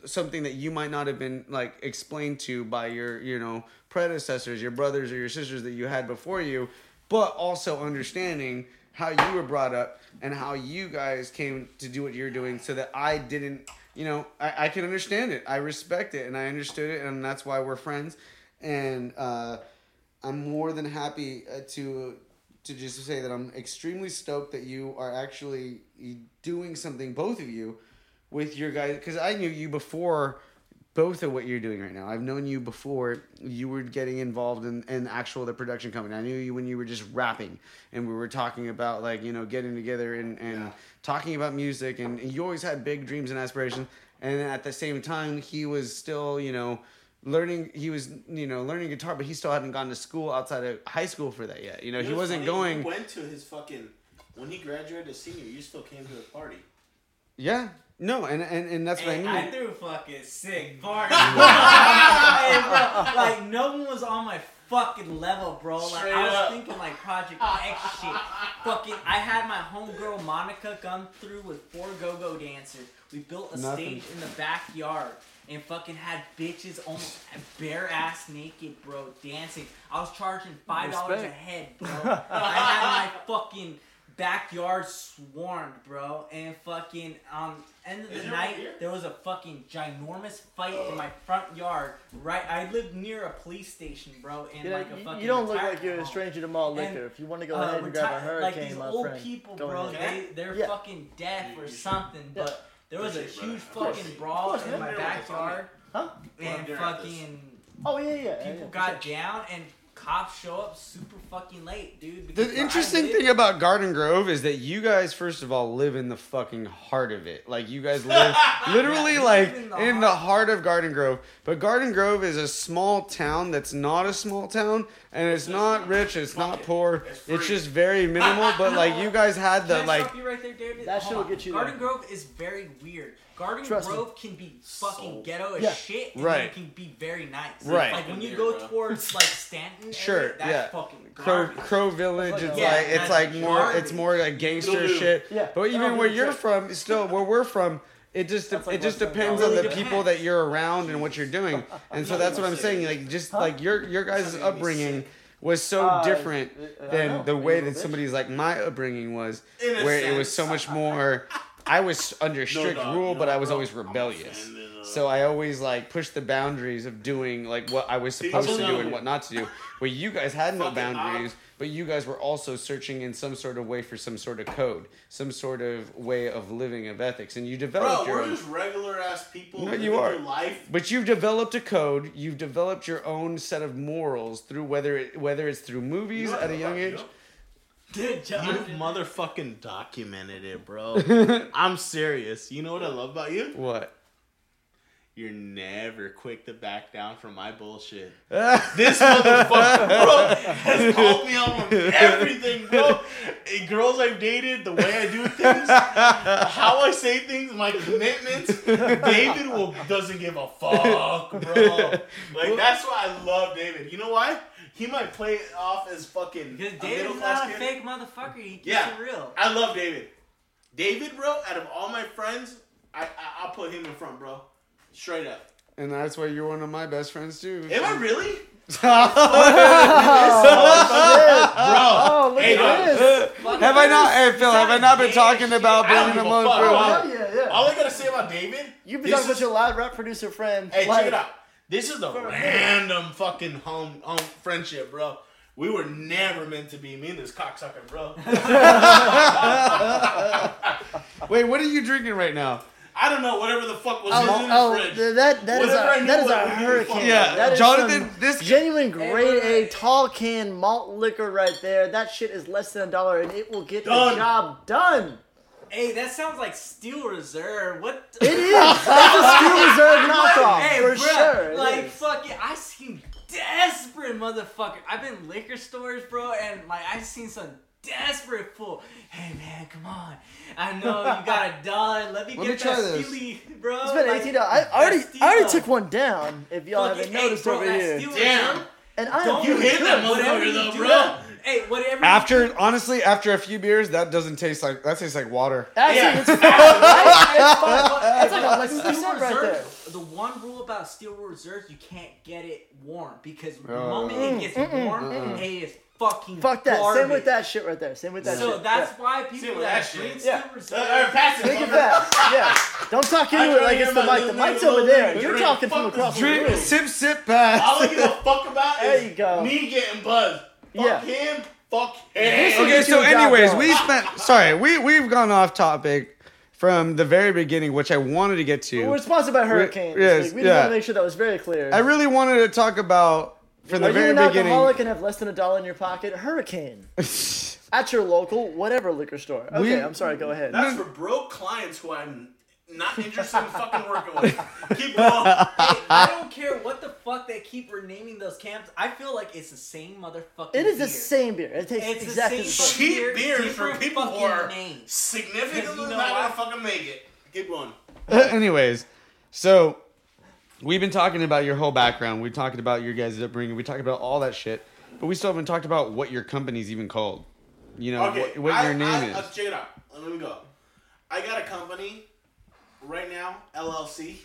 something that you might not have been like explained to by your you know predecessors your brothers or your sisters that you had before you but also understanding how you were brought up and how you guys came to do what you're doing so that i didn't you know i, I can understand it. I respect it and i understood it and that's why we're friends. And uh, i'm more than happy uh, to to just say that i'm extremely stoked that you are actually doing something both of you with your guys because I knew you before both of what you're doing right now. I've known you before you were getting involved in, in actual the production company. I knew you when you were just rapping and we were talking about like, you know, getting together and, and Yeah. talking about music and, and you always had big dreams and aspirations. And at the same time he was still, you know, learning he was you know learning guitar but he still hadn't gone to school outside of high school for that yet you know he know, wasn't going went to his fucking when he graduated as senior. You still came to the party. yeah no and and, and that's what i mean I threw a fucking sick [laughs] party. hey, bro, like no one was on my fucking level, bro. Like Straight I was up. thinking like Project X shit. Fucking, I had my homegirl Monica come through with four go-go dancers. We built a Nothing. stage in the backyard and fucking had bitches almost bare ass naked, bro, dancing. I was charging five dollars a head, bro. I had my [laughs] fucking backyard swarmed, bro, and fucking um end of the there night one there was a fucking ginormous fight in my front yard. Right, I lived near a police station, bro, and You, know, like a you- fucking. you don't look like you're a stranger to malt And, liquor. If you want to go Uh, ahead and grab a hurricane, like these my old friend, people, bro, ahead. they they're Yeah. fucking deaf You- or something. Yeah. But there was a it, huge Of fucking brawl course, in man. my There was a backyard, Huh? and fucking Oh yeah, yeah. yeah, people yeah, got down and cops show up super fucking late, dude. The interesting thing about Garden Grove is that you guys, first of all, live in the fucking heart of it. Like you guys live [laughs] literally Yeah, like in the in the heart. heart of Garden Grove. But Garden Grove is a small town that's not a small town, and it's not rich, it's not poor. It's It's just very minimal. But [laughs] like you guys had the Can I like you right there, David? That Hold shit'll on. get you Garden there. Grove is very weird. Garden Trust me. Grove can be fucking So- ghetto as Yeah. shit, and Right. then it can be very nice. Right. Like when you go bro. towards like Stanton, Sure, area, that's yeah. fucking Crow, garbage. Crow Village. It's Yeah, like it's that's like more garbage. it's more like gangster shit. Yeah. But even where you're from, still where we're from, it just That's like it just depends Bengal. on the Really people that you're around and what you're doing. [laughs] And so that's what I'm saying. Like just like your your guys' It's gonna be upbringing was so Uh, different uh, than the way that little bit. somebody's like my upbringing was, In where it was so much more. [laughs] I was under No, strict rule, you but I was bro, always rebellious. uh, So I always like pushed the boundaries of doing like what I was supposed to do and what not to do. Where you guys had no boundaries, but you guys were also searching in some sort of way for some sort of code, some sort of way of living of ethics, and you developed Bro, your we're own. just regular ass people. No, you are. Life. But you've developed a code. You've developed your own set of morals through whether it, whether it's through movies You know at a young age. know? Dude, You Jonathan. motherfucking documented it, bro. [laughs] I'm serious. You know what I love about you? What? You're never quick to back down from my bullshit. [laughs] This motherfucker, bro, has called me out on everything, bro. Eh, Girls I've dated, the way I do things, how I say things, my commitments. David will doesn't give a fuck, bro. Like that's why I love David. You know why? He might play it off as fucking Because David's middle not a kid. fake motherfucker. He keeps Yeah. it real. I love David. David, bro, out of all my friends, I, I I'll put him in front, bro. Straight up. And that's why you're one of my best friends too. Am I really? [laughs] Oh, Bro, look hey, at have I not? Hey Phil, have I not been talking about I don't bringing give them a on for a while? Oh, yeah, yeah. All I gotta say about David, You've been this talking is- about your loud rap producer friend. hey, like, check it out. This is a random fucking home home friendship, bro. We were never meant to be. Me and this cocksucker, bro. [laughs] Wait, what are you drinking right now? I don't know whatever the fuck was Oh, in the oh, fridge. th- that that is Whatever I a knew that is a hurricane. Yeah, that is Jonathan, some this- genuine grade A tall can malt liquor right there. That shit is less than a dollar, and it will get Done. the job done. Hey, that sounds like Steel Reserve. What? It is. [laughs] It's a Steel Reserve knockoff hey, for bruh, sure. it Like is. fucking, I seen desperate motherfucker. I've been liquor stores, bro, and like I've seen some desperate fool. Hey man, come on. I know you got a dollar. Let me Let get me try that this. Steely, bro. It's been Like, eighteen dollars. I already, that I already took one down. If y'all Fucking- haven't hey, noticed bro, over here, Damn. Reserve, and I Don't You hit that motherfucker though, bro. that- Hey, whatever. you After honestly, after a few beers, that doesn't taste like that tastes like water. actually, Yeah. it's fine. It's. It's like a Steel percent right there. The one rule about Steel Reserves, you can't get it warm because the Oh. moment it mm, gets mm, mm, warm, it is fucking Fuck that. Garbage. Same with that shit right there. Same with that So shit. that's yeah. why See people with that that drink shit. Steel Yeah. Reserve. Uh, uh, pass it, Take it back. Yeah. Don't talk I into it like it's the mic. The mic's over there. You're drink. talking from Fuck across this the Drink, room. sip, sip, All pass. I give a fuck about [laughs] There is you go. me getting buzzed. Fuck Yeah. him. Fuck him. will Okay, so you a job anyways, we spent. Sorry, we we've gone off topic from the very beginning, which I wanted to get to. We're sponsored by Hurricane. yes, this. We just yeah. want to make sure that was very clear. I really wanted to talk about from Are the you very an alcoholic and have less than a dollar in your pocket? Hurricane. [laughs] At your local, whatever liquor store. Okay, We- I'm sorry, go ahead. That's for broke clients who I'm not interested in fucking working with. Keep going. Hey, [laughs] I don't care what the fuck they keep renaming those camps. I feel like it's the same motherfucking. It is the same beer. It tastes It's the exactly the same same. Cheap Beer, beers for different people who fucking are names. significantly you know not gonna fucking make it. Keep going. [laughs] anyways, so we've been talking about your whole background. We've talked about your guys' upbringing. We talked about all that shit, but we still haven't talked about what your company's even called. You know Okay, what, what I- your name I- is. Let's check it out. Let me go. I got a company right now, LLC,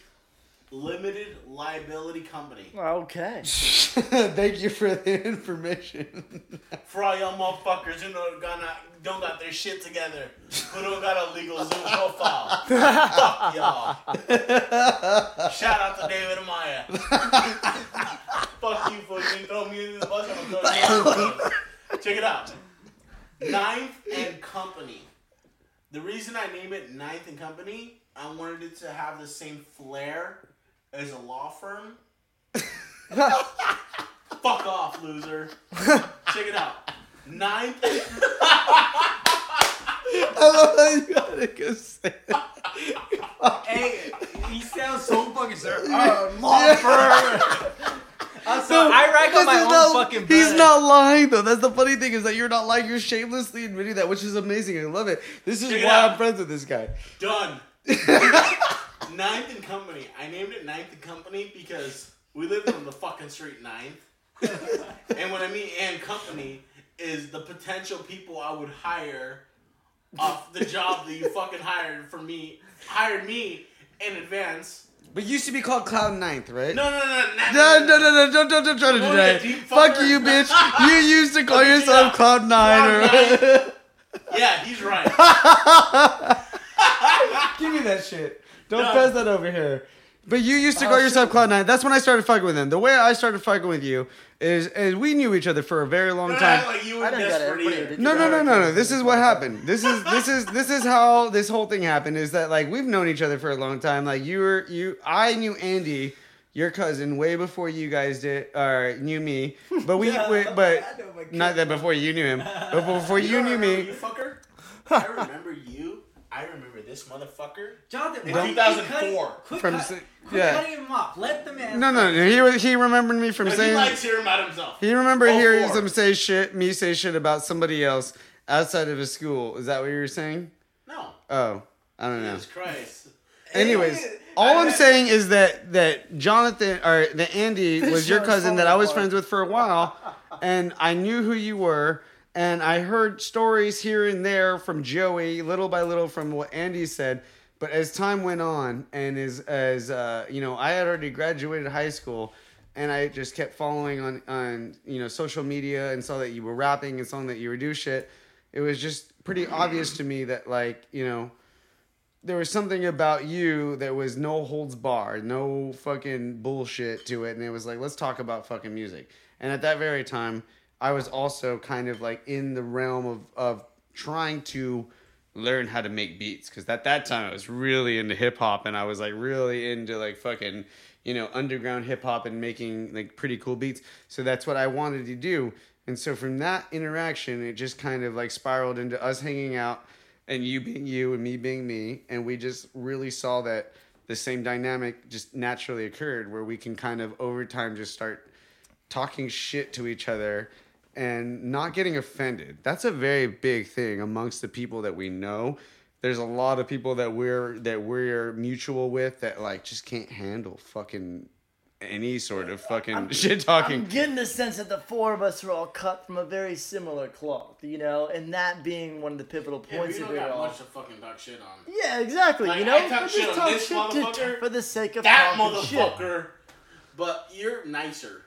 limited liability company. Okay. [laughs] Thank you for the information. [laughs] For all y'all motherfuckers who don't got don't got their shit together, who don't got a LegalZoom profile. [laughs] Fuck y'all. Shout out to David Amaya. Fuck you for you throw me in the bus. I'm gonna throw you in the bus. Check it out. Ninth and Company. The reason I name it Ninth and Company, I wanted it to have the same flair as a law firm. [laughs] Fuck off, loser. Check it out. Ninth. [laughs] I love how you gotta go say. Hey, he sounds so fucking sir. So, So I rank on my this is own not- fucking He's bread. not lying though. That's the funny thing is that you're not lying. You're shamelessly admitting that, which is amazing. I love it. This is Check it why out. I'm friends with this guy. Done. [laughs] Ninth and Company. I named it Ninth and Company because we live on the fucking street Ninth. [laughs] and what I mean and company is the potential people I would hire off the job that you [laughs] fucking hired for me hired me in advance. But it used to be called Cloud Ninth, right? No, no, no, no, No, no, no, no, don't, don't, don't try to Go deny ahead, it. deep Fuck fucker. you, bitch. You used to call Let me see yourself that. Cloud Nine. Cloud or- Yeah, he's right. Give me that shit. Don't No. pass that over here. But you used to call oh, yourself Cloud Nine. That's when I started fucking with him. The way I started fucking with you is, is we knew each other for a very long Don't time. act like you I didn't get it. desperate Everybody either. did. No, no, no, no, no. This is what happened. This is this is this is how this whole thing happened. Is that like we've known each other for a long time. Like you were you, I knew Andy, your cousin, way before you guys did or knew me. But we, [laughs] we but not that before you knew him, but before [laughs] you knew me. You fucker. I remember you. I remember this motherfucker. Jonathan, In why do you keep 2004. cutting- Quit, From cut, s- quit yeah. cutting him off. Let the man. No, no, no. He he remembered me from But he saying. likes hearing about himself. He remember Oh, hearing four. some say shit, me say shit about somebody else outside of his school. Is that what you were saying? No. Oh, I don't know. Jesus Christ. Anyways, all I'm saying is that that Jonathan or that Andy [laughs] was your cousin that I was friends with for a while, and I knew who you were, and I heard stories here and there from Joey, little by little, from what Andy said. But as time went on, and as as uh, you know, I had already graduated high school, and I just kept following on on you know social media and saw that you were rapping and saw that you were do shit. It was just pretty obvious to me that like you know there was something about you that was no holds barred, no fucking bullshit to it, and it was like, let's talk about fucking music. And at that very time, I was also kind of like in the realm of of trying to learn how to make beats because at that time I was really into hip hop and I was like really into like fucking you know underground hip hop and making like pretty cool beats. So that's what I wanted to do. And so from that interaction, it just kind of like spiraled into us hanging out and you being you and me being me and we just really saw that the same dynamic just naturally occurred where we can kind of over time just start talking shit to each other and not getting offended that's a very big thing amongst the people that we know there's a lot of people that we're that we're mutual with that like just can't handle fucking any sort of fucking [laughs] shit talking I'm getting the sense that the four of us are all cut from a very similar cloth, you know, and that being one of the pivotal Yeah, points we of don't it got all. much to fucking talk shit on. Yeah, exactly. Like, you know, I talk shit just on talk this shit to- for the sake of That talking shit. motherfucker. But you're nicer.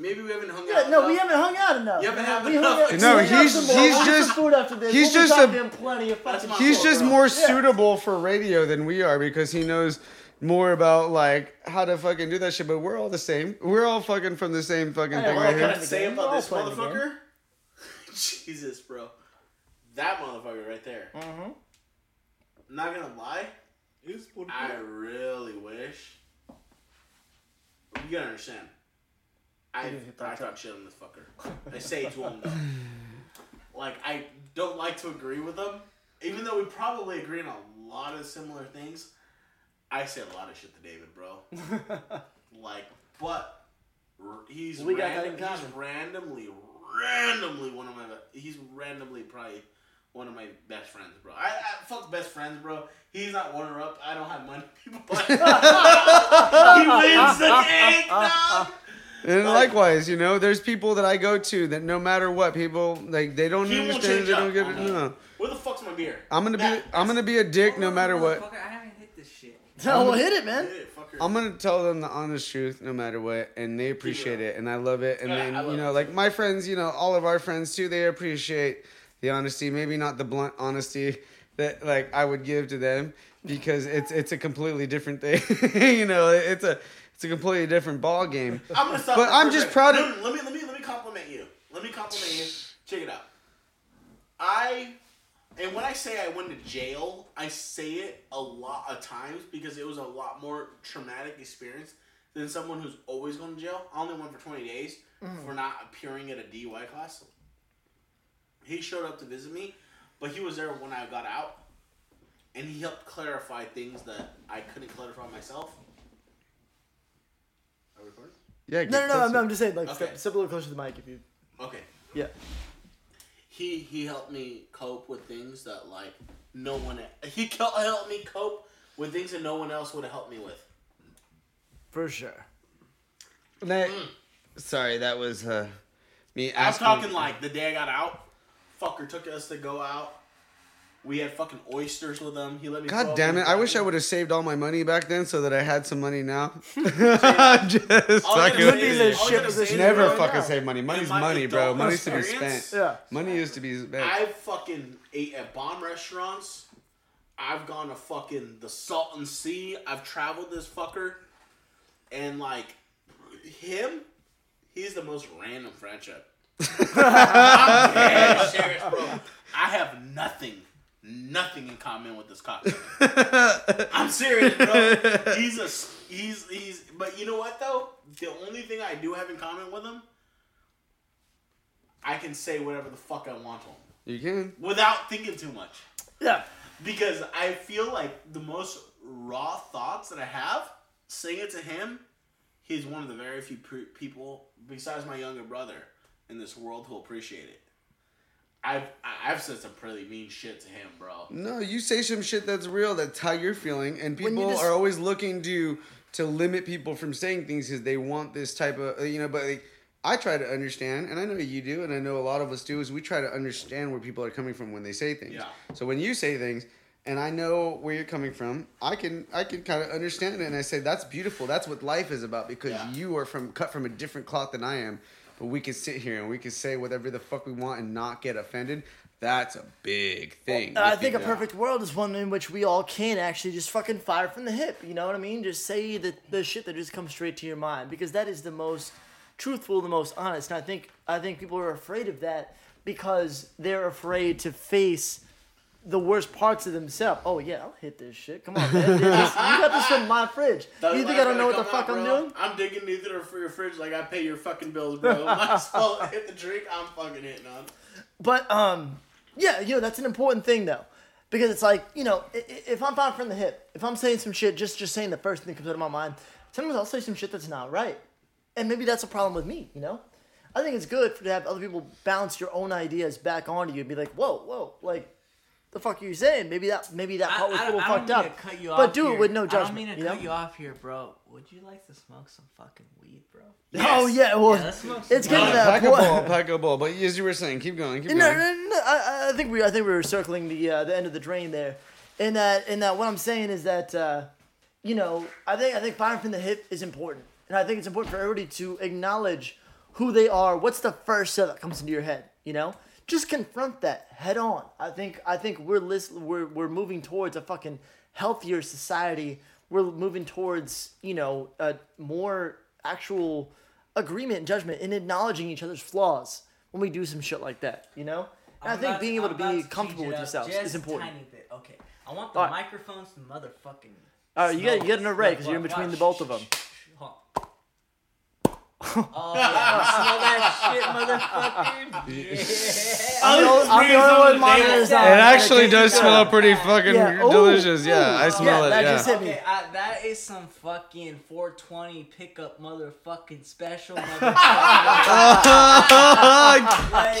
Maybe we haven't hung Yeah, out. no, we haven't hung out enough. You haven't had We hung enough. out- No, we he's- more. he's just- food after this. he's We'll just a- plenty of fucking. He's fault, just bro. more Yeah. suitable for radio than we are because he knows more about like how to fucking do that shit. But we're all the same. We're all fucking from the same fucking I thing know, right What can. I the say game. about this all playing the motherfucker? [laughs] Jesus, bro. That motherfucker right there. Mhm. Not gonna lie, I really wish. You gotta understand. I I talk shit on this fucker. I say it to him though. [laughs] Like I don't like to agree with him, even though we probably agree on a lot of similar things. I say a lot of shit to David, bro. [laughs] like, but he's We got that in he's common. randomly, randomly one of my. He's randomly probably one of my best friends, bro. I, I fuck best friends, bro. He's not runner up. I don't have money. But [laughs] he wins the cake, dog. And likewise, you know, there's people that I go to that no matter what, people like they don't He won't understand. change They don't get on it. No, Where the fuck's my beer? I'm gonna be That- I'm gonna be a dick no matter what. Motherfucker, I haven't hit this shit. [laughs] No, well, [laughs] hit it, man. Yeah, fucker. I'm gonna tell them the honest truth no matter what, and they appreciate it, and I love it. And Yeah, then love you know, it like my friends, you know, all of our friends too, they appreciate the honesty. Maybe not the blunt honesty [laughs] that like I would give to them because it's it's a completely different thing. you know, it's a it's a completely different ball game. [laughs] I'm gonna stop. But I'm just second. proud of- no, Let me let me let me compliment you. Let me compliment you. Check it out. I and when I say I went to jail, I say it a lot of times because it was a lot more traumatic experience than someone who's always going to jail. I only went for 20 days mm. for not appearing at a DUI class. He showed up to visit me, but he was there when I got out, and he helped clarify things that I couldn't clarify myself. Are recording? Yeah, No, no, no. I'm, I'm just saying, like, Okay. step, step a little closer to the mic if you. Okay. Yeah. he he helped me cope with things that like no one [laughs] he helped me cope with things that no one else would have helped me with. For sure. That- Sorry, that was uh, me I'm talking like the day I got out. Fucker took us to go out. We had fucking oysters with him. He let me. God damn it! I wish I would have saved all my money back then so that I had some money now. [laughs] [laughs] Just All I fucking gotta Would say be is- the all I shit gotta position say is, never bro, fucking now. save money. Money's my money, bro. Money's to be spent. Yeah. Money used to be spent. I fucking ate at bomb restaurants. I've gone to fucking the Salton Sea. I've traveled this fucker, and like him, he's the most random friendship. [laughs] I'm dead serious, bro. I have nothing, nothing in common with this cock. [laughs] I'm serious, bro. He's a he's he's. But you know what though? The only thing I do have in common with him, I can say whatever the fuck I want to him You can. without thinking too much Yeah. because I feel like the most raw thoughts that I have, saying it to him, he's one of the very few pre- people besides my younger brother in this world who'll appreciate it. I've I- I've said some pretty mean shit to him, bro. No, you say some shit that's real. That's how you're feeling, and people just- are always looking to to limit people from saying things because they want this type of uh, you know. But like, I try to understand, and I know you do, and I know a lot of us do. Is we try to understand where people are coming from when they say things. Yeah. So when you say things, and I know where you're coming from, I can I can kind of understand it, and I say that's beautiful. That's what life is about because Yeah. you are from cut from a different cloth than I am. But we can sit here and we can say whatever the fuck we want and not get offended. That's a big thing. And I think a perfect world is one in which we all can actually just fucking fire from the hip. You know what I mean? Just say the, the shit that just comes straight to your mind because that is the most truthful, the most honest. And I think I think people are afraid of that because they're afraid to face the worst parts of themselves. Oh yeah, I'll hit this shit. Come on, man. This- you got this from my fridge. That's you think I don't know what the fuck out, I'm doing? I'm digging either for your fridge like I pay your fucking bills, bro. [laughs] Might as well hit the drink. I'm fucking hitting on. But um, yeah, you know that's an important thing though, because it's like you know if I'm firing from the hip, if I'm saying some shit, just just saying the first thing that comes out of my mind, sometimes I'll say some shit that's not right, and maybe that's a problem with me. You know, I think it's good to have other people bounce your own ideas back onto you and be like, whoa, whoa, like. The fuck are you saying? Maybe that maybe that part was a I, little I, I don't fucked up. to cut you but do it with no judgment. I judgment. don't mean to you know? cut you off here, bro. Would you like to smoke some fucking weed, bro? [laughs] Oh yeah, well, Yeah, let's smoke some it's getting to Uh, that pack a point. ball, pack a ball. But as you were saying, keep going, keep No, going. no, no. I, I think we, I think we were circling the uh, the end of the drain there. In that, in that, what I'm saying is that, uh, you know, I think I think firing from the hip is important, and I think it's important for everybody to acknowledge who they are. What's the first thought that comes into your head? You know, just confront that head on. I think I think we're list, we're we're moving towards a fucking healthier society. We're moving towards you know a more actual agreement and judgment and acknowledging each other's flaws when we do some shit like that. You know, and I think about being able to be to comfortable with yourselves is important. Tiny bit. Okay, I want the microphones to motherfucking. All right, you got you got an array because you're in between the both of them. Shh, shh, shh. Hold on. Oh yeah, smell that shit, motherfucker. Yeah. I'm the- I'm the only one monitoring this uh, It actually Okay, does smell going. pretty fucking Yeah. Ooh, delicious. Yeah, I ooh. smell Yeah, it. that Yeah. just hit me. Okay, I, that is some fucking 420 pickup motherfucking special motherfucker.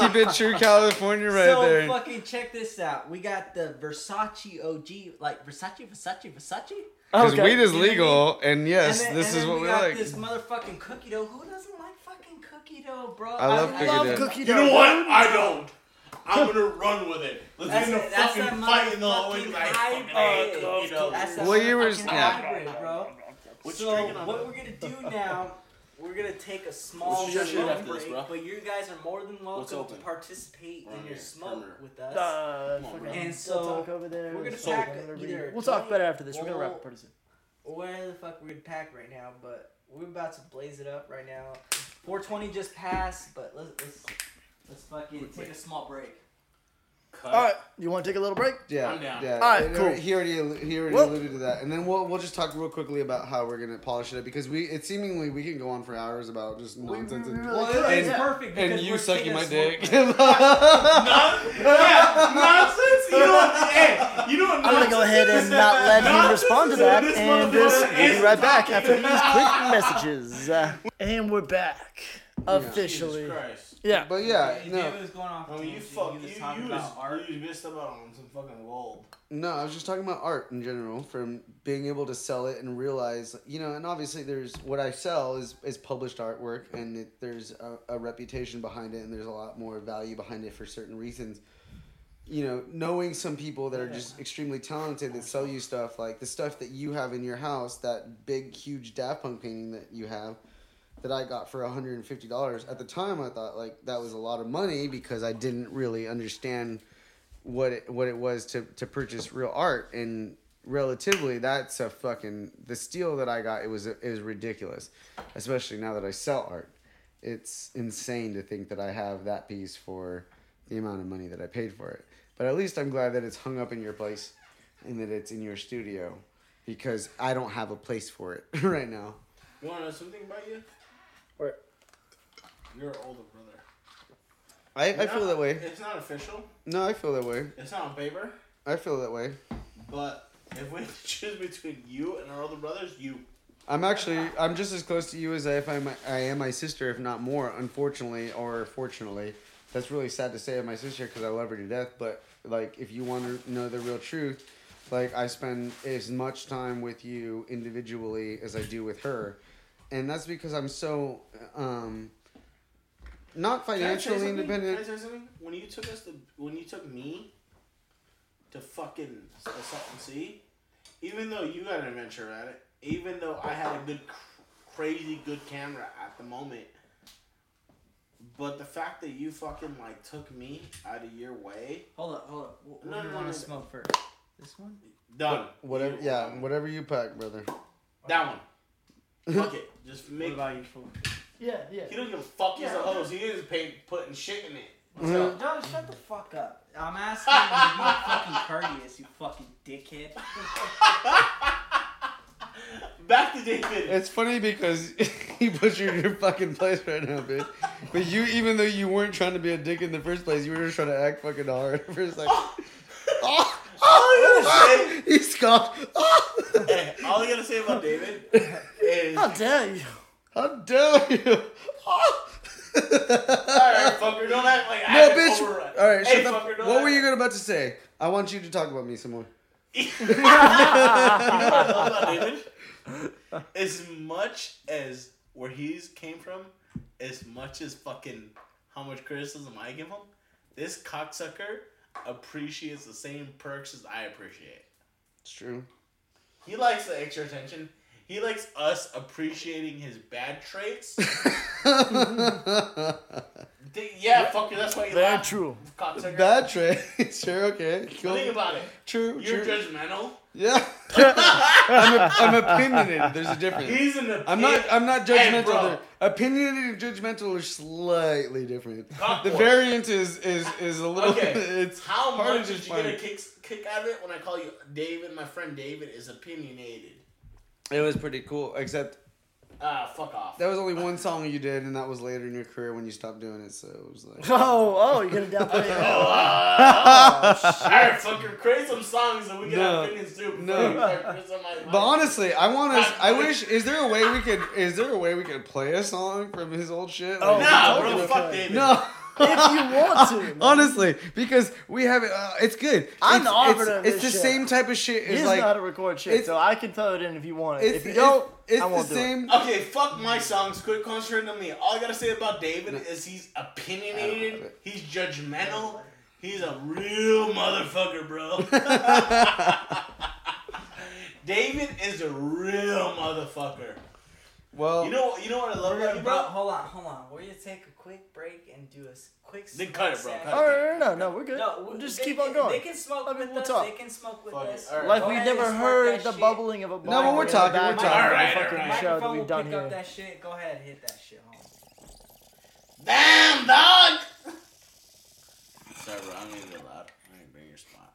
[laughs] Keep it true, California, right so there. fucking check this out. We got the Versace OG, like Versace, Versace, Versace. Because Okay. weed is You know I legal, and yes, and then, this and is then what we we got like. this motherfucking cookie dough. Who doesn't like fucking cookie dough, bro? I love cookie Love dough. cookie You know what? I don't. I'm gonna run with it. Let's That's get in a it, that's fucking that fight in the hallway. motherfucking Like, hybrid. fucking hate cookie dough. That's that Well, you were- motherfucking yeah. hybrid, bro. What you so drinking on what that? we're gonna do now, we're gonna take a small What's your shit smoke after this, break, bro? but you guys are more than What's welcome open? to participate Right in your here, smoke perimeter. with us. Uh, Come on, fucking bro. And Del so, Taco over there. we're gonna So, pack whatever either you- We'll talk better after this. We're gonna wrap up pretty soon. where the fuck we're gonna pack right now, but we're about to blaze it up right now. 420 just passed, but let's let's let's fucking take a small break. Cut. All right, you want to take a little break? Yeah, I'm down. yeah. All right, And cool. He already he already Well- alluded to that, and then we'll we'll just talk real quickly about how we're gonna polish it up because we it seemingly we can go on for hours about just nonsense we and really Well, could, it's yeah. perfect and you we're sucking taking my a dick. break. yeah, nonsense. You know what? Hey, you know what? I'm gonna go ahead and not let him respond to that, and this we'll be right back after these quick messages. Uh, [laughs] and we're back officially. Jesus Christ. Yeah. but yeah, Hey, no, David was going off. I mean, you tangent. fuck. He You, was you, talking was, about art. you missed about on some fucking gold. no. I was just talking about art in general, from being able to sell it and realize, you know, and obviously there's what I sell is is published artwork, and it, there's a, a reputation behind it, and there's a lot more value behind it for certain reasons. you know, knowing some people that are just extremely talented that sell you stuff like the stuff that you have in your house, that big, huge Daft Punk painting that you have, that I got for hundred and fifty dollars. At the time, I thought like that was a lot of money because I didn't really understand what it what it was to to purchase real art and relatively that's a fucking the steal that I got it was it was ridiculous especially now that I sell art it's insane to think that I have that piece for the amount of money that I paid for it but at least I'm glad that it's hung up in your place and that it's in your studio because I don't have a place for it [laughs] right now You want to know something about you? What? You're older brother. I, I feel that way It's not official. no I feel that way It's not on paper. I feel that way But if we [laughs] choose between you and our older brothers, you. I'm actually I'm just as close to you as if I'm I am my sister, if not more. Unfortunately or fortunately, that's really sad to say of my sister because I love her to death. But like, if you want to know the real truth, like I spend as much time with you individually as I do with her, and that's because I'm so um, not Can I financially independent. Can I say something? When you took us to, when you took me to fucking assault and see, even though you got an adventure at it, even though I had a good, cr- crazy good camera at the moment, but the fact that you fucking like took me out of your way, Hold up, hold up. What, No, what do no, you no, want no. to smoke first? This one? done. Whatever, You- yeah, whatever you pack, brother. That one. Fuck it. [laughs] Just What make. about you, fool? Yeah, yeah. He don't give a fuck. He's Yeah, a host. He is paying putting shit in it. John, John, shut the fuck up. I'm asking you to be [laughs] fucking courteous, you fucking dickhead. [laughs] Back to David. It's funny because you butchered your fucking place right now, bitch. But you, even though you weren't trying to be a dick in the first place, you were just trying to act fucking hard for a second. Oh, Oh, [laughs] [laughs] All I gotta he scoffed. All I gotta say about David is, How dare you? how dare you? [laughs] Oh. right, fucker, don't act like I No, had bitch. overrun. All right, hey, shut fucker, the. don't What act were you going about to say? I want you to talk about me some more. You know what I love about David? As much as where he's came from, as much as fucking how much criticism I give him, this cocksucker appreciates the same perks as I appreciate. It's true. He likes the extra attention. He likes us appreciating his bad traits. [laughs] Th- yeah, fucker, that's why you Very laugh, true. cocksucker. Bad trade. [laughs] sure. Okay. Cool. Think about it. True. You're true. judgmental. Yeah. I'm, a, I'm opinionated. There's a difference. He's an I'm not. I'm not Hey, judgmental. bro. They're- Opinionated and judgmental are slightly different. Cock The boy. variant is is is a little. Okay. [laughs] It's How hard much to did you get a find. kick, kick out of it when I call you David? My friend David is opinionated. It was pretty cool, except Ah, fuck off. That was only one song you did, and that was later in your career when you stopped doing it. So it was like. [laughs] Oh, oh, you're gonna downplay it. [laughs] [laughs] Alright, fucker, create some songs so we can No. have opinions too. before No. you start criticizing my- But honestly, I want us. I wish. Is there a way we could? Is there a way we could play a song from his old shit? Oh, Like- Nah, Totally bro, fuck. David. no. If you [laughs] want to. man. Honestly, because we have it. Uh, it's good. I'm it's, the arbiter It's, of it's the shit. same type of shit. He It's doesn't like know how to record shit, so I can throw it in if you want it. if you don't, it's I won't the do it. same. Okay, fuck my songs. Quit concentrating on me. All I gotta say about David is he's I don't love opinionated. He's judgmental. He's a real motherfucker, bro. [laughs] [laughs] David is a real motherfucker. Well, You know, you know what I love about you, bro, bro? hold on, hold on. We're gonna take a quick break and do a s- quick. Then smoke cut it, bro, session. cut All right, no, no, we're good. No, we'll just they keep can- on going. They can smoke I mean, with we'll us. talk. They can smoke with Fuck us. All right. Like we've never heard the shit. bubbling of a No, but we're talking, we're talking. All right, all right. show that we've will done pick up that shit. Go ahead, hit that shit home. Damn, dog. [laughs] Sorry, bro. I'm gonna get loud. I ain't bring your spot.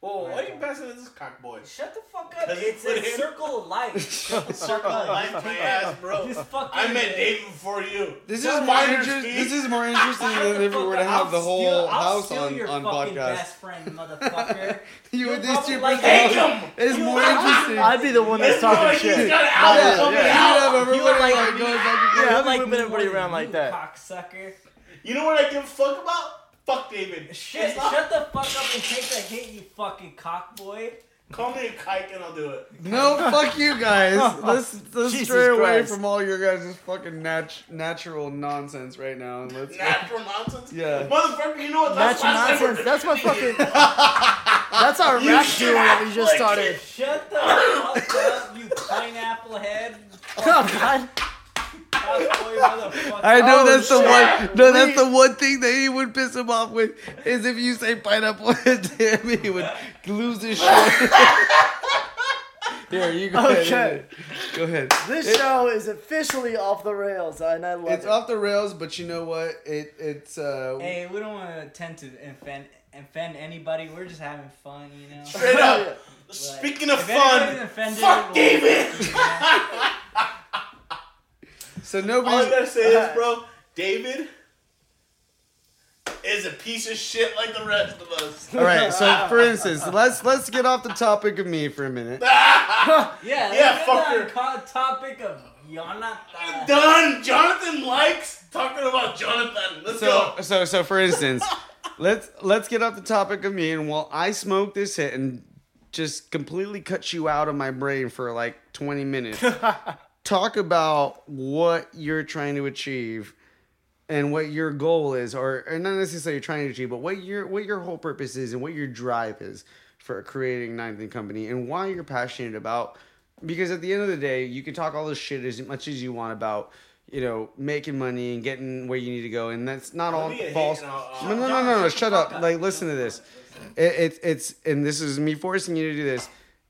Whoa, why are you passing this cock boy? Shut the fuck up. It's a him- circle of life. [laughs] Circle of life, my ass, bro. Just fucking. I met David before you. this is Just more minor. This is more [laughs] interesting than if we were to have the whole steal- house on your on fucking podcast. best friend, motherfucker. [laughs] You You're would do probably like, Take him. It's You more interesting. I'd be the one that's talking like he's shit. got an Yeah, album yeah, coming yeah. out. have everybody You're like like me. going back Yeah, forth. I've You're been whipping me everybody around like you, that. Cocksucker. You know what I give a fuck about? Fuck David. Shit, not- shut the fuck up and take the hit, you fucking cockboy. Call me a kike and I'll do it. No, fuck you guys. [laughs] Let's let's [laughs] Jesus stray away Christ. from all your guys' fucking nat- natural nonsense right now, and let's. Natural nonsense. Yeah. Motherfucker, you know what? Natural why I nonsense. we're That's my fucking. [laughs] That's our You rap should duo that we just licked started. Shut the fuck up, you pineapple head. Oh God. Cockboy motherfucker. I know Oh, that's the one. No, that's the one thing that he would piss him off with is if you say pineapple to him, he would lose his shit. [laughs] Here, you go Okay. ahead. Go ahead. This show is officially off the rails, and I love It's it. off the rails, but you know what? It it's uh. Hey, we don't want to tend to offend, offend anybody. We're just having fun, you know. Straight up. Speaking of fun, offended, fuck we'll- David. [laughs] So All I nobody's. gotta say is, [laughs] bro, David is a piece of shit like the rest of us. All right. So [laughs] for instance, let's let's get off the topic of me for a minute. [laughs] Yeah, Yeah, let's get fucker. on co- topic of Jonathan. Done. Jonathan likes talking about Jonathan. Let's So go. so so for instance, let's let's get off the topic of me and while I smoke this hit and just completely cut you out of my brain for like 20 minutes. Talk about what you're trying to achieve and what your goal is or, or not necessarily trying to achieve but what your what your whole purpose is and what your drive is for creating ninthandcompany and why you're passionate about because at the end of the day you can talk all this shit as much as you want about you know making money and getting where you need to go and that's not all false. and I'll- I'll- no no no no, no shut up. Like listen to this. It, it's it's and this is me forcing you to do this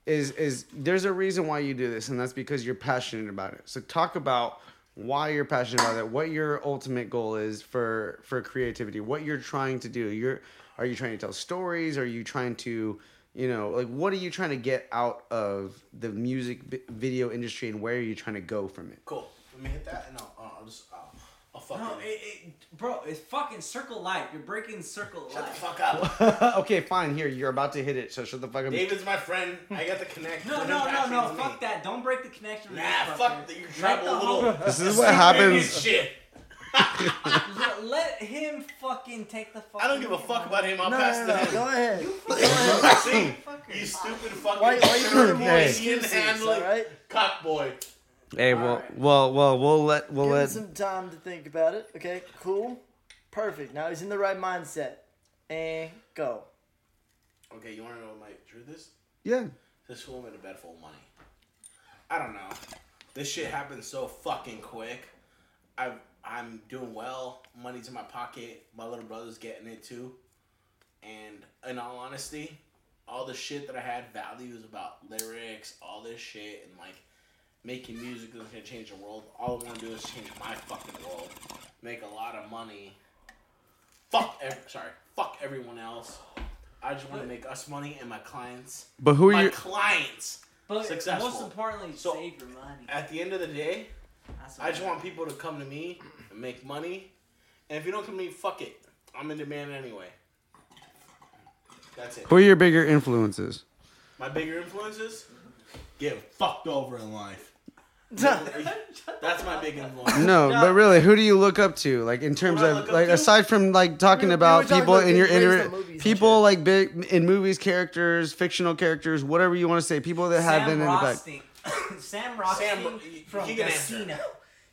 is is there's a reason why you do this and that's because you're passionate about it. So talk about why you're passionate about it what your ultimate goal is for for creativity what you're trying to do. You're are you trying to tell stories? Are you trying to you know like what are you trying to get out of the music vi- video industry and where are you trying to go from it? Cool. Let me hit that and I'll, I'll just, I'll fucking. No, it, it, bro, it's fucking circle life. You're breaking circle Shut the life. fuck up. [laughs] okay fine here you're about to hit it so shut the fuck up David's my friend. I got the connect. No, no, no, no. Fuck me. that. Don't break the connection Nah, this fuck fucker. the, your Let tribal little. [laughs] this is [laughs] what happens Shit. Let, let him fucking take the fuck. I don't give a fuck about him. I'll No, pass no, it no, to no, him. go ahead. See? Fucker. You stupid fucking Why, why you doing more Hey. excuses, handling all right? cock boy. Hey well well well we'll let we'll Give him let some time to think about it. Okay, cool. Perfect. Now he's in the right mindset. And go. Okay, you want to know what my truth is? yeah This fool made a bed full of money. I don't know. This shit happened so fucking quick. I I'm doing well. Money's in my pocket. My little brother's getting it too. And in all honesty, all the shit that I had values about lyrics, all this shit, and like making music that's gonna change the world. All I want to do is change my fucking world, make a lot of money. Fuck, ev- sorry, fuck everyone else. I just want to make us money and my clients but who are my you clients But Successful. most importantly, So- save your money. At the end of the day, That's I just want people to come to me and make money. And if you don't come to me, fuck it. I'm in demand anyway. That's it. Who are your bigger influences? My bigger influences? Get fucked over in life. [laughs] That's my big influence. No, but really, who do you look up to? Like in terms Who do I of look up like to? aside from like talking We- we about were talking people about in your being raised inter- on movies and people shit. like big in movies, characters, fictional characters, whatever you want to say, people that have Sam been in the back. Rothstein. [coughs] Sam Rothstein Sam Ro- he from can answer. Casino.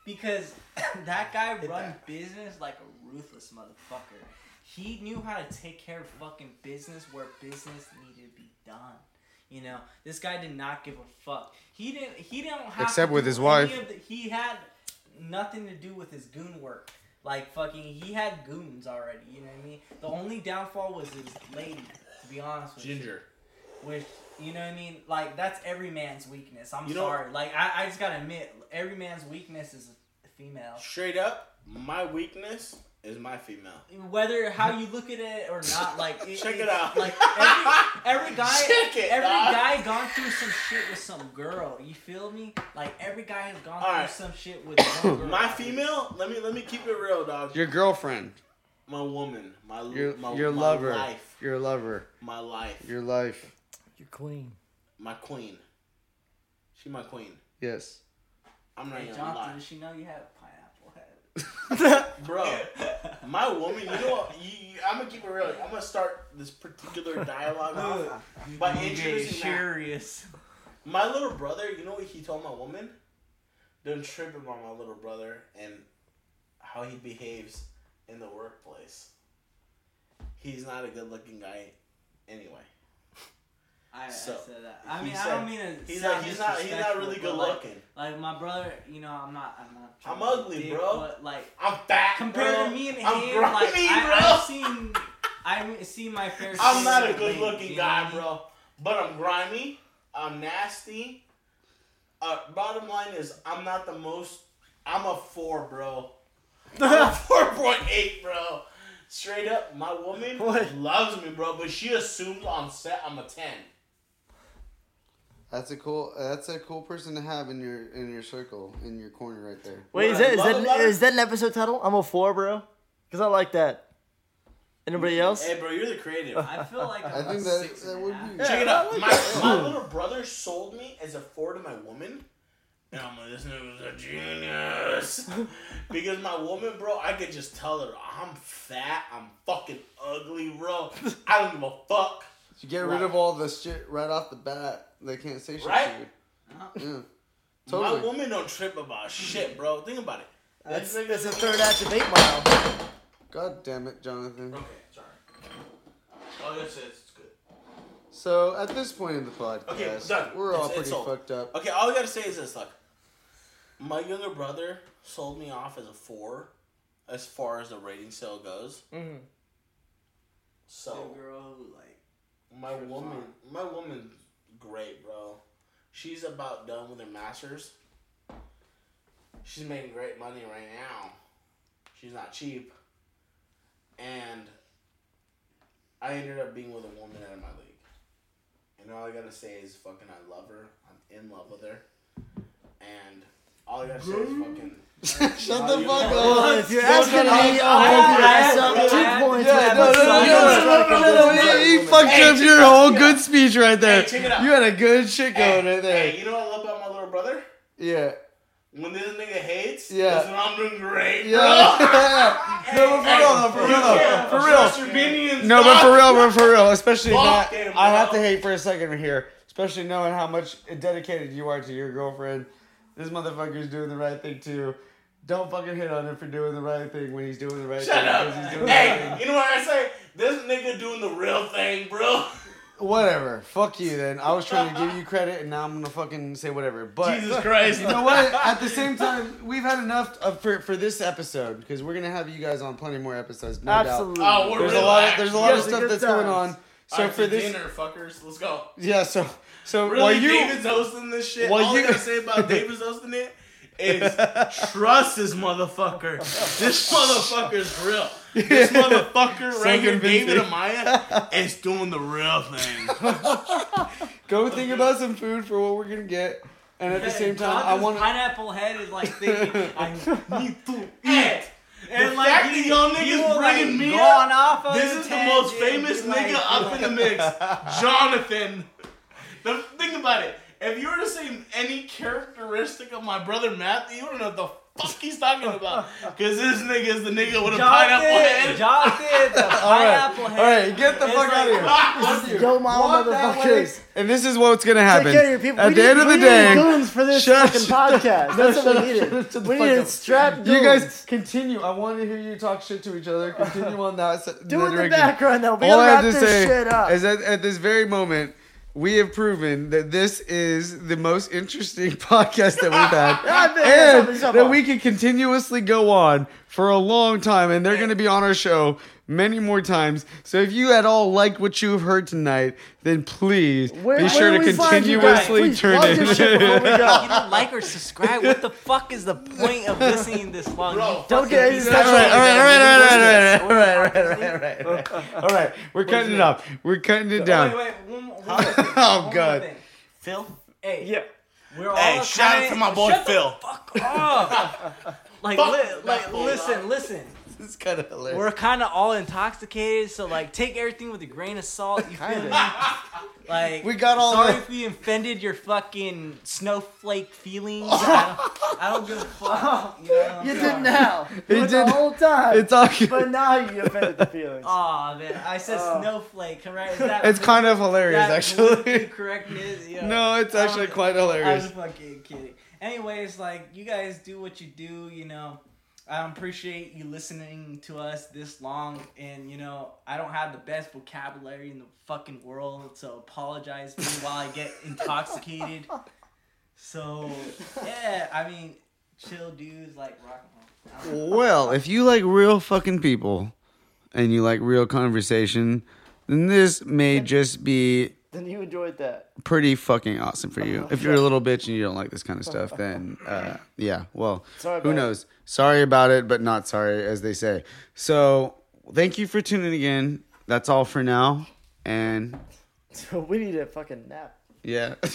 Because [coughs] that guy run business like a ruthless motherfucker. He knew how to take care of fucking business where business needed to be done. You know, this guy did not give a fuck. He didn't. He didn't have Except to with his wife. the- he had nothing to do with his goon work. Like fucking, he had goons already. You know what I mean? The only downfall was his lady. To be honest with you. Ginger. Which you know what I mean? Like that's every man's weakness. I'm You know- sorry. Like I, I just gotta admit, every man's weakness is a female. Straight up, my weakness is my female. Whether how you look at it or not, [laughs] like it, Check it it's- out. Like every, every [laughs] guy, Check it, every dog. guy gone through some shit with some girl. You feel me? Like every guy has gone through Alright. some shit with one [coughs] girl. My female, let me let me keep it real, dog. Your girlfriend, My woman, my your my, your my lover, life, your lover, my life, your life. Your queen. my queen. She my queen. Yes. I'm not Hey, even gonna lie. Jonathan, does she know you have a pineapple head? Bro, my woman, you know what? You, I'm gonna keep it real. I'm gonna start this particular dialogue off by introducing that. Curious. My little brother, you know what he told my woman? Don't trip about my little brother and how he behaves in the workplace. He's not a good looking guy anyway. I, So, I said that. I mean, said- I don't mean to. He's like he's not he's not really good like, looking. Like my brother, you know, I'm not. I'm not. I'm ugly, dick, bro. But like I'm fat. compared bro. to me and I'm him, grimy, like I, bro. I've seen, I've seen my fair. I'm not a good looking guy, what I mean? bro. But I'm grimy. I'm nasty. Uh, bottom line is, I'm not the most. I'm a four, bro. [laughs] Four point eight, bro. Straight up, my woman What? loves me, bro, but she assumes on set I'm a ten. That's a cool. That's a cool person to have in your in your circle in your corner right there. Wait, is What I that is that about that an episode title? I'm a four, bro. Cause I like that. Anybody else? Hey, bro, you're the creative. I feel like [laughs] I I'm think a that six that would half. be. Check it out. My, my [laughs] little brother sold me as a four to my woman. And I'm like, this nigga's a genius. [laughs] because my woman, bro, I could just tell her I'm fat, I'm fucking ugly, bro. I don't give a fuck. You get rid Right. of all the shit right off the bat. They can't say shit Right? to you. Yeah. My Totally. woman don't trip about shit, bro. Think about it. That's, This that's the third act of eight mile. God damn it, Jonathan. Okay, sorry. Oh, that's it. It's good. So at this point in the podcast, Okay, done. we're all It's- pretty sold. fucked up. Okay, all I gotta say is this: look, my younger brother sold me off as a four, as far as the rating scale goes. Mhm. So The girl who like my woman, my woman's great, bro. She's about done with her masters. She's making great money right now. She's not cheap, and I ended up being with a woman out of my league. And all I gotta say is fucking I love her. I'm in love with her. And all I gotta say is fucking Shut the fuck up. If you're asking me, up. I'll I- pick your I- ass I- up. I- Two points. Yeah, no, no, no, no, no, Strike no, and no, no, business no, You woman. fucked up your whole good speech right there. Hey, check it out. You had a good shit going right there. Hey, you know what I love about my little brother? Yeah. When this nigga hates, Yeah. is when I'm doing great, Yeah. bro. [laughs] no, but for real, though, for real, for real. Trust your minions, No, but for real, but for real, especially Fuck not. I have to hate for a second here, especially knowing how much dedicated you are to your girlfriend. This motherfucker's doing the right thing too. Don't fucking hit on him for doing the right thing when he's doing the right Shut thing. up. 'cause He's doing the right Hey, you know what I say? This nigga doing the real thing, bro. Whatever. Fuck you then. I was trying to give you [laughs] credit and now I'm gonna fucking say whatever. But Jesus Christ. you know what? [laughs] At the same time, we've had enough of, for for this episode because we're gonna have you guys on plenty more episodes. No Absolutely. Oh, we're Doubt. There's a lot. Of, there's a lot of stuff good that's going on. So Alright, for this, dinner, fuckers, let's go. yeah. So so Really, while you David's hosting this shit. All you- I gotta say about David's hosting it is trust this motherfucker. This motherfucker's real. This [laughs] motherfucker right here. David Amaya, is doing the real thing. [laughs] Go think about some food for what we're gonna get, and at the same time, I want pineapple head is like thinking I [laughs] need to eat. The And fact he- that y'all niggas will, like, bringing me up, on off of This is the most famous be like, nigga up in the mix. Jonathan. The, think about it. If you were to say any characteristic of my brother Matthew, you don't know what the fuck he's talking about. [laughs] Because this nigga is the nigga with a pineapple head. Jonathan, the pineapple [laughs] head. All right, get the is fuck out of like- here. Yo, mama Walk that way, motherfuckers. and this is what's gonna happen. Take care of your people. At we the need, end of we the need day, goons for this Shut- fucking shut podcast. That's shut what up, we shut needed. shut We fuck needed strap goons. You guys continue. I want to hear you talk shit to each other. Continue on that. do that in the direction. background though. We All I gotta have wrap to this say shit up. is that at this very moment, we have proven that this is the most interesting [laughs] podcast that we've had, [laughs] I bet that's and that we can continuously go on for a long time. And they're going to be on our show many more times. So if you at all like what you have heard tonight, then please Where- be sure to we guys? continuously turn it. your shit before we in. go. You don't like or subscribe. What the fuck is the point of listening this long? Bro, Don't get piece any All right, all right, all right, all right, all right, all right, all right, shit. all right, all right, all right. All right, we're cutting it off. We're cutting it down. Wait, wait, one, more- one more thing. Oh, One more God. Phil? Hey, Yeah. we're all Hey, shout out to my boy Shut the Phil. fuck up. like, li- like, listen, listen. [laughs] This is kind of hilarious. We're kind of all intoxicated, so like take everything with a grain of salt. You feel me? Like We got all Sorry the- if we offended your fucking snowflake feelings. I, don't, [laughs] I don't give a fuck. You know? You did now. You did did- the whole time. It's all good. But now you offended the feelings. Aw, man, I said Oh. snowflake, right? Is that It's kind of hilarious, that actually. politically correctness? Yeah. No, it's actually Um, quite I hilarious. was fucking kidding. Anyways, like you guys do what you do, you know. I appreciate you listening to us this long, and you know I don't have the best vocabulary in the fucking world, so apologize to me while I get intoxicated. [laughs] So yeah, I mean, chill dudes like rock and roll. Well, if you like real fucking people and you like real conversation, then this may just be Then you enjoyed that. pretty fucking awesome for you. If you're a little bitch and you don't like this kind of stuff, [laughs] then uh, yeah, well, Sorry who about knows? Sorry about it, but not sorry, as they say. So, thank you for tuning in. That's all for now, and So [laughs] we need a fucking nap. yeah. [laughs]